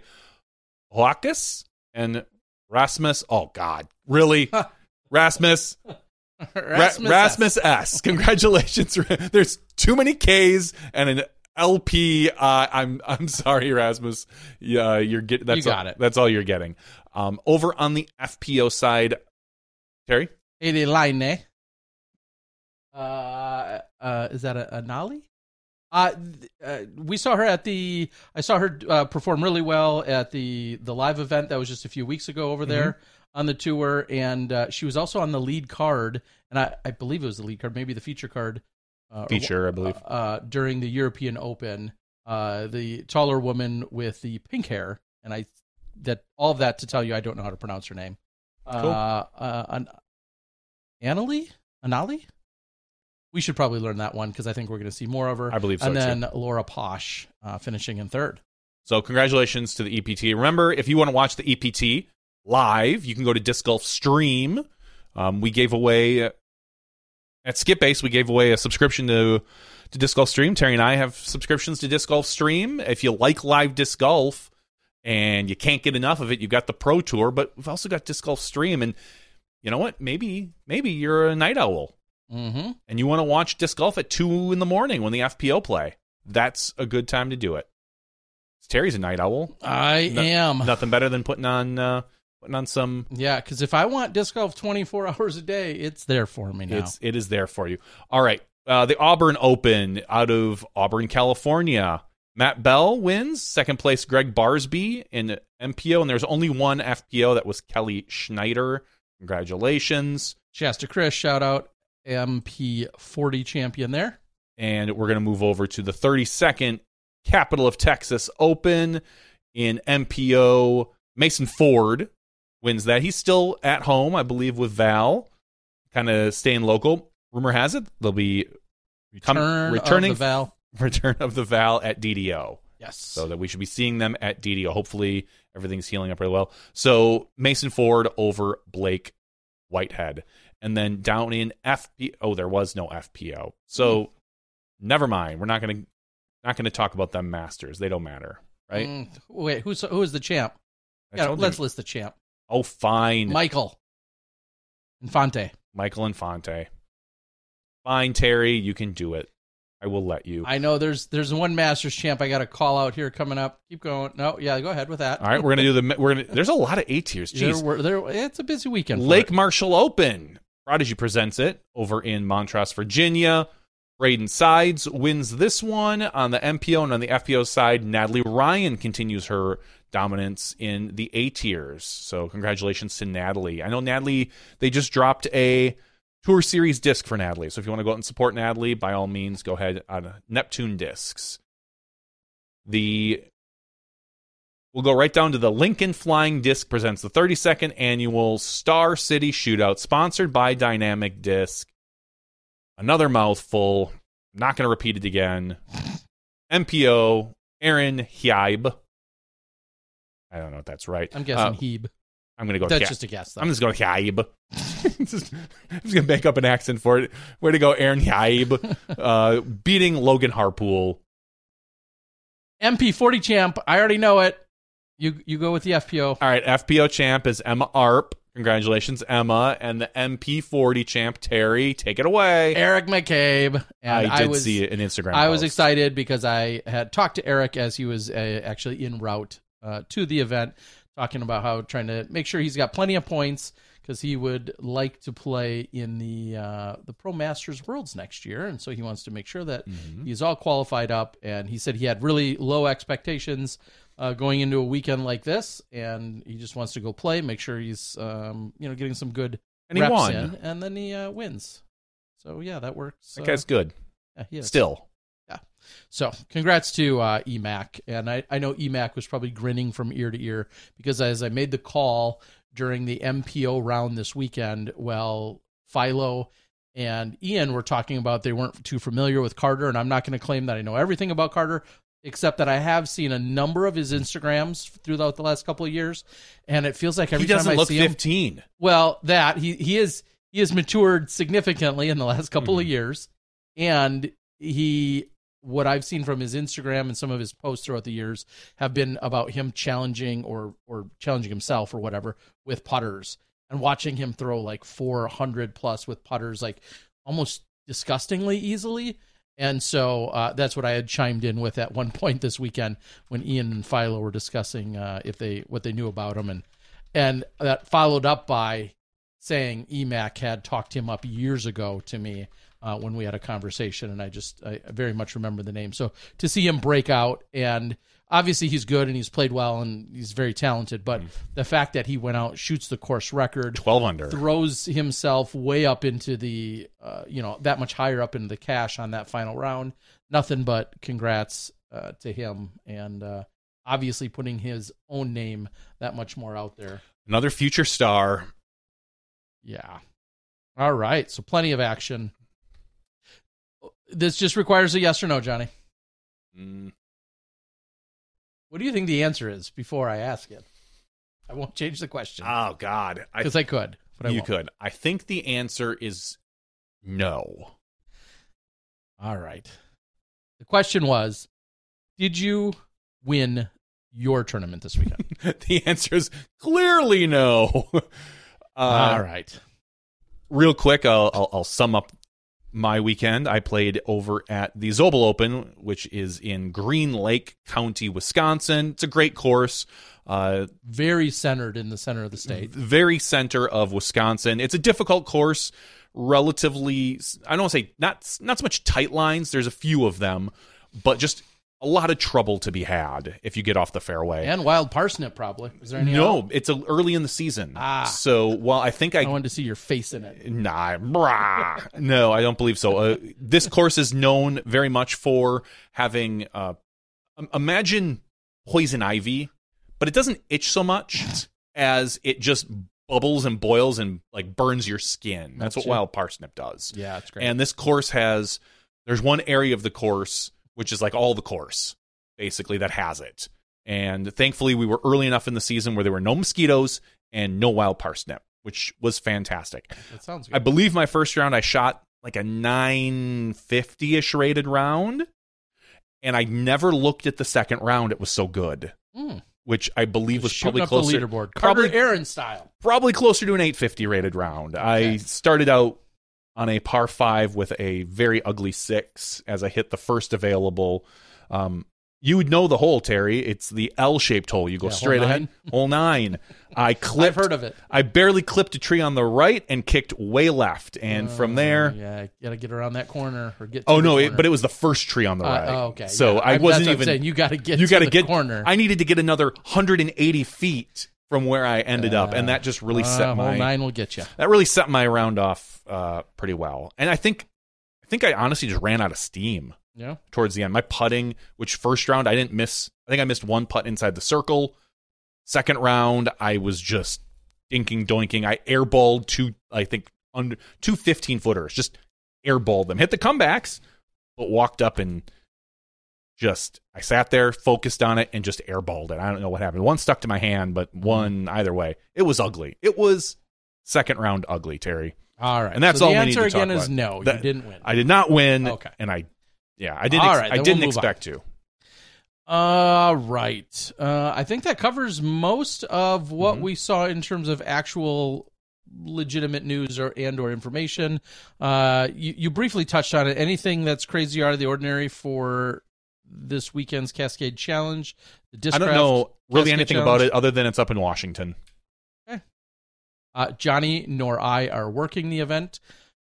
Hoakis and Rasmus. Oh, God. Really? [laughs] Rasmus. Ra- Rasmus, Rasmus S. Congratulations. [laughs] There's too many K's and an LP. Uh, I'm I'm sorry, Rasmus. Yeah, you're getting that's You got all, it. That's all you're getting. Um, over on the FPO side, Terry. Elaine. Uh, uh, is that a, a Nali? Uh, uh, we saw her at the. I saw her uh, perform really well at the the live event that was just a few weeks ago over there on the tour, and uh, she was also on the lead card, and I, I believe it was the lead card, maybe the feature card. Uh, or- Feature, I believe. Uh, during the European Open, uh, the taller woman with the pink hair, and I that all of that to tell you I don't know how to pronounce her name. Cool. Uh, uh, an, Annalie? Anali? We should probably learn that one because I think we're going to see more of her. I believe so, And too. then Laura Posh uh, finishing in third. So congratulations to the EPT. Remember, if you want to watch the EPT live, you can go to Disc Golf Stream. Um, we gave away at Skip Base. We gave away a subscription to to Disc Golf Stream. Terry and I have subscriptions to Disc Golf Stream. If you like live disc golf and you can't get enough of it, you've got the Pro Tour, but we've also got Disc Golf Stream. And you know what? Maybe maybe you're a night owl Mm-hmm. and you want to watch disc golf at two in the morning when the FPO play. That's a good time to do it. Terry's a night owl. I No- am. Nothing better than putting on uh, putting on some. Yeah, because if I want disc golf 24 [laughs] hours a day, it's there for me now. It's it is there for you. All right, uh, the Auburn Open out of Auburn, California. Matt Bell wins second place. Greg Barsby in MPO, and there's only one FPO that was Kelly Schneider. Congratulations! Shasta Chris, shout out MP40 champion there. and we're going to move over to the 32nd Capital of Texas Open in MPO. Mason Ford wins that. He's still at home, I believe, with Val, kind of staying local. Rumor has it they'll be come- Turn returning of the Val. [laughs] return of the Val at DDO. Yes. So that we should be seeing them at DDO. Hopefully everything's healing up really well. So Mason Ford over Blake Whitehead. And then down in FP oh, there was no FPO. So never mind. We're not gonna not gonna talk about them masters. They don't matter. Right? Mm, wait, who's who is the champ? I Yeah, let's you. list the champ. Oh fine. Michael Infante. Michael Infante. Fine, Terry, you can do it. I will let you. I know there's there's one Masters champ I got to call out here coming up. Keep going. No, yeah, go ahead with that. All right, we're gonna do the we're gonna there's a lot of A tiers. Jeez. we're- there, it's a busy weekend. Lake it. Marshall Open. Prodigy presents it over in Montrose, Virginia. Braden Sides wins this one on the MPO and on the FPO side. Natalie Ryan continues her dominance in the A tiers. So congratulations to Natalie. I know Natalie they just dropped a tour series disc for Natalie. So if you want to go out and support Natalie, by all means, go ahead on Neptune discs. The We'll go right down to the Lincoln Flying Disc presents the 32nd annual Star City Shootout, sponsored by Dynamic Disc. Another mouthful. Not going to repeat it again. MPO, Aaron Hyaib. I don't know if that's right. I'm guessing Uh, Hebe. I'm going to go. That's just a guess, though. I'm just going Hyaib. [laughs] just, I'm just going to make up an accent for it. Way to go, Aaron Hyaib. [laughs] uh, beating Logan Harpool. MP40 champ. I already know it. You you go with the FPO. All right, FPO champ is Emma Arp. Congratulations, Emma. And the MP40 champ, Terry. Take it away. Eric McCabe. And I did was, see an Instagram. I was excited because I had talked to Eric as he was uh, actually en route uh, to the event, talking about how trying to make sure he's got plenty of points because he would like to play in the uh, the Pro Masters Worlds next year, and so he wants to make sure that Mm-hmm. he's all qualified up. And he said he had really low expectations uh, going into a weekend like this, and he just wants to go play, make sure he's um, you know getting some good And he reps won. in, and then he uh, wins. So yeah, that works. That uh, guy's good. yeah, he is. Still. Yeah. So congrats to uh, EMAC. And I, I know EMAC was probably grinning from ear to ear because as I made the call during the MPO round this weekend, well, Philo and Ian were talking about they weren't too familiar with Carter. And I'm not going to claim that I know everything about Carter, except that I have seen a number of his Instagrams throughout the last couple of years. And it feels like every he doesn't time I look see him, 15. well, that he he is he has matured significantly in the last couple of Mhm. years, and he what I've seen from his Instagram and some of his posts throughout the years have been about him challenging or or challenging himself or whatever with putters and watching him throw like 400 plus with putters like almost disgustingly easily. And so uh, that's what I had chimed in with at one [laughs] point this weekend when Ian and Philo were discussing uh, if they what they knew about him, and and that followed up by saying EMAC had talked him up years ago to me uh, when we had a conversation, and I just I very much remember the name. So to see him break out, and obviously he's good and he's played well and he's very talented, but the fact that he went out shoots the course record, 12 under. throws himself way up into the uh, you know that much higher up into the cash on that final round. Nothing but congrats uh, to him, and uh, obviously putting his own name that much more out there. Another future star. Yeah. All right. So plenty of action. This just requires a yes or no, Johnny. Mm, What do you think the answer is before I ask it? I won't change the question Oh, God. I, because I, could, but I you won't. could. I think the answer is no. All right. The question was, did you win your tournament this weekend? [laughs] the answer is clearly no. [laughs] uh, All right. real quick, I'll, I'll, I'll sum up my weekend. I played over at the Zobel Open, which is in Green Lake County, Wisconsin. It's a great course. Uh, Very centered in the center of the state. very center of Wisconsin. It's a difficult course, relatively. I don't want to say not not so much tight lines. There's a few of them, but just a lot of trouble to be had if you get off the fairway. And wild parsnip, probably. Is there any? no, out? it's a, early in the season. Ah. So while I think I I wanted to see your face in it. Nah, brah. no, I don't believe so. Uh, this course is known very much for having. Uh, imagine poison ivy, but it doesn't itch so much as it just bubbles and boils and like burns your skin. That's what Gotcha. wild parsnip does. Yeah, it's great. And this course has. There's one area of the course which is like all the course, basically that has it. And thankfully, we were early enough in the season where there were no mosquitoes and no wild parsnip, which was fantastic. that sounds I believe my first round I shot like a 950 ish rated round, and I never looked at the second round. It was so good, Mm. which I believe was probably up closer, the leaderboard. probably- Aaron style. probably closer to an 850 rated round. I started out on a par five with a very ugly six as I hit the first available. Um, You would know the hole, Terry. It's the L-shaped hole. You go Yeah, hole straight ahead. nine. Hole nine. I [laughs] clipped. I've heard of it. I barely clipped a tree on the right and kicked way left, and from there. Yeah, you gotta get around that corner or get. Oh no! It, but it was the first tree on the Uh, right. oh, okay. So yeah. I I'm- wasn't that's what I'm even. saying. You got to get. you got to the get corner. I needed to get another 180 feet from where I ended up, and that just really Uh, set my nine will get you. that really set my round off uh, pretty well. And I think I think I honestly just ran out of steam Yeah. towards the end. My putting, which first round I didn't miss. I think I missed one putt inside the circle. Second round, I was just dinking doinking. I airballed two, I think, under two 15 footers. Just airballed them. Hit the comebacks, but walked up and just I sat there, focused on it, and just airballed it. I don't know what happened. One stuck to my hand, but one either way. It was ugly. It was second round ugly, Terry. All right. And that's so all the we need answer to talk again is about. no. That- you didn't win. I did not win. Okay. And I, yeah, I didn't. Ex- right, I didn't we'll move on. expect to. All right. Uh, I think that covers most of what Mhm. we saw in terms of actual legitimate news or and or information. Uh, you, you briefly touched on it. Anything that's crazy out of the ordinary for this weekend's Cascade Challenge? The I don't know really Cascade anything Challenge? about it other than it's up in Washington. Uh, Johnny nor I are working the event,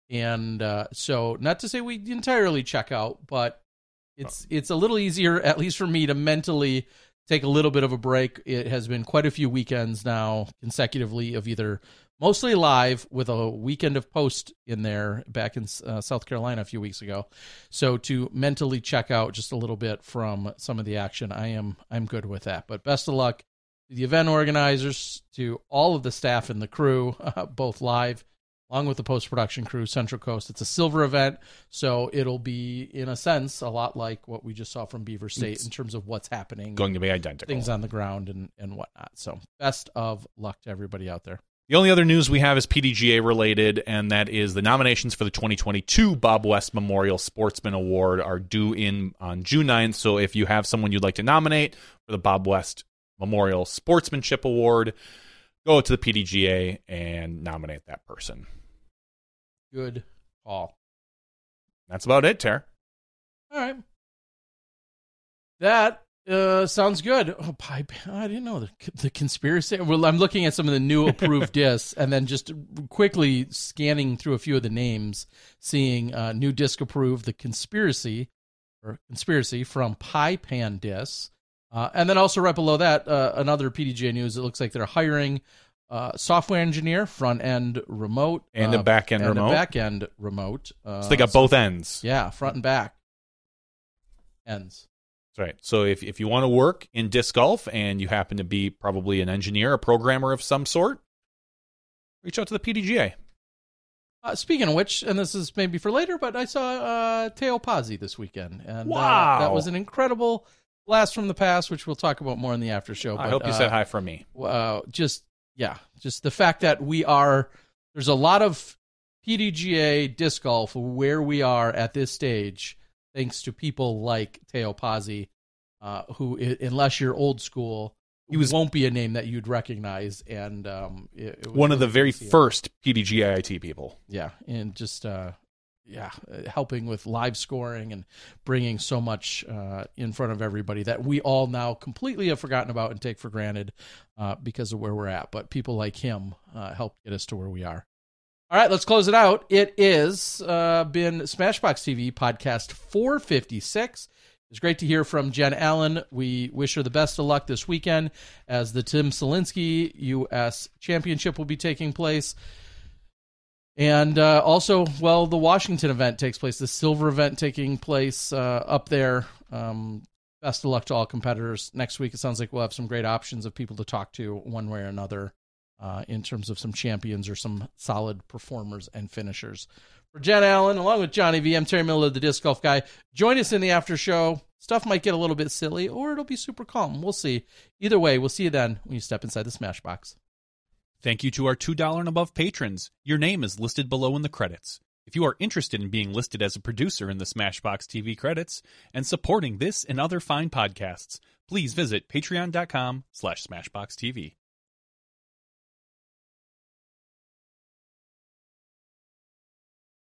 and uh, so not to say we entirely check out, but it's it's a little easier, [laughs] at least for me, to mentally take a little bit of a break. It has been quite a few weekends now consecutively of either mostly live with a weekend of post in there back in uh, South Carolina a few weeks ago. So to mentally check out just a little bit from some of the action, I am I'm good with that. But best of luck to the event organizers, to all of the staff and the crew, uh, [laughs] both live along with the post production crew, Central Coast. It's a silver event, so it'll be in a sense a lot like what we just saw from Beaver State It's in terms of what's happening, Going to be identical. things on the ground and and whatnot. So best of luck to everybody out there. The only other news we have is PDGA related, and that is the nominations for the 2022 Bob West Memorial Sportsman Award are due in on June 9th. So if you have someone you'd like to nominate for the Bob West Memorial Sportsmanship Award, go to the PDGA and nominate that person. Good call. That's about it, Ter. All right. That uh, sounds good. Oh, pipe. I didn't know the, the conspiracy. Well, I'm looking at some of the new approved [laughs] discs and then just quickly scanning through a few of the names, seeing uh, new disc approved, the conspiracy or conspiracy from Pie Pan Discs. Uh, and then also right below that, uh, another PDGA news. It looks like they're hiring uh, software engineer, front end remote, And a uh, back end remote. back end remote. Uh, So they got both ends. yeah, front and back ends. That's right. So if, if you want to work in disc golf and you happen to be probably an engineer, a programmer of some sort, reach out to the PDGA. Uh, speaking of which, and this is maybe for later, but I saw uh, Teo Pazzi this weekend, and uh, that was an incredible blast from the past, which we'll talk about more in the after show. But, I hope you uh, said hi from me. uh, just yeah, just the fact that we are there's a lot of PDGA disc golf where we are at this stage, thanks to people like Teo Pazzi, uh, who i- unless you're old school, He was- won't be a name that you'd recognize, and um, it, it was One of the very good to see him. first PDGA IT people. yeah, and just uh, yeah, helping with live scoring and bringing so much uh, in front of everybody that we all now completely have forgotten about and take for granted uh, because of where we're at. But people like him uh, helped get us to where we are. All right, let's close it out. It is uh, been SmashBoxx TV podcast 456. It's great to hear from Jen Allen. We wish her the best of luck this weekend as the Tim Selinske U.S. Championship will be taking place. And uh, also, well, the Washington event takes place, the silver event taking place uh, up there. Um, best of luck to all competitors. Next week, it sounds like we'll have some great options of people to talk to one way or another uh, in terms of some champions or some solid performers and finishers. For Jen Allen, along with Johnny V, I'm Terry Miller, the disc golf guy. Join us in the after show. Stuff might get a little bit silly, or it'll be super calm. We'll see. Either way, we'll see you then when you step inside the SmashBoxx. Thank you to our $2 and above patrons. Your name is listed below in the credits. If you are interested in being listed as a producer in the SmashBoxx TV credits and supporting this and other fine podcasts, please visit patreon.com slash smashboxxtv.